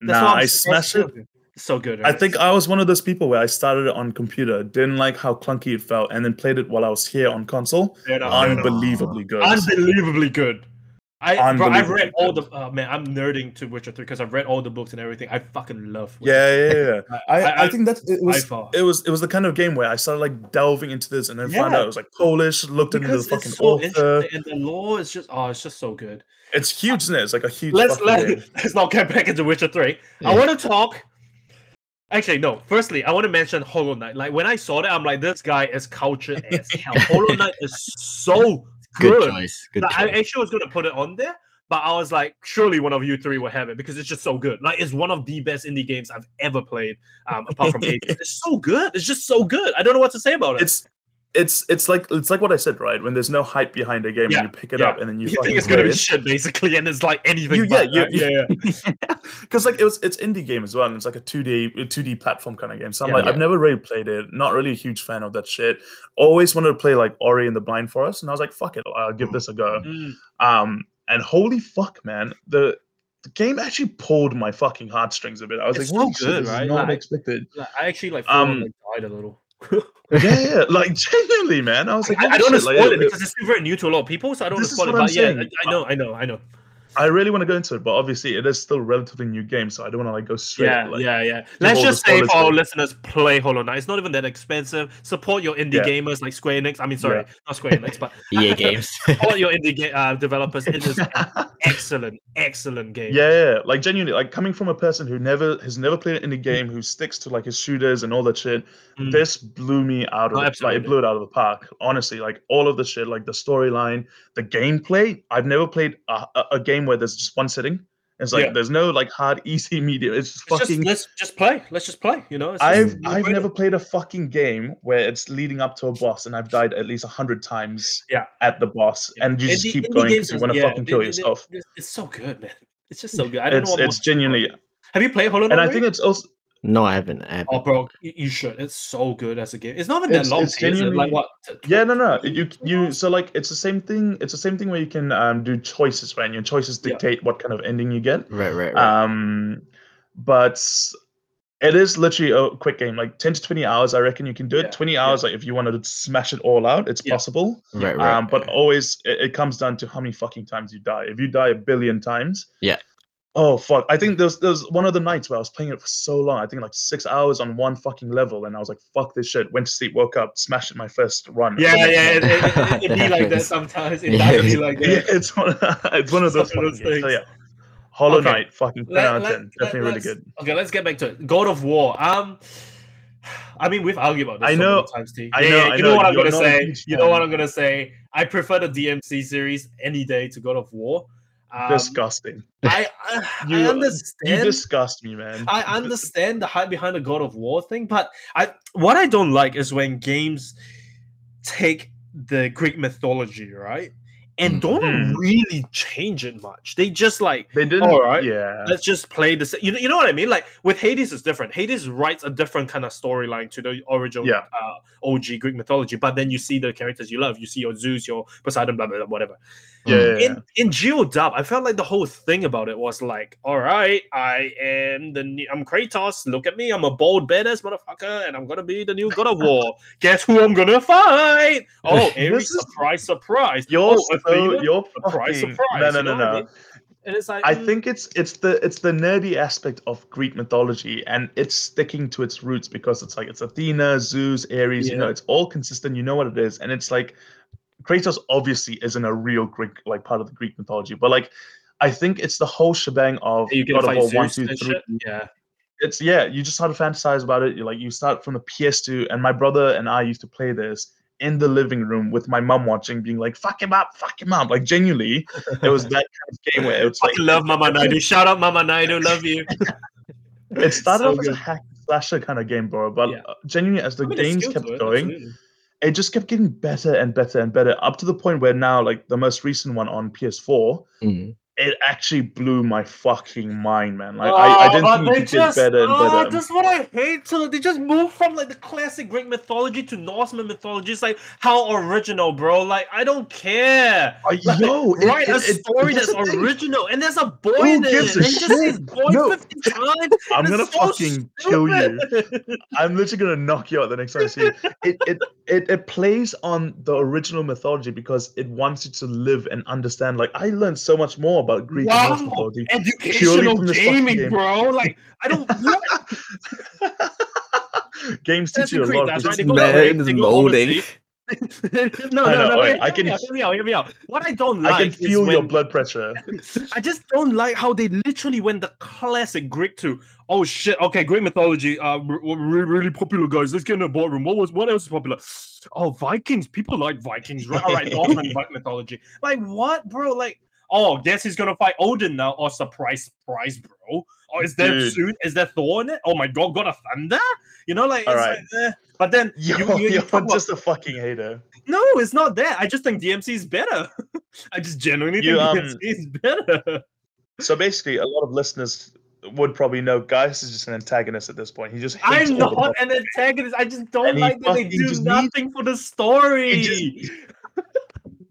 Nah, I'm I surprised smashed you it. So good. I think I was one of those people where I started it on computer, didn't like how clunky it felt, and then played it while I was here on console. Enough, fair enough. Unbelievably good. unbelievably good. I I've read all the uh, man. I'm nerding to Witcher 3 because I've read all the books and everything. I fucking love. Witcher yeah, yeah, yeah. I- I, I- think that it was it was it was the kind of game where I started like delving into this and then found out it was like Polish, looked into the fucking so author. and the lore is just oh, it's just so good. It's huge, isn't it? It's like a huge let's let, game. let's not get back into Witcher 3. I want to talk. Actually, no. Firstly, I want to mention Hollow Knight. Like when I saw that, I'm like, this guy is cultured as hell. Hollow Knight is so Good good. choice. Good Like, I choice. actually was gonna put it on there, but I was like, surely one of you three will have it because it's just so good. Like it's one of the best indie games I've ever played, um, apart from Hades. It's so good. It's just so good. I don't know what to say about it. It's it's it's like it's like what I said, right? When there's no hype behind a game, Yeah, and you pick it yeah. up and then you, you think it's gonna be it. shit basically, and it's like anything. You- yeah, you- yeah, yeah. because like it was it's indie game as well and it's like a 2d a 2d platform kind of game so i'm Yeah. like i've never really played it not really a huge fan of that shit always wanted to play like ori and the blind forest and i was like fuck it i'll give this a go Mm. um and holy fuck man the the game actually pulled my fucking heartstrings a bit i was It's like so good, right? not Like- expected Like, I actually like, Um, like died a little. Yeah, yeah like genuinely man i was like I, I oh, don't want to shit, like, spoil it- because it's still very new to a lot of people, so I don't want to spoil it. But yeah. I, I know, I know, I know. I really want to go into it, but obviously it is still a relatively new game, so I don't want to like go straight. Yeah, like, yeah, yeah. Let's just say for our there. listeners, play Hollow Knight. It's not even that expensive. Support your indie Yeah. gamers like Square Enix. I mean, sorry, Yeah. not Square Enix, but EA games. support your indie ga- uh, developers. It is excellent, excellent game. Yeah, yeah, like genuinely, like coming from a person who never has never played an indie game, who sticks to like his shooters and all that shit. Mm. This blew me out of Oh, the, like it blew it out of the park. Honestly, like all of the shit, like the storyline, the gameplay. I've never played a, a, a game where there's just one sitting. It's like Yeah. there's no like hard, easy, medium. It's just It's just, fucking. let's just play. Let's just play. You know, it's just I've I've never played a fucking game where it's leading up to a boss and I've died at least a hundred times Yeah. at the boss Yeah. and you just Indie- keep going because you want to yeah, fucking kill yourself. It's, it's so good, man. It's just so good. I don't It's know it's genuinely Have you played Hollow Knight? and I think it's also no, I haven't. I haven't. Oh, bro, you, you should. It's so good as a game. It's not even that long. it's T, is it? Like what? Yeah, no, no. You you so like it's the same thing. It's the same thing where you can um, do choices, right? And your choices Yeah. dictate what kind of ending you get. Right, right, right. Um, but it is literally a quick game, like ten to twenty hours. I reckon you can do it. Yeah, Twenty yeah. hours, like if you wanted to smash it all out, it's Yeah. possible. right, right. um, but right. always it, it comes down to how many fucking times you die. If you die a billion times, Yeah. Oh fuck! I think there's there's one of the nights where I was playing it for so long. I think like six hours on one fucking level, and I was like, "Fuck this shit." Went to sleep, woke up, smashed it my first run. Yeah, yeah, it, morning. it, it, it be like that sometimes. It Yeah. does be like yeah, that. it's one. it's one of those, Some of those fucking games. So things. yeah, Hollow Okay. Knight, fucking ten Let- out of let- ten. let- Definitely really good. Okay, let's get back to it. God of War. Um, I mean, we've argued about this. I so know- many times, T. I Yeah, know, yeah, I You know know, what I'm you're gonna say. You know what. I'm gonna say. I prefer the DMC series any day to God of War. Um, Disgusting. I I, You- I You disgust me, man. I understand the hype behind the God of War thing, but I what I don't like is when games take the Greek mythology, right, and Mm. don't Mm. really change it much. They just like They didn't. All right. Yeah. let's just play the you know, you know what I mean? Like with Hades is different. Hades writes a different kind of storyline to the original Yeah. uh, OG Greek mythology, but then you see the characters you love. You see your Zeus, your Poseidon, blah blah blah, whatever. Yeah. yeah, yeah. In in GoW, I felt like the whole thing about it was like, all right, I am the new, I'm Kratos. Look at me, I'm a bold badass motherfucker, and I'm gonna be the new God of War. Guess who I'm gonna fight? Oh, Ares, This surprise, surprise. You're oh, so Athena? you're surprise, fucking- surprise. No, no, you no, know what I no. mean? And it's like I mm, think it's it's the it's the nerdy aspect of Greek mythology, and it's sticking to its roots because it's like it's Athena, Zeus, Ares. You know, it's all consistent. You know what it is, and it's like Kratos obviously isn't a real Greek like part of the Greek mythology, but like I think it's the whole shebang of you God of War one, Zeus two, three. Yeah. It's yeah, you just start to fantasize about it. You like you start from the PS2, and my brother and I used to play this in the living room with my mum watching, being like, "Fuck him up, fuck him up!" Like genuinely, it was that kind of game where it's like Fucking love Mama Naidu. Shout out Mama Naidu. Love you. it started So off as a hack slasher kind of game, bro. But Yeah. uh, genuinely, as the I mean, games kept it, going, absolutely. It just kept getting better and better and better, up to the point where now, like the most recent one on PS4, Mm. It actually blew my fucking mind, man. Like I, I didn't but think Oh, it could get better and oh, better. That's what I hate. So they just move from like the classic Greek mythology to Norseman mythology. It's like how original, bro. Like I don't care. Uh, Like, yo, it- Write a it- it- story that's that's original, and there's a boy Who in it. gives a and just shit? boy No. 50 times. I'm gonna so fucking kill you. I'm literally gonna knock you out the next time I see you. It, it it it plays on the original mythology because it wants you to live and understand. Like I learned so much more about Greek wow, mythology. educational from this fucking gaming, game. bro. Like I don't. Games teach you a lot. that's of right. things. They go Man rape, is molding. overseas. no, no, no. okay, Hear, I can- hear me out. Hear me out. What I don't like, I like can is feel your blood pressure. I just don't like how they literally went the classic Greek to oh shit okay Greek mythology uh r- r- really, really popular guys let's get in the boardroom what was what else is popular oh Vikings people like Vikings right all right Northern Viking mythology like what bro like oh guess he's gonna fight Odin now oh surprise surprise bro oh is there Dude. soon is there Thor in it oh my god God of Thunder you know like All it's right. like, eh. but then Yo, you, you, you you're talk about- just a fucking hater. no it's not that I just think DMC is better I just genuinely You, think um, DMC is better. So basically, a lot of listeners would probably know Gaius is just an antagonist at this point. He just hates I'm all the not an antagonist. I just don't And like that they do just needs- nothing for the story. just-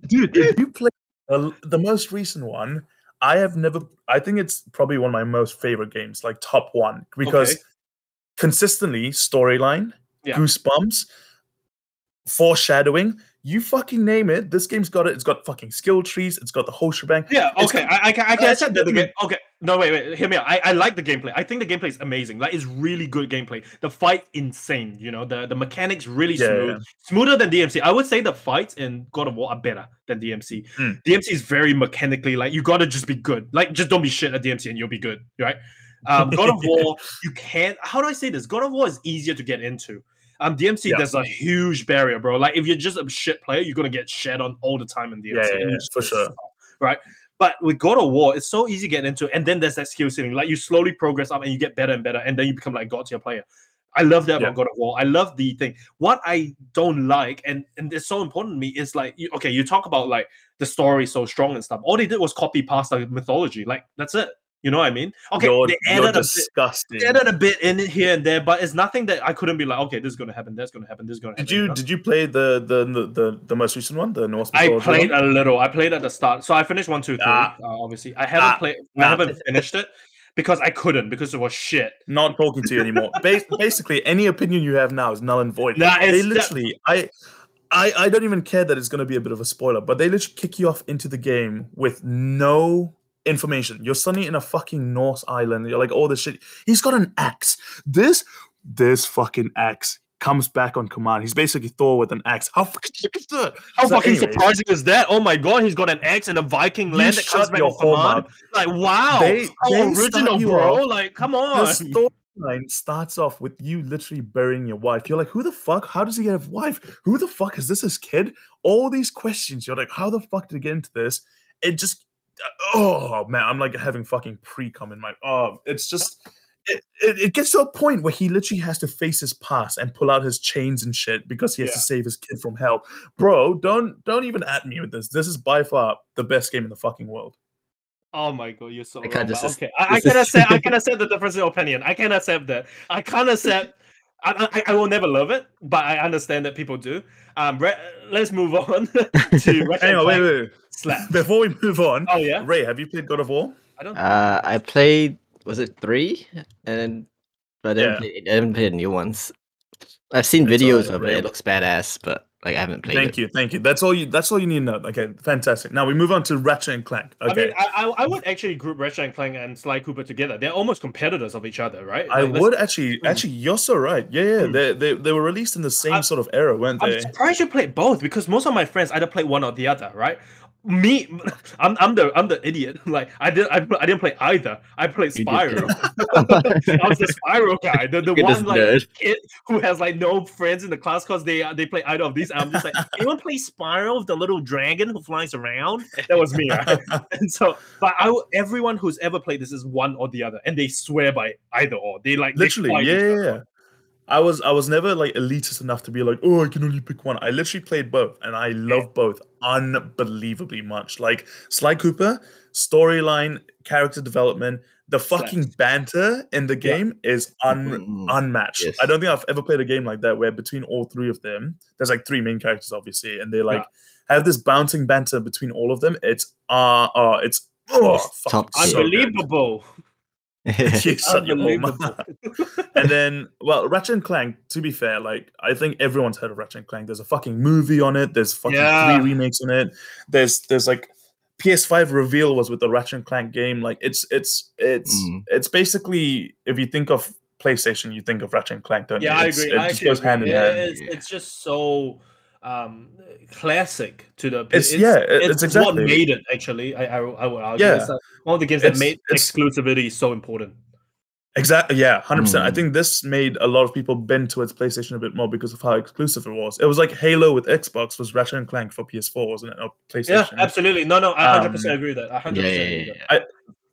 dude if you play uh, the most recent one i have never i think it's probably one of my most favorite games like top one because Okay. consistently storyline Yeah. goosebumps foreshadowing you fucking name it this game's got it it's got fucking skill trees it's got the whole shebang yeah, okay. got- I, I can I can Uh, accept that the game. Okay, no wait wait. Hear me out. I, I like the gameplay. I think the gameplay is amazing. Like it's really good gameplay. The fight insane. You know the the mechanics really Yeah, smooth, yeah. smoother than DMC. I would say the fights in God of War are better than DMC. Hmm. DMC is very mechanically like you gotta just be good. Like just don't be shit at DMC and you'll be good, right? Um, God of War, you can't. How do I say this? God of War is easier to get into. Um, DMC, Yeah. there's a huge barrier, bro. Like if you're just a shit player, you're gonna get shed on all the time in DMC. Yeah, yeah, yeah, for sure. tough, right? But with God of War, it's so easy to get into, and then there's that skill ceiling. Like you slowly progress up, and you get better and better, and then you become like God tier player. I love that Yeah. about God of War. I love the thing. What I don't like, and and it's so important to me, is like, you, okay, you talk about like the story so strong and stuff. All they did was copy past the mythology. Like that's it. You know what I mean? Okay, you're, they you're added a bit, disgusting they added a bit in it here and there, but it's nothing that I couldn't be like, okay, this is gonna happen, that's gonna happen, this is gonna happen. did you know? did you play the the the, the, the most recent one the norse I played one? a little. I played at the start, so I finished one, two, three. Ah. uh, obviously, I haven't Ah. played. I haven't finished it because I couldn't because it was shit. not talking to you anymore. Bas- basically, any opinion you have now is null and void. Nah, they it's- literally, I, I, I don't even care that it's going to be a bit of a spoiler, but they literally kick you off into the game with no information. You're suddenly in a fucking Norse island. You're like, all this shit. He's got an axe. This, this fucking axe comes back on command. He's basically Thor with an axe. How fucking sick is that? How fucking surprising is that? Oh my god, he's got an axe and a Viking land that comes back on command. mouth. Like, wow, They- how they original, bro! off- Like, come The on. storyline starts off with you literally burying your wife. You're like, who the fuck? How does he have a wife? Who the fuck is this his kid? All these questions. You're like, how the fuck did he get into this? It just, oh man, I'm like having fucking pre cum in my. Oh, it's just, it, it, it gets to a point where he literally has to face his past and pull out his chains and shit because he has to save his kid from hell. Bro, don't don't even at me with this. This is by far the best game in the fucking world. Oh my god, you're so I wrong. can't just- okay, I, I can is- accept. I can accept the difference in opinion. I can accept that. I can't accept. I, I, I will never love it, but I understand that people do. Um, Re- let's move on to Ratchet Hang on, wait, wait, wait. Slap. Before we move on, Oh yeah, Ray, have you played God of War? I don't. Uh, I played was it three, and but I didn't, Yeah. play, I didn't play the new ones. I've seen It's videos alright, of Ray. it. It looks badass, but like I haven't played Thank it. you, thank you. That's all you. That's all you need to know. Okay, fantastic. Now we move on to Ratchet and Clank. I Okay, mean, I, I I would actually group Ratchet and Clank and Sly Cooper together. They're almost competitors of each other, right? I, Like, let's- would actually. Mm. Actually, you're so right. Yeah, yeah. Mm. They, they they were released in the same I- sort of era, weren't they? I'm surprised you played both because most of my friends either played one or the other, right? Me, I'm, I'm the I'm the idiot. Like I did I, I didn't play either. I played Spyro. I was the Spyro guy, the, the one like nerd. kid who has like no friends in the class because they they play either of these. I'm just like, anyone play Spyro, the little dragon who flies around? That was me, right? and so, but i everyone who's ever played this is one or the other, and they swear by either or. They like literally, fight yeah, yeah, yeah. I was I was never like elitist enough to be like, oh, I can only pick one. I literally played both, and I love both unbelievably much. Like Sly Cooper, storyline, character development, the fucking banter in the Yeah. game is un Mm, unmatched. yes. I don't think I've ever played a game like that where between all three of them, there's like three main characters, obviously, and they like have this bouncing banter between all of them. It's uh, uh it's oh, It's fucking top tier. so good. Unbelievable. You shut your hole. Unbelievable. and then, well, Ratchet and Clank. To be fair, like I think everyone's heard of Ratchet and Clank. There's a fucking movie on it. There's fucking Yeah. three remakes on it. There's there's like PS5 reveal was with the Ratchet and Clank game. Like it's it's it's Mm. it's basically if you think of PlayStation, you think of Ratchet and Clank, don't Yeah, you? I It's- agree. It I just goes agree. hand in Yeah, hand. It's, it's just so um classic to the. It's- yeah, it- it's what made it. Actually, I I, I would argue. Yeah. It's like one of the games that It's- made exclusivity so important. Exactly. Yeah, hundred percent. I Mm. think this made a lot of people bend towards PlayStation a bit more because of how exclusive it was. It was like Halo with Xbox was Ratchet and Clank for PS4, wasn't it? Or Yeah, absolutely. No, no, I hundred percent Um, agree with that. Hundred Yeah, percent yeah, yeah, yeah. that.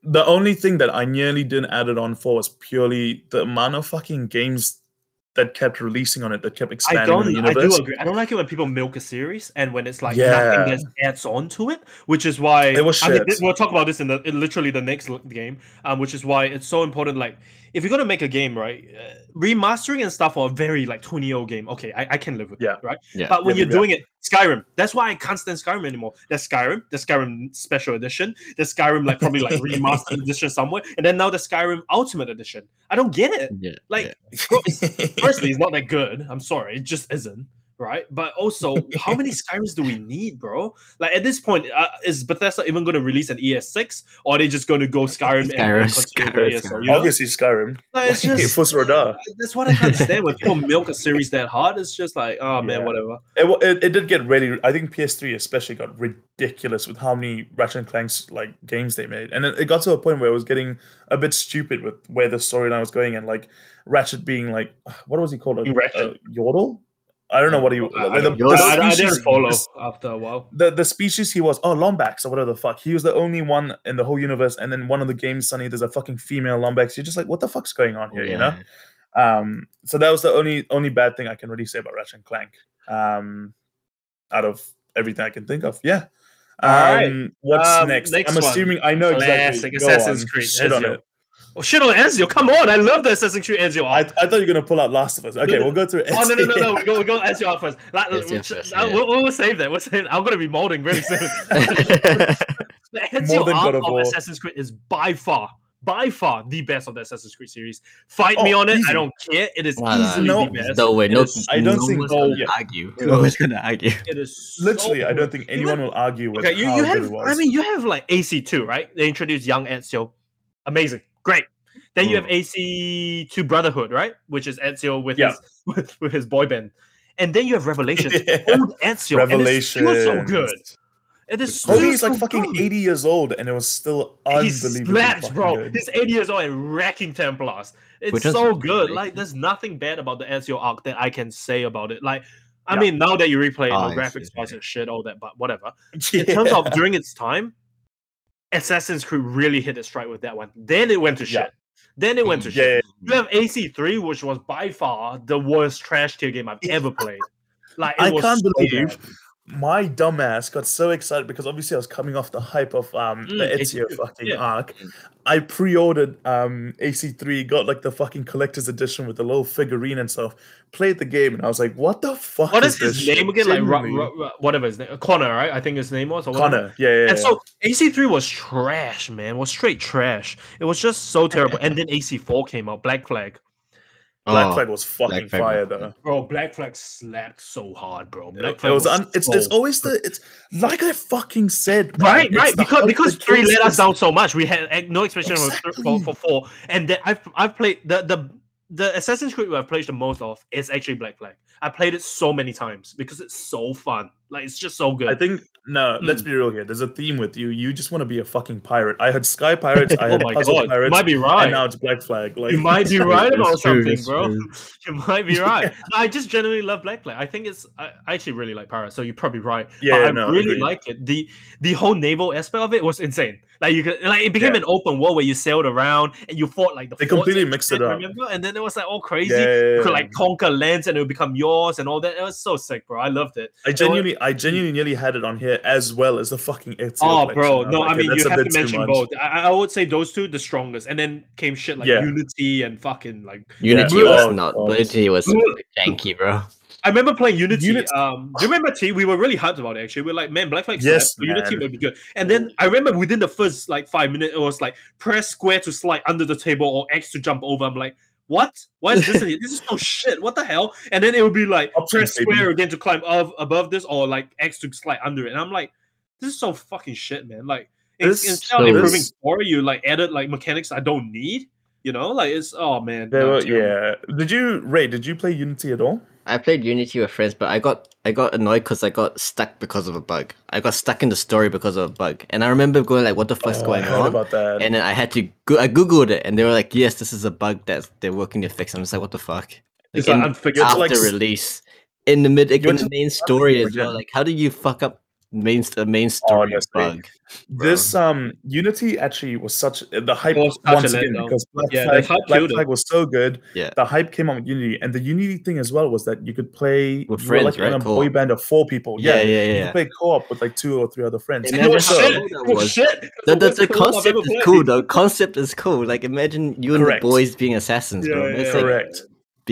the only thing that I nearly didn't add it on for was purely the amount of fucking games that kept releasing on it that kept I expanding the don't. I do agree. I don't like it when people milk a series and when it's like Yeah. nothing that adds on to it, which is why It was I mean, shit. we'll talk about this in the in literally the next game. Um, which is why it's so important. Like, if you're gonna make a game, right, uh, remastering and stuff for a very like 20 year old game, okay, I, I can live with Yeah. that, right? Yeah. But when Yeah, you're yeah. doing it, Skyrim, that's why I can't stand Skyrim anymore. There's Skyrim, the Skyrim Special Edition, the Skyrim like probably like remastered edition somewhere, and then now the Skyrim Ultimate Edition. I don't get it. Yeah. Like, bro, it's- firstly, it's not that good. I'm sorry, it just isn't. Right, but also, how many Skyrims do we need, bro? Like at this point, uh, is Bethesda even going to release an ES6, or are they just going to go Skyrim, and- and, Skyrim, Skyrim, with ESO, Skyrim. you know? Obviously, Skyrim. Like, it's just Fus Ro Dah. that's what I can't stand when people milk a series that hard. It's just like, oh man, Yeah. whatever. It, it, it did get really. I think PS3 especially got ridiculous with how many Ratchet and Clanks like games they made, and it, it got to a point where it was getting a bit stupid with where the storyline was going, and like Ratchet being like, what was he called? A, Ratchet. a yodel? I don't know what he. I, the- the- don't- I- I- I species- didn't follow the- after a while. the the species he was oh Lombax or whatever the fuck. He was the only one in the whole universe, and then one of the games, Sunny, there's a fucking female Lombax. You're just like, what the fuck's going on here, you know? Um, so that was the only only bad thing I can really say about Ratchet and Clank. Um, out of everything I can think of, yeah. Um, Alright. what's Um, next? next I'm one. assuming I know exactly. Classic Go Assassin's on. Creed, Shit on it. Oh shit on Ezio! Come on, I love the Assassin's Creed Ezio. I, I thought you were gonna pull out Last of Us. Okay, we'll go through. Oh no no no no! We go we go Ezio out first. Like, Ezio sh- first, yeah. we'll, we'll save that. We'll save. I'm gonna be molding really soon. the Ezio More than arc God of of Assassin's Creed is by far, by far the best of the Assassin's Creed series. Fight oh, me Oh, on it. I don't care. It is Nah, nah, easily no- the best. No way. No, is- I don't no think- one's oh, gonna argue. No one's gonna argue. It is Literally, so I don't think Even- anyone will argue with Okay, you, how you good it was. I mean, you have like AC2, right? They introduced young Ezio. Amazing, great. Then you have Mm. AC2 Brotherhood, right? Which is Ezio with Yeah. his with, with his boy band. And then you have Revelations, Yeah. old Ezio, and it's still so good. It is still Homie is like fucking good. 80 years old, and it was still He unbelievably slaps, bro. good. He's 80 years old and wrecking Templars. It's Which so good. great. Like, there's nothing bad about the Ezio arc that I can say about it. Like, I Yeah. mean, now that you replay it, Oh, the graphics see. wise and shit, all that, but whatever. Yeah. in terms of during its time, Assassin's Creed really hit its stride with that one. Then it went to Yeah. shit. Then it went to Yeah, shit. You have AC3, which was by far the worst trash tier game I've ever played. Like it I was can't believe. My dumbass got so excited because obviously I was coming off the hype of um the Mm, Ezio AC3, fucking yeah. arc. I pre-ordered um AC3, got like the fucking collector's edition with the little figurine and stuff. Played the game and I was like, what the fuck? What is is his name again? Like Ro- Genuinely. Ro- Ro- whatever his name, Connor, right? I think his name was. Or. Connor, yeah, yeah. And yeah. so AC3 was trash, man. Was straight trash. It was just so terrible. And then AC4 came out, Black Flag. Black Oh, Flag was fucking Flag fire was- though. Bro, Black Flag slapped so hard, bro. Black It Flag was un- it's, it's always the it's like I fucking said, man, Right, right. Because because three let us down so much. We had no expectation for, Exactly. for, for four. And then I've I've played the the the Assassin's Creed I've played the most of is actually Black Flag. I played it so many times because it's so fun. Like it's just so good. I think no. Let's Mm. be real here. There's a theme with you. You just want to be a fucking pirate. I had Sky Pirates. I oh had my Puzzle god, you Pirates. might be right. And now it's Black Flag. Like you might be right about true, something, bro. true. You might be right. I just genuinely love Black Flag. I think it's I, I actually really like pirates, so you're probably right. Yeah, I no, really like it. The the whole naval aspect of it was insane. Like you could like it became Yeah. an open world where you sailed around and you fought like the They completely mixed it up. Remember? And then it was like all crazy. Yeah, yeah, You could yeah. like conquer lands and it would become yours and all that. It was so sick, bro. I loved it. I genuinely, I genuinely nearly had it on here as well as the fucking Ezio Oh, collection. bro, no, like, I mean that's you a have to mention both. I, I would say those two the strongest, and then came shit like Yeah. Unity and fucking like Unity Yeah. was Oh, not. God. Unity was Ugh. janky, bro. I remember playing Unity. Unity- Um, do you remember T? We were really hyped about it. Actually, we are like, man, Black Flag. Yes, but Unity would be good. And then I remember within the first like five minutes, it was like press square to slide under the table or X to jump over. I'm like, what? Why is this? this is no shit. What the hell? And then it would be like Options, press baby. square again to climb up above this, or like X to slide under it. And I'm like, this is so fucking shit, man. Like This- instead of so improving story, you like added like mechanics I don't need. You know, like it's oh man. Were, yeah. Did you Ray? Did you play Unity at all? I played Unity with friends, but I got I got annoyed because I got stuck because of a bug. I got stuck in the story because of a bug, and I remember going like, "What the fuck's Oh, I going heard on?" about that. And then I had to go- I googled it, and they were like, "Yes, this is a bug that they're working to fix." I'm just like, "What the fuck?" It's Like, like in- unfixable. after like, release, in the mid, in the main story as well. Like, how do you fuck up main the main story Honestly. bug? This um Unity actually was such the hype was such once again letdown. because Black Yeah, Flag, hype Black. Flag was so good. Yeah. The hype came on with Unity, and the Unity thing as well was that you could play With friends, like in right? a Co-op. boy band of four people. Yeah, Yeah, yeah, You yeah. could play co-op with like two or three other friends. Imagine It was how shit. cool that was was. shit. The, the, the the coolest I've concept ever is cool. The concept is cool. Like imagine you and Correct. the boys being assassins, bro. Yeah, That's yeah, like Correct.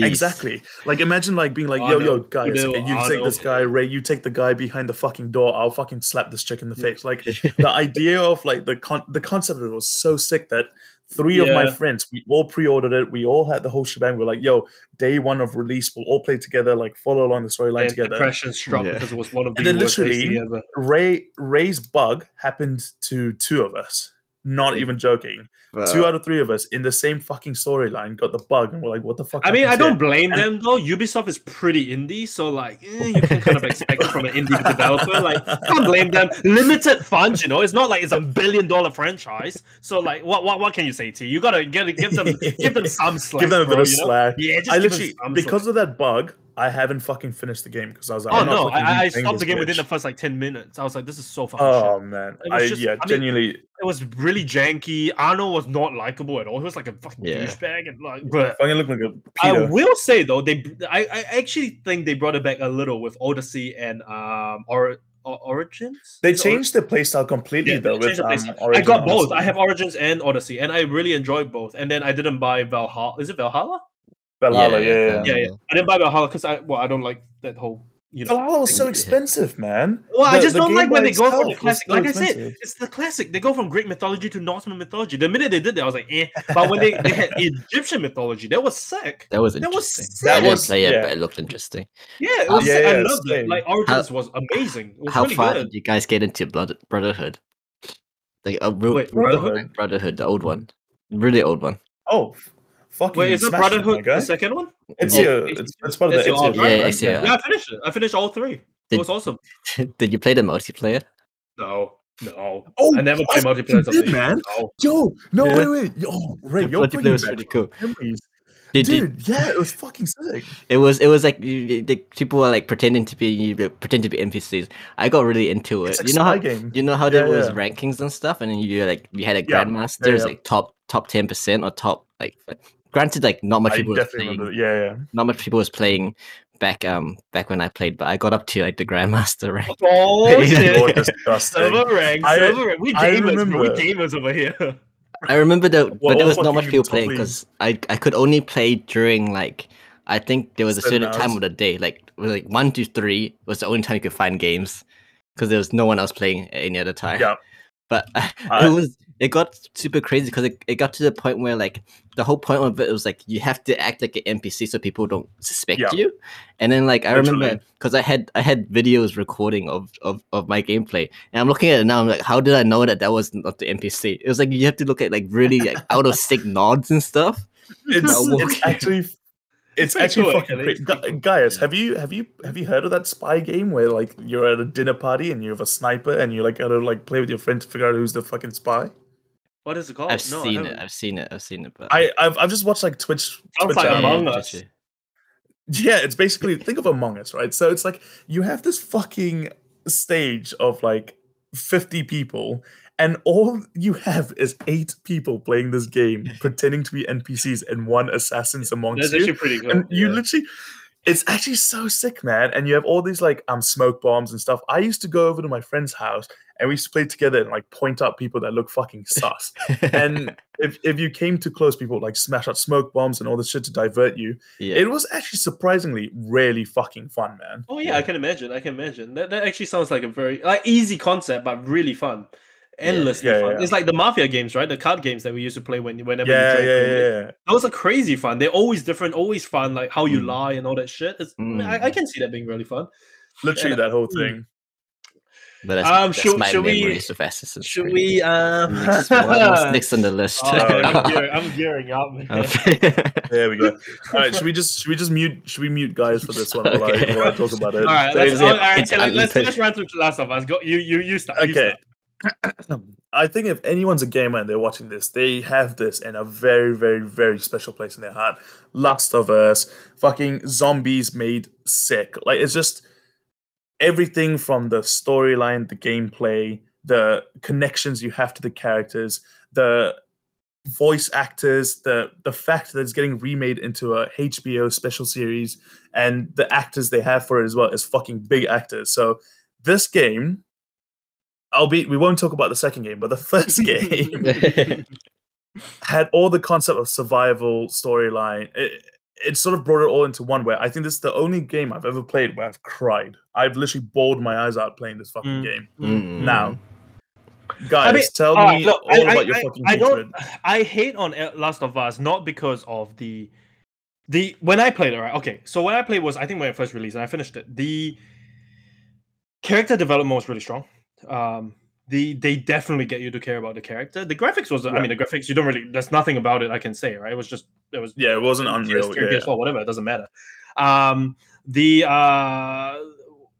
Beast. Exactly. Like imagine like being like, oh, yo, yo, Arno, guys, Fidel, okay, you Arno. take this guy, Ray, you take the guy behind the fucking door, I'll fucking slap this chick in the face. Like the idea of like the con- the concept of it was so sick that three of my friends, we all pre-ordered it, we all had the whole shebang. We're like, yo, day one of release, we'll all play together, like follow along the storyline And together. depression struck Yeah. because it was one of the And then worst literally- ever. Ray Ray's bug happened to two of us. Not even joking. Two out of three of us in the same fucking storyline got the bug, and we're like, "What the fuck?" I mean, I don't blame And- them though. Ubisoft is pretty indie, so like eh, you can kind of expect it from an indie developer. Like, can't blame them. Limited funds, you know. It's not like it's a billion dollar franchise. So like, what what what can you say? to You gotta get give them give them some slack. Give them a bit bro, of you know? slack. Yeah, just I literally because slack. of that bug, I haven't fucking finished the game because I was like, Oh I'm no, fucking I, I stopped the this game within the first like ten minutes. I was like, this is so fucking shit. Oh man, I just- yeah, I mean, genuinely. It was really janky. Arno was not likable at all. He was like a fucking Yeah. douchebag and like. But fucking look like a I Peter. will say though, they I, I actually think they brought it back a little with Odyssey and um or, Origins. They Is it Or- changed the playstyle completely Yeah, though. With, changed the um, playstyle. I got both. honestly. I have Origins and Odyssey, and I really enjoyed both. And then I didn't buy Valhalla. Is it Valhalla? Valhalla. Yeah, yeah. yeah. Yeah, yeah. I didn't buy Valhalla because I well, I don't like that whole you know. Valhalla was so Yeah. expensive, man. Well, I just don't like when they go for the classic. so Like I said, it's the classic. They go from Greek mythology to Norseman mythology. The minute they did that, I was like, eh. But when they, they had Egyptian mythology, that was sick. That was That was sick. That was- play it, yeah. but it looked interesting. Yeah, it was Yeah, sick. I yeah, loved it. same. Like Origins was amazing. It was How really far good. did you guys get into Blood Brotherhood? Like a real Wait, Brotherhood? Brotherhood? Brotherhood, the old one, really old one. Oh, fucking Wait, is it Brotherhood the second one? It's oh, Yeah. yeah, it's, it's part of the Ezio Ezio, Auditore, Yeah, right? Ezio. Yeah, I finished it. I finished all three. It was awesome. Did you play the multiplayer? No, no. Oh, I never I play multiplayer. did, man. No. Yo, no, Yeah. wait, wait. Yo, Ray, The you're multiplayer was back really cool. memories. Did, did, Dude, yeah, it was fucking sick. it was it was like you, you- the people were like pretending to be you pretend to be NPCs. I got really into it. It's like you know how game. you know how there Yeah, was yeah. rankings and stuff, and then you like you had a Yeah, grandmasters yeah. like top top ten percent or top like. Granted, like not much I people was definitely playing. remember. Yeah, yeah. Not much people was playing back um back when I played, but I got up to like the grandmaster rank. Oh Yeah. shit! Lord, disgusting. Silver rank, silver rank. We gamers, bro. We gamers over here. I remember that, What- but there was not much people playing because I I could only play during like I think there was a Certain certain time of the day, like like one to three was the only time you could find games because there was no one else playing at any other time. Yeah. But I- it was it got super crazy because it, it got to the point where like the whole point of it was like you have to act like an NPC so people don't suspect Yeah. you. And then like I remember because I had I had videos recording of, of of my gameplay and I'm looking at it now. I'm like, how did I know that that was not the NPC? It was like you have to look at like really like out of sync nods and stuff. It's, Now it's actually it's pretty actually cool, fucking actually. great. Gu- Guys, have you have you have you heard of that spy game where like you're at a dinner party and you have a sniper and you like gotta like play with your friend to figure out who's the fucking spy? What is it called? I've No, seen it. I've seen it. I've seen it. But I I've, I've just watched like Twitch. Twitch like um, Among Yeah, Us. literally. Yeah, it's basically think of Among Us, right? So it's like you have this fucking stage of like 50 people, and all you have is eight people playing this game, pretending to be NPCs and one assassin's amongst That's you. actually pretty cool. and you literally it's actually so sick man and you have all these like um smoke bombs and stuff i used to go over to my friend's house and we used to play together and like point out people that look fucking sus and if, if you came too close people would like smash out smoke bombs and all this shit to divert you yeah. it was actually surprisingly really fucking fun man Oh yeah, I can imagine. I can imagine. That that actually sounds like a very like easy concept, but really fun. Endlessly Yeah, fun. yeah. It's like the mafia games, right? The card games that we used to play when whenever yeah you yeah yeah, yeah. Those are crazy fun. They're always different, always fun. Like how you Mm. lie and all that shit. It's, I, I, I can see that being really fun. literally Yeah. that whole Mm. thing But that's, Um, that's should- my should we- memories of Assassin's Should Creed. we? Um, Next, what next on the list? Oh, I'm, gearing, I'm gearing up. There we go all right should we just should we just mute should we mute guys for this one while, I, Okay. while I talk about it All right, So let's, is all it- right, let- let's, let's run through the Last of Us. Go, you, you, you start. you Okay. start. I think if anyone's a gamer and they're watching this, they have this in a very, very, very special place in their heart. Last of Us, fucking zombies made sick. Like it's just everything from the storyline, the gameplay, the connections you have to the characters, the voice actors, the the fact that it's getting remade into a HBO special series, and the actors they have for it as well is fucking big actors. So this game, albeit we won't talk about the second game, but the first game had all the concept of survival storyline. It, it sort of brought it all into one. Where I think this is the only game I've ever played where I've cried. I've literally bawled my eyes out playing this fucking Mm. game. Mm. Now, guys, mean, tell all right, me look, all I- about I- your I- fucking I don't- hatred. I hate on Last of Us not because of the the when I played it, right? Okay, so when I played was I think when it first released and I finished it. The character development was really strong. Um, the they definitely get you to care about the character. The graphics was, I mean, the graphics you don't really. There's nothing about it I can say, right? It was just it was Yeah, it wasn't unreal. PS3, Yeah, PS4, whatever, it doesn't matter. Um, the uh,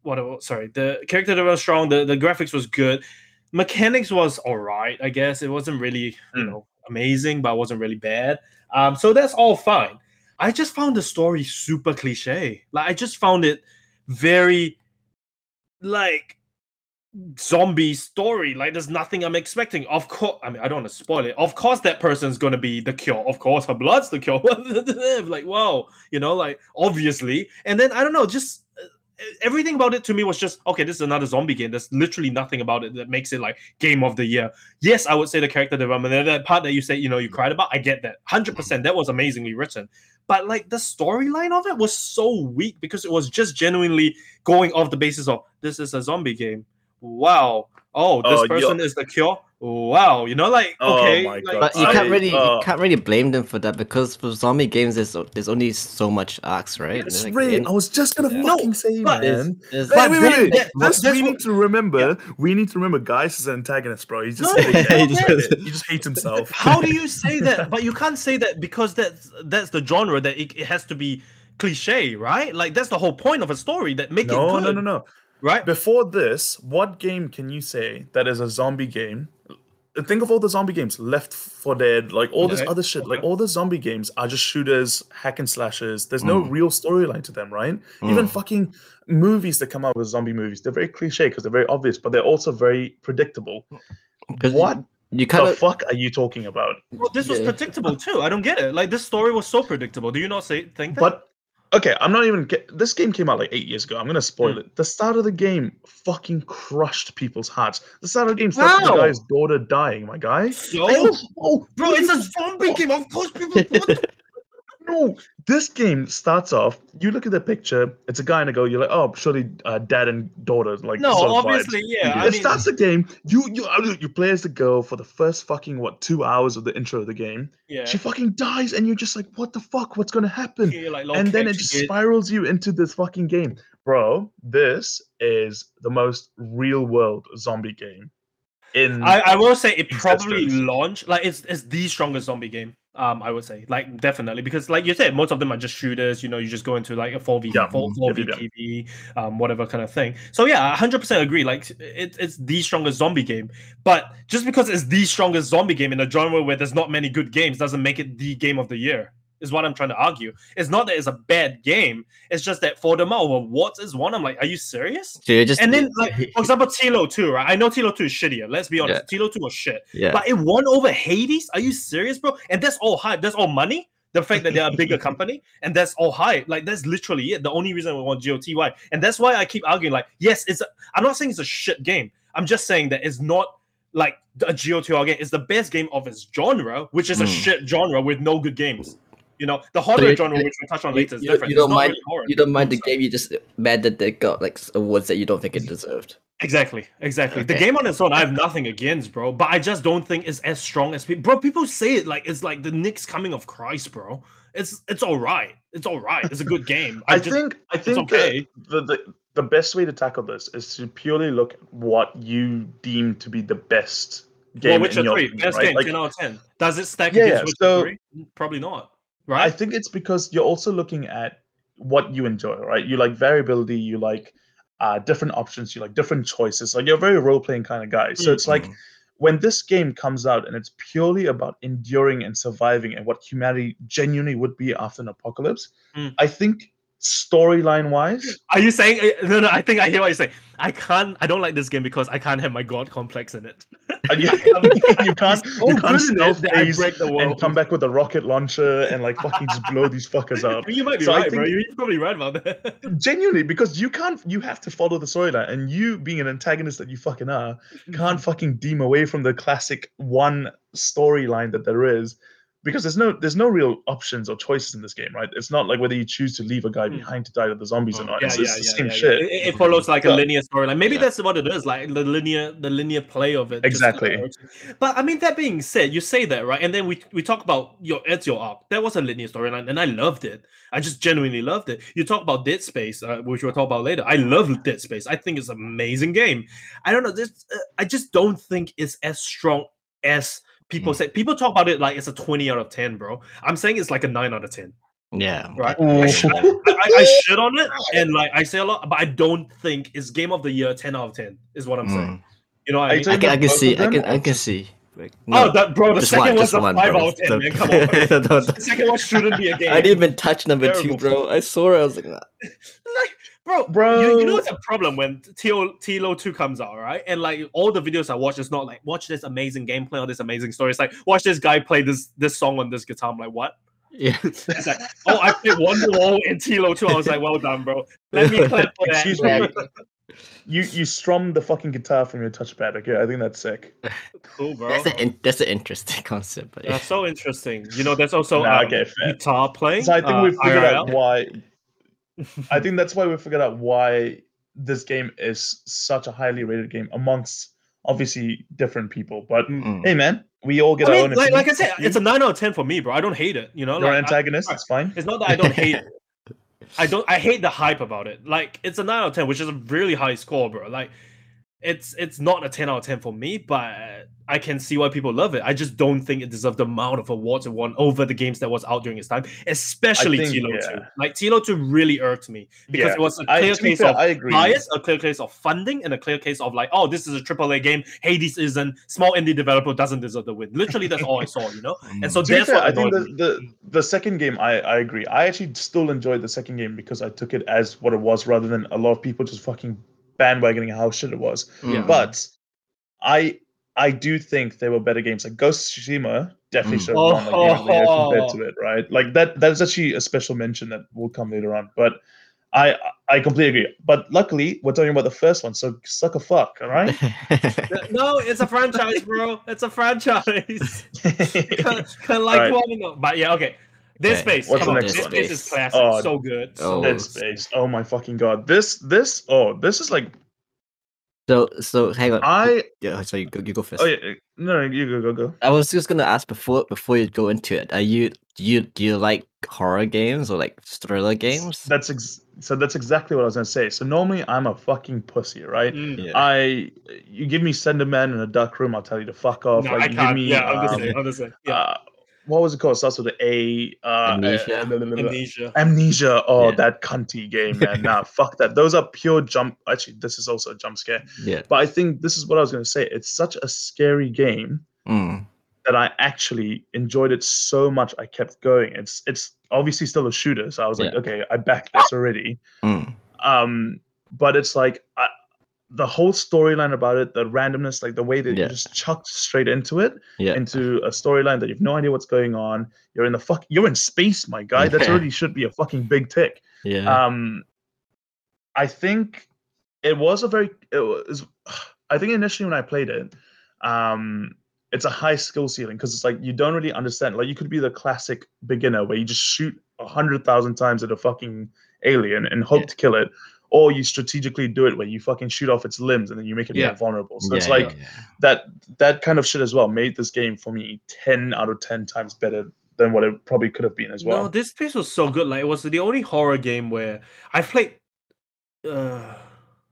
what? Sorry, the character development was strong. The the graphics was good. Mechanics was all right, I guess. It wasn't really you Mm. know amazing, but it wasn't really bad. Um, so that's all fine. I just found the story super cliche. Like I just found it very like zombie story. Like there's nothing I'm expecting. Of course, I mean I don't want to spoil it. Of course, that person's gonna be the cure. Of course, her blood's the cure. like wow, you know, like obviously. And then I don't know, just uh, everything about it to me was just okay. This is another zombie game. There's literally nothing about it that makes it like game of the year. Yes, I would say the character development. That part that you say, you know, you cried about. I get that, hundred percent. That was amazingly written. But like the storyline of it was so weak because it was just genuinely going off the basis of this is a zombie game. Wow. Oh, this Oh, yo- person is the cure. Wow. You know, like Oh okay. my like, God. But you I- can't really uh, you can't really blame them for that because for zombie games there's there's only so much arcs, right? It's Like, right. in- I was just gonna Yeah. fucking say, but man. there's- Wait, But wait, wait, wait. that- that's we what- need to remember. We need to remember. Guys is an antagonist, bro. He's just No, he he, just- just, hates himself. how do you say that? But you can't say that because that's that's the genre that it, it has to be cliche, right? Like that's the whole point of a story that make No, it no, good, no, no. Right? Before this, what game can you say that is a zombie game think of all the zombie games, Left 4 Dead, like all this other shit. Like all the zombie games are just shooters, hack and slashes. There's no Mm. real storyline to them, right? Even Mm. fucking movies that come out with zombie movies, they're very cliche because they're very obvious, but they're also very predictable. 'Cause What You kind the of fuck are you talking about? Well, this was Yeah. predictable too. I don't get it. Like this story was so predictable. Do you not say think that? But okay, I'm not even. Get, this game came out like eight years ago. I'm gonna spoil Hmm. it. The start of the game fucking crushed people's hearts. The start of the game starts with How? the guy's daughter dying. My guy. so, Oh, bro, it's a zombie game. Of course, people. No, this game starts off. You look at the picture. It's a guy and a girl. You're like, oh, surely uh, dad and daughter. Like, No, sort of vibes. obviously, yeah. I it mean, starts the game. You you you play as the girl for the first fucking what two hours of the intro of the game. yeah. She fucking dies, and you're just like, what the fuck? What's gonna happen? You're like, and then it just kid. spirals you into this fucking game, bro. This is the most real world zombie game. In I, I will say it probably existence. launched like it's it's the strongest zombie game. Um, I would say like definitely because like you said, most of them are just shooters. You know, you just go into like a four v Yeah, four yeah, v yeah. Um, whatever kind of thing. So yeah, hundred percent agree. Like it, it's the strongest zombie game. But just because it's the strongest zombie game in a genre where there's not many good games doesn't make it the game of the year. Is what I'm trying to argue. It's not that it's a bad game. It's just that for the amount of awards is one. I'm like, are you serious? you're just And then, like, for example, Tilo 2, right? I know Tilo 2 is shittier. Let's be honest. Tilo 2 was shit. yeah. But it won over Hades? Are you serious, bro? And that's all hype. That's all money. The fact that they're a bigger company and that's all hype. Like, that's literally it. The only reason we want GOTY. And that's why I keep arguing, like, yes, it's, a, I'm not saying it's a shit game. I'm just saying that it's not like a GOTY game. It's the best game of its genre, which is a Hmm. shit genre with no good games. You know, the horror you- genre, which we'll touch on you- later, is you- different. you don't mind- really horror. you don't mind the So- game. You just mad that they got like awards that you don't think it deserved. Exactly, exactly. The game on its own, I have nothing against, bro. But I just don't think it's as strong as people. Bro, people say it like it's like the Knicks coming of Christ, bro. It's it's all right. It's all right. It's a good game. I, I, just think I think okay. the, the the best way to tackle this is to purely look at what you deem to be the best game well, Witcher in your Three, opinion, best right? game, Like, ten out of ten. Does it stack Yeah, against yeah, Witcher so- Three? Probably not. I think it's because you're also looking at what you enjoy, right? You like variability, you like uh, different options, you like different choices. Like you're a very role playing kind of guy. So Mm. it's like when this game comes out and it's purely about enduring and surviving and what humanity genuinely would be after an apocalypse, Mm. I think storyline wise, Are you saying uh, no? No, I think I hear what you're saying. I can't. I don't like this game because I can't have my god complex in it. you, you can't you can't stealth I phase break the world. and come back with a rocket launcher and like fucking just blow these fuckers up. You might be So right, bro. You're probably right about that. genuinely because you can't you have to follow the storyline and you being an antagonist that you fucking are can't fucking deem away from the classic one storyline that there is because there's no there's no real options or choices in this game right it's not like whether you choose to leave a guy Hmm. behind to die to the zombies or not Yeah, it's, yeah, it's the yeah, same yeah, shit It, it follows like a linear storyline. Maybe that's what it is, like the linear, the linear play of it. Exactly. works. But I mean, that being said, you say that right, and then we we talk about your Ezio arc. That was a linear storyline, and I loved it. I just genuinely loved it. You talk about Dead Space, uh, which we'll talk about later. I love Dead Space. I think it's an amazing game. I don't know. This, uh, I just don't think it's as strong as people Mm. say. People talk about it like it's a twenty out of ten, bro. I'm saying it's like a nine out of ten Yeah. right? Ooh. I, sh- I, I, I shit on it and like I say a lot, but I don't think it's game of the year 10 out of 10 is what I'm saying. Mm. You know what I mean? I can, I can see. I can. I can see. Like, oh, no, that bro, the just second one, one's a one, 5 bro. out of 10, Don't- man. Come on. don't- the second one shouldn't be a game. I didn't even touch number two, bro. I saw it. I was like, nah. like, bro, Bro. You, you know it's a problem when TO, TLO 2 comes out, right? And like all the videos I watch, it's not like watch this amazing gameplay or this amazing story. It's like watch this guy play this this song on this guitar. I'm like, what? yeah. It's like, oh, I played Wonderwall in TLO 2. I was like, well done, bro. Let me clap for that. excuse me you you strum the fucking guitar from your touchpad okay i think that's sick Cool, bro. That's an that's an interesting concept. But yeah. That's so interesting. You know, that's also Nah, um, okay, guitar playing. so i think uh, we figured out why I think that's why we figured out why this game is such a highly rated game amongst obviously different people. But Mm. hey, man, we all get I our mean, own. like, like I said, it's a nine out of ten for me, bro. I don't hate it. You know, You're like, an I- antagonist. it's fine. it's not that I don't hate it. I don't. I hate the hype about it. Like it's a nine out of ten, which is a really high score, bro. Like it's it's not a 10 out of 10 for me, but I can see why people love it. I just don't think it deserved the amount of awards it won over the games that was out during its time, especially think, Tilo yeah. 2. Like Tilo 2 really irked me because Yeah. it was a I, clear to be case fair, of I agree. bias, a clear case of funding, and a clear case of like, oh, this is a AAA game. Hades isn't. Small indie developer doesn't deserve the win. Literally, that's all I saw, you know. And so To that's fair, what I think the, the the second game, I, I agree. I actually still enjoyed the second game because I took it as what it was, rather than a lot of people just fucking bandwagoning how shit it was. Yeah. Mm. But I I do think there were better games. Like Ghost of Tsushima definitely Mm. should have won like game of compared Oh. to it, right? Like that that is actually a special mention that will come later on. But I I completely agree. But luckily, we're talking about the first one, so suck a fuck, all right? No, it's a franchise, bro. It's a franchise. kind of like Alright. one, no. But yeah, okay. Dead Space, what's come the on, next this one? space is classic, Oh, so good. So oh. Dead Space. Oh my fucking god. This this oh this is like so so hang on. I yeah, so you go, you go first. oh yeah no no, you go go go. I was just gonna ask before before you go into it. Are you do you do you like horror games or like thriller games? That's ex- so that's exactly what I was gonna say. So normally I'm a fucking pussy, right? Mm. yeah. I you give me Slenderman in a dark room, I'll tell you to fuck off. No, like I can't. me yeah, I'm the um, same. I'm the same. Yeah. uh, what was it called? Starts with the A. Uh, Amnesia? uh, blah, blah, blah, blah. Amnesia. Amnesia. Oh, Yeah. that cunty game, man. nah, fuck that. Those are pure jump. Actually, this is also a jump scare. yeah. But I think this is what I was gonna say. It's such a scary game Mm. that I actually enjoyed it so much. I kept going. It's it's obviously still a shooter, so I was like, Yeah. okay, I backed this already. Mm. Um, but it's like I, the whole storyline about it, the randomness, like the way that Yeah. you just chucked straight into it, Yeah. into a storyline that you've no idea what's going on. You're in the fuck. You're in space, my guy. That already should be a fucking big tick. Yeah. Um, I think it was a very. It was. I think initially when I played it, um, it's a high skill ceiling because it's like you don't really understand. Like you could be the classic beginner where you just shoot a hundred thousand times at a fucking alien and hope Yeah. to kill it, or you strategically do it where you fucking shoot off its limbs and then you make it Yeah. more vulnerable. So yeah, it's like yeah, that that kind of shit as well made this game for me ten out of ten times better than what it probably could have been as well. No, Dead Space was so good. Like it was the only horror game where I played uh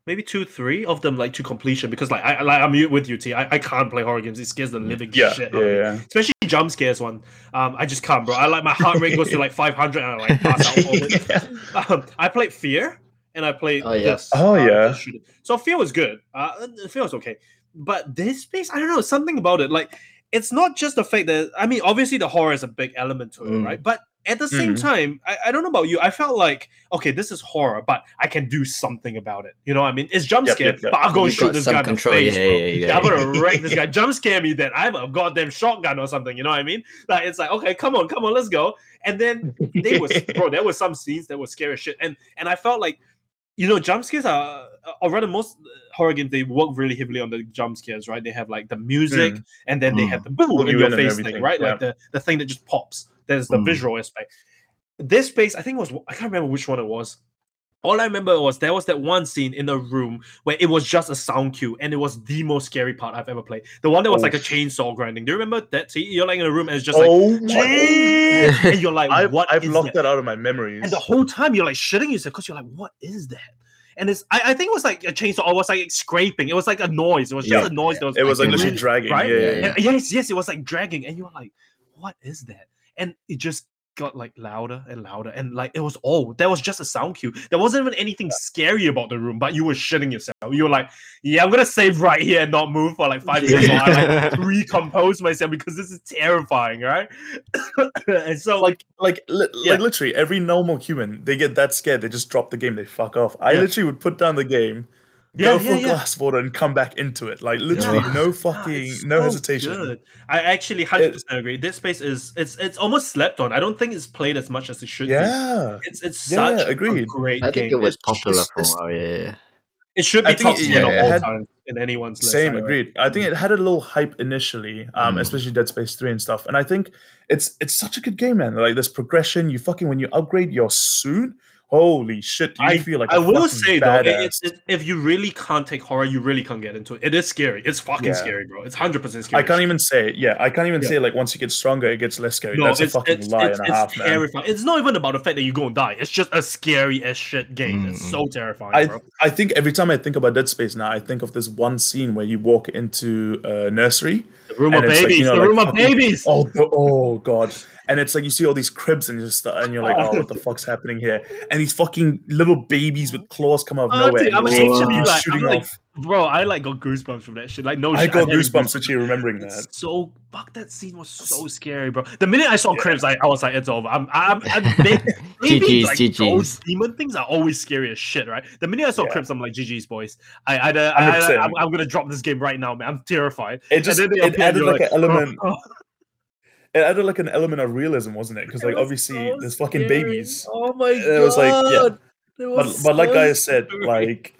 maybe two, three of them like to completion because like I like I'm with you, T. I, I can't play horror games. It scares the living yeah, shit yeah, out of me. yeah. Especially jump scares one. Um I just can't, bro. I like my heart rate goes to like 500 and I like pass out. for it. Um, I played Fear and I played Oh, yeah. this. Oh, uh, yeah. this. So Fear was good. Uh Fear was okay. But Dead Space, I don't know, something about it. Like it's not just the fact that I mean, obviously the horror is a big element to it, Mm. right? But at the same Mhm. time, I, I don't know about you. I felt like, okay, this is horror, but I can do something about it. You know what I mean? It's jump Yep, scare, yep, yep. but I'm going and You shoot this some guy control, in the face. yeah, bro. yeah, yeah, I'm gonna wreck this guy. Jump scare me then. I have a goddamn shotgun or something. You know what I mean? Like it's like, okay, come on, come on, let's go. And then they was bro, there were some scenes that were scary shit. And and I felt like, you know, jump scares are or rather most horror games they work really heavily on the jump scares, right? They have like the music and then they have the boom in your face thing, right? yeah. Like the, the thing that just pops. There's the Mm. visual aspect. Dead Space, I think it was I can't remember which one it was. All I remember was there was that one scene in a room where it was just a sound cue, and it was the most scary part I've ever played. The one that was like a oh, chainsaw grinding. Do you remember that? See, you're like in a room and it's just oh, like, oh my! and you're like, I've, what I've locked that? that out of my memories. And the whole time you're like shitting yourself because you're like, what is that? And it's I, I think it was like a chainsaw or it was like scraping. It was like a noise. It was just Yeah. a noise that was it was like really- dragging. right? Yeah, yeah. yes, yes, it was like dragging, and you're like, "What is that?" And it just got like louder and louder, and like it was all there was just a sound cue. There wasn't even anything scary about the room, but you were shitting yourself. You were like, "Yeah, I'm gonna save right here and not move for like five minutes while I like recompose myself because this is terrifying, right?" and so like, Like, like, li- Yeah. like literally every normal human, they get that scared, they just drop the game, they fuck off. I Yeah. literally would put down the game, yeah, go for yeah, a yeah. glass water, and come back into it. Like literally, Yeah. no fucking, it's no so hesitation. good. I actually hundred percent agree. Dead Space is it's it's almost slept on. I don't think it's played as much as it should be. Yeah, It's it's Yeah, such a agreed. great I game. think it was It's- popular it's- for a while. Yeah, yeah. It should be think top ten yeah, all had- time in anyone's list. Same, I agreed. I think it had a little hype initially, um, Mm. especially Dead Space Three and stuff. And I think it's it's such a good game, man. Like this progression, you fucking when you upgrade your suit Holy shit! Do you I, feel like I will say though, badass. it, it's it, if you really can't take horror, you really can't get into it. It is scary. It's fucking Yeah. scary, bro. It's hundred percent scary. I can't even say, yeah, I can't even Yeah. say like once you get stronger, it gets less scary. No, That's it's, a fucking it's, lie it's, and a it's half, man. terrifying. It's not even about the fact that you're gonna die. It's just a scary as shit game. It's Mm. so terrifying, I bro. I think every time I think about Dead Space now, I think of this one scene where you walk into a nursery. The room of it's like, babies. you know, the like room of fucking- babies. Oh, oh god! And it's like you see all these cribs and just and you're like, oh, what the fuck's happening here? And these fucking little babies with claws come out of Oh, nowhere. dude, I'm you're like- shooting I'm like- off. Bro, I like got goosebumps from that shit. Like no, shit. I shit, got had goosebumps actually remembering that. It's so fuck that scene was so scary, bro. The minute I saw Yeah. cribs, I, I was like, it's over. I'm I'm, I'm they, maybe GG's, like GG's. those demon things are always scary as shit, right? The minute I saw Yeah. cribs, I'm like, GG's boys. I I, I, I, 100%. am I'm gonna drop this game right now, man. I'm terrified. It just And then it added you're like, an element. oh, It added like an element of realism, wasn't it? Because like obviously so there's fucking scary. babies. Oh my god. It was like, yeah. It but was but like I said, like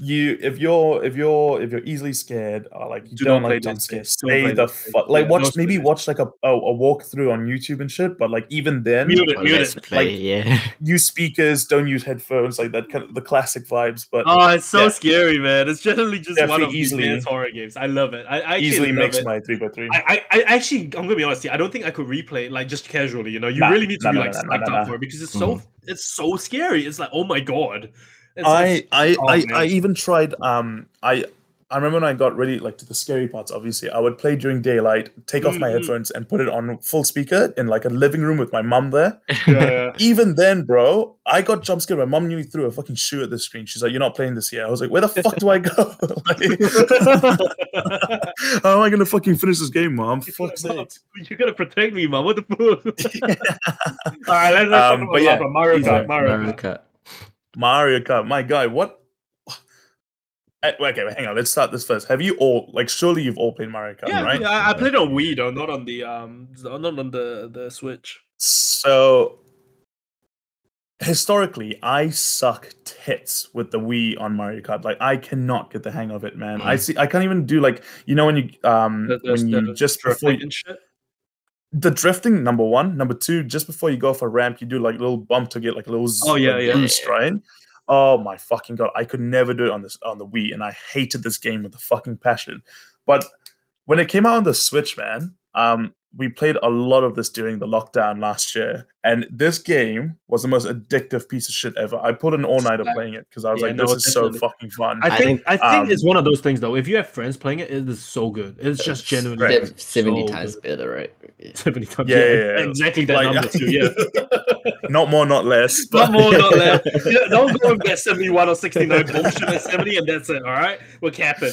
you if you're if you're if you're easily scared or like you Do don't like jump scares, Don't stay play the fuck like Yeah, watch don't maybe play. watch like a, a a walkthrough on YouTube and shit. But like even then, mute it, mute it. play, Like- yeah. use speakers, don't use headphones, like that kind of the classic vibes. But Oh, it's so Yeah. scary, man. It's generally just one of these easily- advanced horror games. I love it. I, I easily love makes it. my three by three. I, I, I actually, I'm gonna be honest. Here, I don't think I could replay it like just casually. You know, you Nah, really need to nah, be nah, like nah, nah, psyched up nah. for it because it's so, mm-hmm. it's so scary. It's like, oh my god. It's, I it's- I oh, I. I even tried um I I remember when I got really like to the scary parts obviously I would play during daylight take off my Mhm. headphones and put it on full speaker in like a living room with my mum there yeah, even then bro I got jump scared my mum nearly threw a fucking shoe at the screen she's like you're not playing this here I was like where the fuck do I go like, how am I gonna fucking finish this game mom for fuck's sake you gotta protect me, mom. What the fuck? All right, let's, let's Um, talk but about yeah, Mario- Mario. Kart. Mario Mario Kart. Kart. Mario Kart my guy what Eh, Okay, hang on. Let's start this first. Have you all like? Surely you've all played Mario Kart, Yeah, right? yeah, I, I played on Wii though, not on the um, not on the the Switch. So historically, I suck tits with the Wii on Mario Kart. Like I cannot get the hang of it, man. I see. I can't even do like you know when you um The- the- when you the just before you, shit. The drifting. Number one, number two. Just before you go off a ramp, you do like a little bump to get like a little Oh, yeah, yeah. boost, right? Oh my fucking god! I could never do it on this on the Wii, and I hated this game with a fucking passion. But when it came out on the Switch, man, um, we played a lot of this during the lockdown last year, and this game was the most addictive piece of shit ever. I put an all nighter playing it because I was Yeah, like, no, "This is so fucking fun." I I think I think, think um, it's one of those things though. If you have friends playing it, it is so good. It's just It's genuinely great. good. Sev- 70 times good. better, right? Yeah. seventy times. Yeah, Yeah, yeah, yeah. exactly that Like- number too. Yeah, not more, not less. not more, not less. Yeah, don't go and get seventy-one or sixty-nine bullshit at seventy, and that's it. All right, we're capping.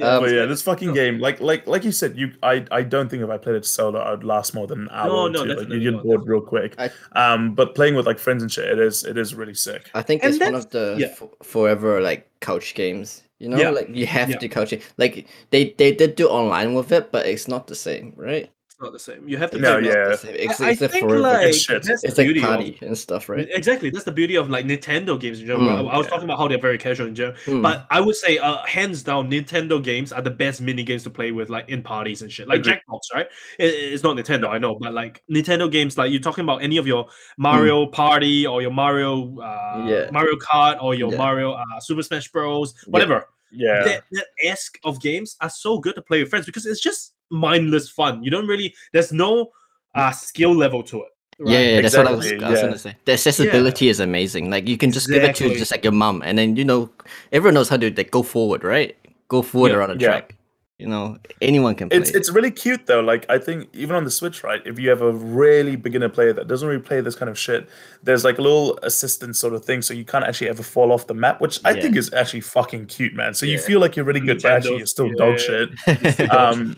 Um, but yeah, this fucking game, like like like you said, you I I don't think if I played it solo, I'd last more than an hour. No, or no, two. Like, you get bored real quick. I- um, but playing with like friends and shit, it is it is really sick. I think And it's one of the yeah. f- forever like couch games. You know, Yeah. like you have Yeah. to couch it. Like they they did do online with it, but it's not the same, right? It's not the same. You have to. No, play It's not yeah. the same. It's, I, I it's a think forever. like It's shit. that's it's the like beauty of party and stuff, right? Exactly, that's the beauty of like Nintendo games in general. Mm, I, I was yeah. talking about how they're very casual in general, Hmm. but I would say, uh, hands down, Nintendo games are the best mini games to play with, like in parties and shit. Like Agreed. Jackbox, right? It- it's not Nintendo, I know, but like Nintendo games, like you're talking about any of your Mario Party or your Mario, uh, Yeah. Mario Kart or your Yeah. Mario uh, Super Smash Bros, whatever. Yeah, That, that esque of games are so good to play with friends because it's just mindless fun. You don't really, there's no uh, skill level to it. Yeah, yeah, that's what I was, Exactly, I was yeah. gonna say. The accessibility is amazing. Like you can just give it to just like your mom, and then you know everyone knows how to like go forward, right? Go forward Yeah, around the yeah. track. You know, anyone can play. it's it's really cute though. Like I think even on the Switch, right? If you have a really beginner player that doesn't really play this kind of shit, there's like a little assistance sort of thing, so you can't actually ever fall off the map, which I Yeah. think is actually fucking cute, man. So you feel like you're really good, but actually you're still yeah. dog shit. Um,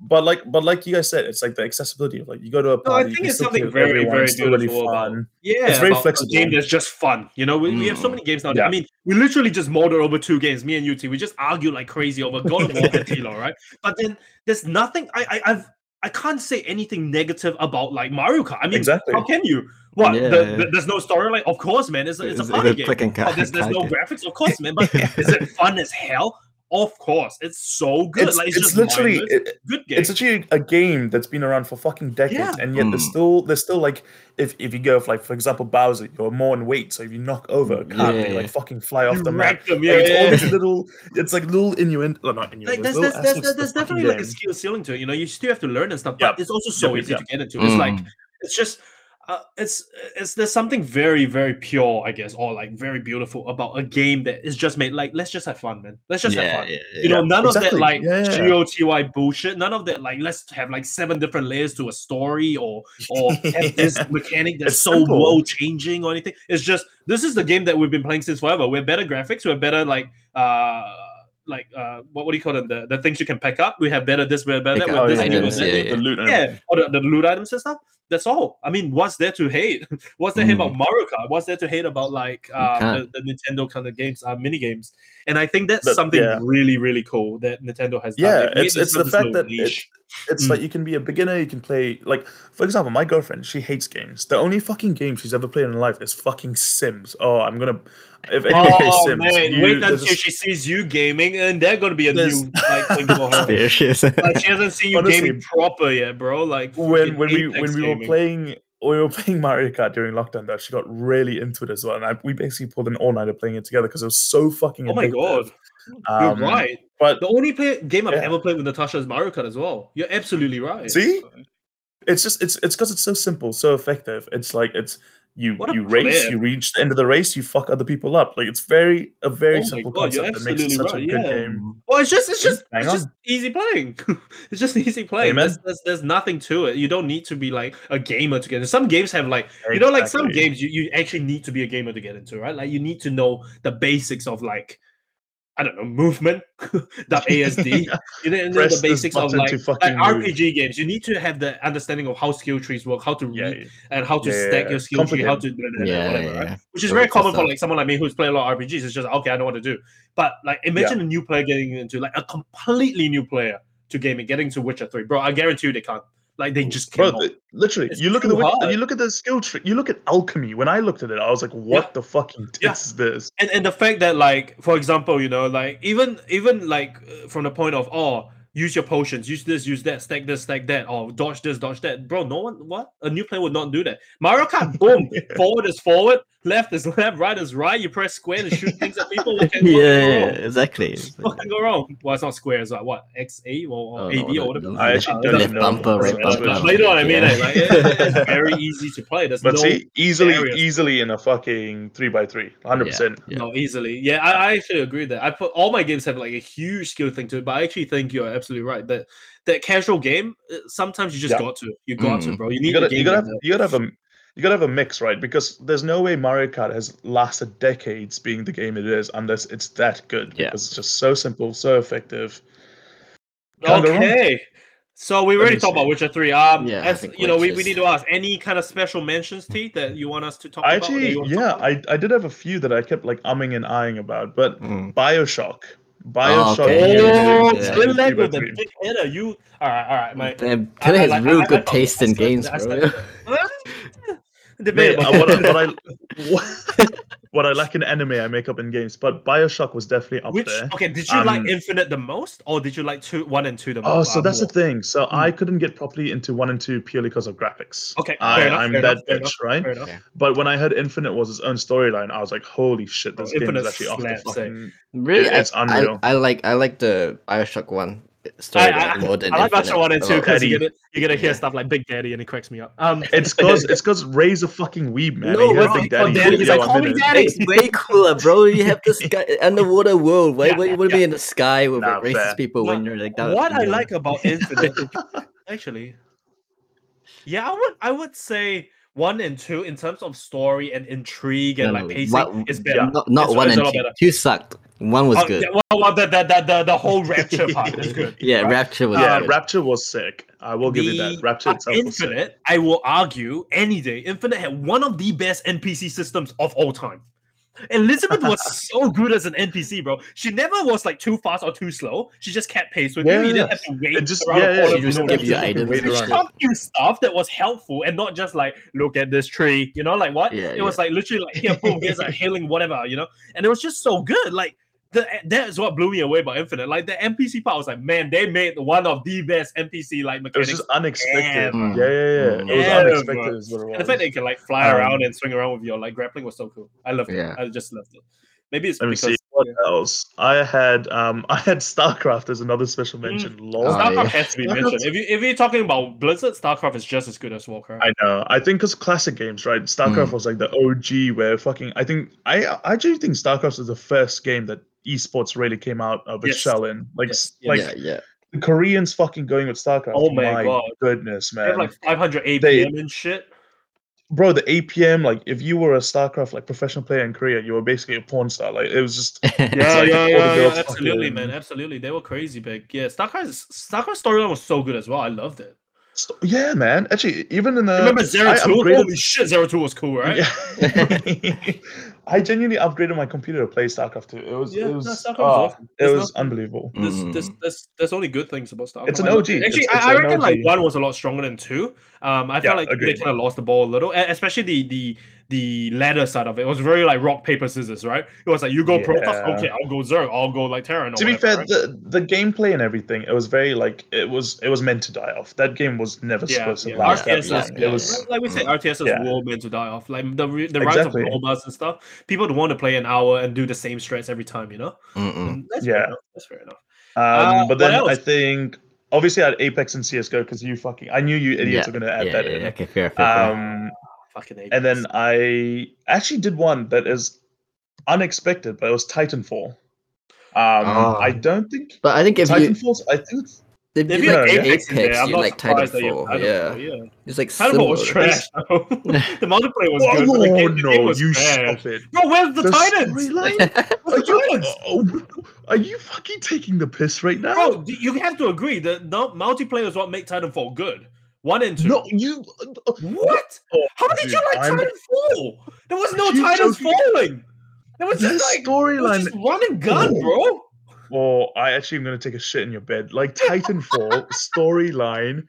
but like, but like you guys said, it's like the accessibility of like you go to a No, party. I think it's something play very, everyone, very it's really beautiful about fun. Yeah, It's very flexible. A game that's just fun. You know, we, we have so Mm. many games now. Yeah. I mean, we literally just molded over two games. Me and UT, we just argue like crazy over God of War and Halo, right? But then there's nothing. I, I I've I can't say anything negative about like Mario Kart. I mean, Exactly. how can you? What? Yeah, the, yeah. the- there's no storyline. Of course, man. It's, a- it's a It's- party it's a game. click and Oh, cut- there's, there's no game. graphics. Of course, man. But is it fun as hell? Of course, it's so good. It's, like it's, it's, just literally it, good game. it's actually a game that's been around for fucking decades, Yeah. and yet there's Mm. still there's still like if if you go for like for example Bowser, you're more in weight, so if you knock over a card, Yeah, they like fucking fly off You the map. wreck them, Like, yeah, it's all yeah, these little, it's like little innuendo, well, not like innuendo. there's, there's, there's, there's, there's definitely like a skill ceiling to it. You know, you still have to learn and stuff, but Yeah. it's also so Yeah, easy yeah. to get into. It's like Mm. it's just uh, it's it's there's something very very pure, I guess, or like very beautiful about a game that is just made like let's just have fun, man. Let's just have fun. yeah, You know, none of that like Yeah, yeah, yeah. GOTY bullshit. None of that like let's have like seven different layers to a story or or have this mechanic that's It's so simple. world changing or anything. It's just this is the game that we've been playing since forever. We have better graphics. We have better like uh like uh what, what do you call them? The, the things you can pack up. We have better this, we have better Pick that. up we this, we items, that. yeah, the loot. and- Yeah, or the, the loot items and stuff. That's all. I mean, what's there to hate? What's there to hate about Mario Kart? What's there to hate about like uh, the, the Nintendo kind of games, uh, mini games? And I think that's But, something yeah. really, really cool that Nintendo has. Yeah, They've it's it's the fact that niche. it's, it's Mm. like you can be a beginner, you can play like for example, my girlfriend, she hates games. The only fucking game she's ever played in her life is fucking Sims. Oh, I'm gonna if Oh Sims, man, you- wait until she sees you gaming, and they're gonna be a There's- new like thing for her. There she is. Like she hasn't seen you Honestly, gaming proper yet, bro. Like when when we when we were playing we were playing Mario Kart during lockdown, though, she got really into it as well, and I, we basically pulled an all nighter playing it together because it was so fucking. Oh my god, you're Um, right. But The only play, game I've Yeah. ever played with Natasha is Mario Kart as well. You're absolutely right. See? it's just it's it's because it's so simple, so effective. It's like it's you you race, you reach the end of the race, you fuck other people up. Like it's very a very Oh simple God, concept that makes it such absolutely a good yeah. game. Well, it's just it's just Hang it's on. just easy playing. it's just easy playing. There's, there's there's nothing to it. You don't need to be like a gamer to get into. Some games have like you know like some games you, you actually need to be a gamer to get into, right? Like you need to know the basics of like I don't know movement, the ASD. You know, and then Press the basics of like, like fucking move. RPG games. You need to have the understanding of how skill trees work, how to Yeah, read and how to Yeah, yeah, stack yeah. your skill tree, how to blah, blah, blah, Yeah, whatever, yeah. right? Which is So very common for a- like someone like me who's played a lot of RPGs. It's just okay, I know what to do. But like, imagine a new player getting into like a completely new player to gaming, getting to Witcher Three, bro. I guarantee you they can't. Like, they just Bro, literally, It's you look at the hard. you look at the skill tree, you look at alchemy. When I looked at it, I was like, "What the fucking tits Yeah. is this?" and and the fact that like for example you know like even even like uh, from the point of oh use your potions use this use that stack this stack that or dodge this dodge that bro no one what a new player would not do that mario kart boom forward is forward left is left right is right you press square to shoot things at people what can, what can yeah, yeah, exactly. What can go wrong well it's not square it's like what x a or, or Oh, a b no, or the- whatever I actually don't left know. bumper, right That's bumper. but you know what I mean? Yeah. Like, it- it's very easy to play. There's But no see, easily, barriers. easily in a fucking three by three, hundred percent. No, easily. Yeah, I, I actually agree that. I put all my games have like a huge skill thing to it, but I actually think you're absolutely right that that casual game uh, sometimes you just Yeah. got to, you got to, Mm. bro. You need You gotta, a game you gotta, have, you gotta have a, you gotta have a mix, right? Because there's no way Mario Kart has lasted decades being the game it is unless it's that good. Yeah. Because it's just so simple, so effective. Can't. Okay. So we Let already talked about. Witcher Three. Um, Yeah, as you know, we, we need to ask any kind of special mentions, T, that you want us to talk I about. actually, you talk yeah, about? I, I did have a few that I kept like umming and eyeing about, but Mm. Bioshock, Bioshock. Oh, okay, is yeah, Oh, yeah, good three with the big hitter. You all right? All right, my. Damn, I- Taylor has like- I real like- good I- taste I in games, I bro. started- Mate, Debatable. what, what, I, what, what I lack in anime, I make up in games. But Bioshock was definitely up Which there. okay? Did you like Um, Infinite the most, or did you like two, one and two the most? Oh, so that's the thing. So I couldn't get properly into one and two purely because of graphics. Okay, fair I, enough, I'm that enough, bitch, right? Yeah. But when I heard Infinite was its own storyline, I was like, "Holy shit, Bro, this game Infinite is actually off the slaps, eh? fucking." Really, It's I, unreal. I, I like I like the Bioshock One I, story I, more than I like Infinite. Bioshock one and two because you Daddy. get you get to hear Yeah. stuff like Big Daddy and it cracks me up. Um, It's cause it's cause Ray's a fucking weeb, man. No, he Big Daddy. called Daddy, he's like, "Call me. Daddy." It's way cooler, bro. You have this guy underwater world. Why, Yeah, why would yeah. be in the sky with Nah, racist fair. people when you're like that? what I like about Infinite, actually, yeah, I would I would say one and two in terms of story and intrigue and No, like no, pacing what- is better. Not, not one and two. better. Two sucked. One was Oh, good. yeah, well, well, the, the, the, the, the whole rapture part is good. Yeah, right? Rapture was Yeah, good. Rapture was sick. I will give you that. The, Rapture uh, itself was sick. Infinite, I will argue any day, Infinite had one of the best NPC systems of all time. Elizabeth was so good as an NPC, bro. She never was like too fast or too slow. She just kept pace with you. You didn't have to wait. It just- around yeah, yeah, she just no give you items She taught you stuff that was helpful and not just like look at this tree, you know, like what? Yeah, it was like literally like here, boom, here's a healing, whatever, you know. And it was just so good. Like the, that's what blew me away about Infinite. Like the NPC part, I was like, man, they made one of the best NPC like mechanics. It was just unexpected. Mm. Yeah, yeah, yeah. It was Yeah, unexpected. bro. Is what it And the fact that you can like fly Um, around and swing around with your like grappling was so cool. I loved it. I just loved it. Maybe it's Let because what else. I had um I had StarCraft as another special mention. Lol. Oh, StarCraft yeah. has to be mentioned. If you if you're talking about Blizzard, StarCraft is just as good as Warcraft. I know. I think because classic games, right? StarCraft Mm. was like the OG where fucking. I think I I actually think StarCraft was the first game that esports really came out of its Yes. shell in. Like Yes, s- like yeah, yeah. the Koreans fucking going with StarCraft. Oh my God. goodness, They have man, like 500 APM They- and shit. bro. The APM, like if you were a StarCraft like professional player in Korea, you were basically a porn star. Like it was just Yeah, like yeah, all the yeah, yeah, absolutely, fucking- man, absolutely. They were crazy big. Yeah, StarCraft StarCraft storyline was so good as well. I loved it. yeah, man. Actually, even in the Remember Zero I Two? upgraded- Holy shit, Zero Two was cool, right? Yeah. I genuinely upgraded my computer to play StarCraft 2. It was, Yeah, it no, was, StarCraft was ah, awesome. it was nothing- unbelievable. There's, there's, Mm. there's, there's only good things about StarCraft. It's an OG. Actually, It's- it's I, I an reckon like one was a lot stronger than two. Um, I felt Yeah, like they kind of lost the ball a little, especially the the the ladder side of it. It was very like rock paper scissors, right? It was like you go Protoss, okay, I'll go Zerg, I'll go like Terran. Or To be fair, right? the, the gameplay and everything, it was very like it was it was meant to die off. That game was never Yeah, supposed to yeah. last that RTS long. It was like we say, Mm. RTS is Yeah. war meant to die off. Like the re- the rise Exactly. of MOBAs and stuff. People don't want to play an hour and do the same strats every time, you know. That's Yeah. fair. That's fair enough. um Uh, but what then I think obviously I had Apex and CSGO because you fucking I knew you idiots Yeah, were gonna add yeah, that yeah, in. Okay, fair, fair, fair. Um Fucking Apex. and then I actually did one that is unexpected, but it was Titanfall. Um Oh. I don't think but I think if you Titanfall's I think it's- if if you you Yeah, have like yeah. Apex in Apex, I'm you not like surprised that you have Titanfall. Yeah, Yeah. it's like Titanfall was trash. the multiplayer was Oh, good. but the game, no, was you trash. stop it. Bro, where's the, The Titans? storyline? Where's the Titans? Oh, are you fucking taking the piss right now? Bro, you have to agree that no, multiplayer is what make Titanfall good. One and two. no, you. uh, What? Oh, How did dude, you like I'm- Titanfall? There was no You Titans joking? falling. There was The just like storyline. just run and gun, bro. Oh, I actually am gonna take a shit in your bed. Like Titanfall storyline,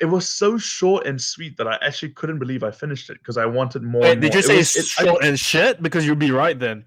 it was so short and sweet that I actually couldn't believe I finished it because I wanted more. and more. It was- it- I- and shit? Because you'd be right then.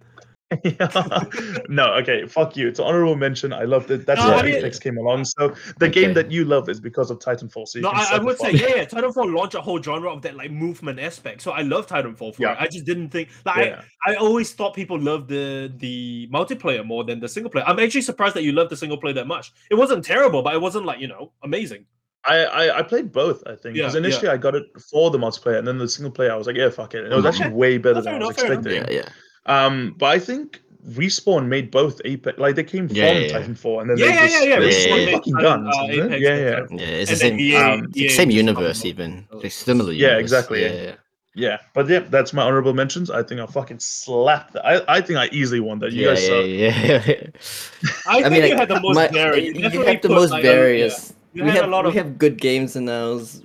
no, okay, fuck you. It's an honorable mention. I loved it. That's No, why I mean- Apex came along. So the game that you love is because of Titanfall. So No, I, I would say yeah, yeah. Titanfall launched a whole genre of that like movement aspect. So I love Titanfall for Yeah. it. I just didn't think like Yeah. I, I always thought people loved the the multiplayer more than the single player. I'm actually surprised that you loved the single player that much. It wasn't terrible, but it wasn't like you know amazing. I, I I played both. I think because Yeah, initially I got it for the multiplayer, and then the single player I was like, yeah, fuck it. And it was actually way better No, than I was enough. expecting. yeah, yeah. Um, but I think respawn made both Apex like they came from yeah, yeah. Titanfall, and then Yeah, they yeah, just yeah, yeah. they Respawn just made made fucking guns. uh, isn't it? Yeah, yeah, Yeah, it's the same, EA um, it's the EA same universe, fucking- even like similar. Yeah, universe. exactly. Yeah, yeah. yeah. But yeah, that's my honorable mentions. I think I fucking slapped. That. I I think I easily won that. You Yeah, guys yeah, suck. yeah, yeah. I, think mean, you like, had the most my- varied. You definitely have the most like, a- yeah. various. We have a lot we have good games in ours.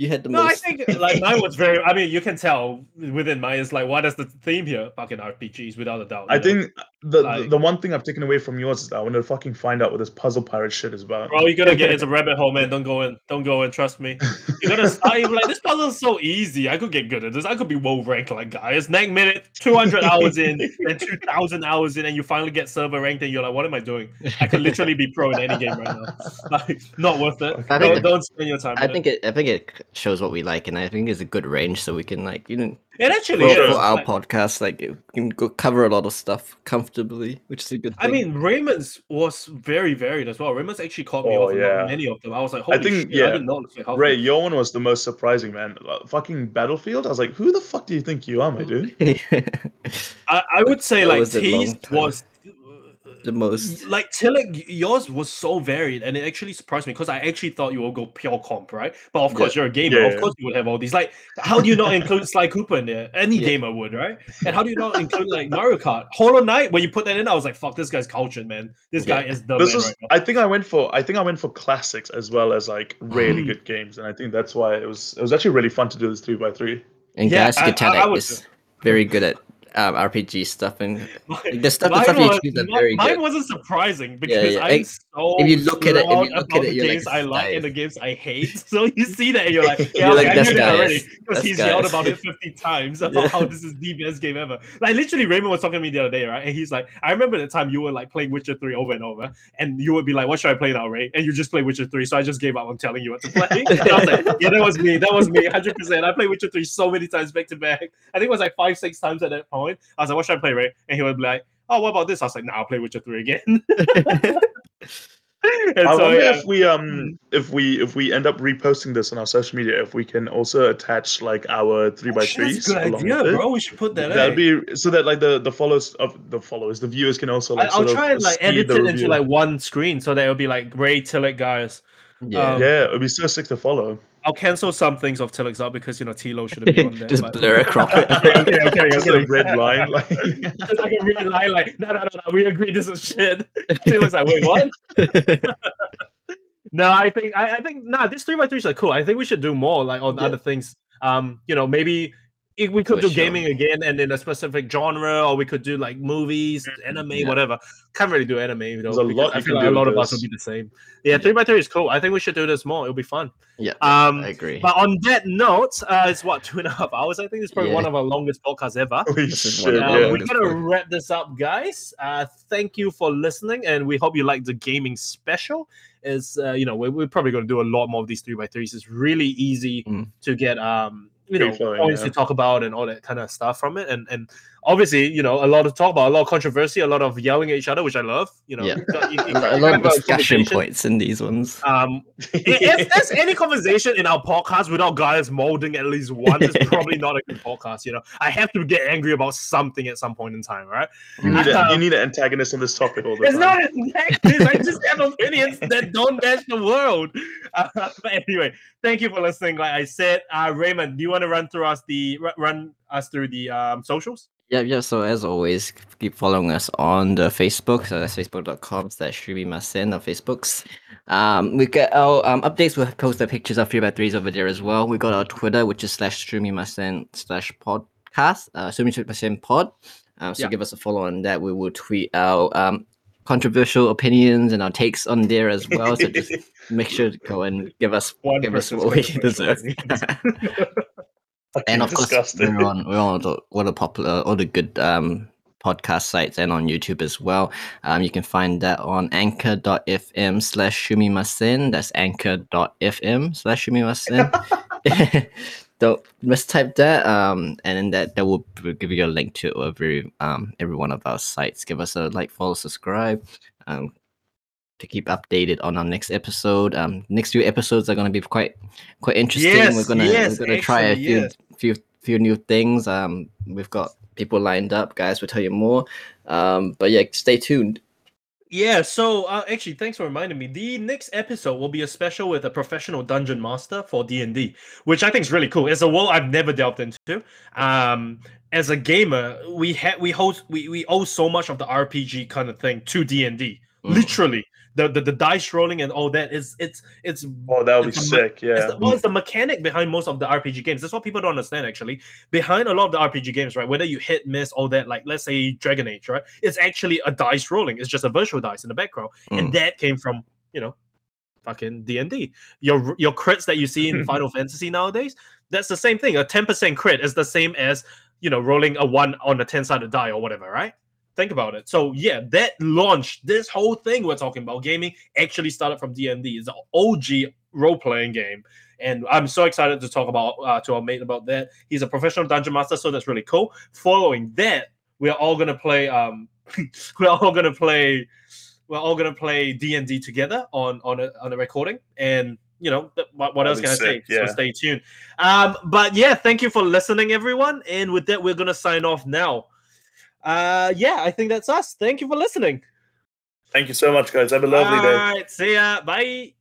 You had the No, most. I think like mine was very. I mean, you can tell within mine is like, what is the theme here? Fucking RPGs, without a doubt. I know? think the, Like- the the one thing I've taken away from yours is that I want to fucking find out what this puzzle pirate shit is about. Bro, you're gonna get into rabbit hole, man. Don't go in. Don't go in. Trust me. You're gonna start. You're like, this puzzle is so easy. I could get good at this. I could be world ranked like guys. Next minute, 200 hours in, then 2,000 hours in, and you finally get server ranked, and you're like, what am I doing? I could literally be pro in any game right now. Like, not worth it. I think Don't, the- don't spend your time. I with think it. I think it shows what we like, and I think it's a good range, so we can like you know it. it actually for, is. for our Like, podcast, like we can go cover a lot of stuff comfortably, which is a good. Thing. I mean, Raymond's was very varied as well. Raymond's actually caught me Oh, off yeah. yeah. many of them. I was like, holy think, shit, yeah, I did not expect how Ray, your one was the most surprising, man. Uh, fucking Battlefield. I was like, who the fuck do you think you are, my dude? I, I would say That like was a long T's time. was the most. like Tilak, yours was so varied, and it actually surprised me because I actually thought you would go pure comp, right? But of course, you're a gamer. Yeah, of yeah. course, you would have all these. Like, how do you not include Sly Cooper in there? Any Yeah. gamer would, right? And how do you not include like Mario Kart, Hollow Knight? When you put that in, I was like, "Fuck, this guy's cultured, man. This guy is the This man was. right now." I think I went for. I think I went for classics as well as like really Mhm. good games, and I think that's why it was. It was actually really fun to do this three by three. And Yeah, Gas I- I- I Katana is very good at um, RPG stuff, and like, the stuff, the mine stuff you was- choose are very mine good. wasn't surprising because yeah. I'm so If you look at it- if you look at it, the you're like, games I like and the games I hate. So you see that and you're like, yeah, You're like, okay, I "That's knew that already because he's yelled about it 50 times about Yeah. how this is the best game ever. Like literally, Raymond was talking to me the other day, right? And he's like, I remember the time you were like playing Witcher 3 over and over, and you would be like, What should I play now, Ray? And you just play Witcher 3. So I just gave up on telling you what to play. And I was like, Yeah, that was me. That was me, 100%. I played Witcher 3 so many times back to back. I think it was like five, six times at that point. I was like, What should I play, right? And he would be like, Oh, what about this? I was like, Nah, I'll play Witcher 3 again. And I so, wonder yeah. if we um if we if we end up reposting this on our social media, if we can also attach like our three by Shit, threes That's a good along idea, with it. bro. We should put that. That'd in. be so that like the the followers of the followers, the viewers can also like. I'll sort try of and like see edit the it into like one screen so that it'll be like Ray Tilak guys. yeah. Um, Yeah, it'd be so sick to follow. I'll cancel some things of Tilak's out because you know Tilo should have be on there. Just but- blur across it. okay, okay, okay, okay, Just a red line, like Just like a red line, like no, no, no, no. We agree this is shit. Tilo's like, wait, what? No, I think I, I think nah, these three by threes are cool. I think we should do more like on Yeah. other things. Um, you know, maybe if we could do sure. gaming again and in a specific genre, or we could do like movies, anime, Yeah. whatever. Can't really do anime though. There's a because lot I you feel like a lot of us this. will be the same. Yeah, three by three is cool. I think we should do this more. It'll be fun. yeah, Um, I agree. but on that note, uh, it's what two and a half hours. I think it's probably Yeah. one of our longest podcasts ever. holy This is shit. one of Uh, the Yeah. We're gonna one. wrap this up, guys. Uh, thank you for listening, and we hope you like the gaming special. Is uh, you know we're, we're probably gonna do a lot more of these three by threes. It's really easy Mm. to get um you know points yeah. to talk about and all that kind of stuff from it, and and obviously you know a lot of talk about, a lot of controversy, a lot of yelling at each other, which I love. You know, Yeah. you you- you a lot of a discussion points in these ones. Um, if there's any conversation in our podcast without guys molding at least one, it's probably not a good podcast. You know, I have to get angry about something at some point in time, right? You need, a, Um, you need an antagonist on this topic all the It's time. not exactly. I just have opinions that don't match the world. Uh, but anyway, thank you for listening. Like I said, uh, Raymond, do you want to run through us the run us through the um, socials? Yeah, yeah. So as always, keep following us on the Facebook. So that's facebook.com slash Masen on Facebooks. Um, we get our um, updates. We'll post the pictures of 3 by 3s over there as well. We got our Twitter, which is slash Masen slash podcast, uh, Masen pod. Um, so Yeah. give us a follow on that. We will tweet our um, controversial opinions and our takes on there as well. So just make sure to go and give us One give us what we deserve. And of course we're on we're on all the, all the popular all the good um podcast sites and on youtube as well. Um you can find that on anchor.fm slash shumimasen that's anchor.fm slash shumimasen don't mistype that um and then that that will will give you a link to every um every one of our sites. Give us a like follow subscribe um to keep updated on our next episode um next few episodes are going to be quite quite interesting we're gonna yes, we're gonna try a few yes. few few new things um we've got people lined up guys we'll tell you more um but yeah stay tuned Yeah, so uh, actually, thanks for reminding me. The next episode will be a special with a professional dungeon master for D and D, which I think is really cool. It's a world I've never delved into. Um, as a gamer, we had we host we we owe so much of the RPG kind of thing to D and D. Mm. Literally, the, the the dice rolling and all that is it's it's Oh, that would be It's sick. it's Yeah. the, well, it's the mechanic behind most of the RPG games. That's what people don't understand. Actually, behind a lot of the RPG games, right? Whether you hit, miss, all that, like let's say Dragon Age, right? It's actually a dice rolling. It's just a virtual dice in the background, and Mm. that came from you know, fucking D and D. Your your crits that you see in Final Fantasy nowadays, that's the same thing. A ten percent crit is the same as you know rolling a one on a ten sided die or whatever, right? Think about it. So yeah, that launched this whole thing we're talking about. Gaming actually started from D and D. It's an OG role playing game, and I'm so excited to talk about uh, to our mate about that. He's a professional dungeon master, so that's really cool. Following that, we are all gonna play. Um, we're all gonna play. We're all gonna play D and D together on on a on a recording, and you know what, what else can I say? yeah. So stay tuned. Um, but yeah, thank you for listening, everyone. And with that, we're gonna sign off now. Uh, yeah, I think that's us. Thank you for listening. Thank you so much, guys. Have a lovely day. All right, see ya. Bye.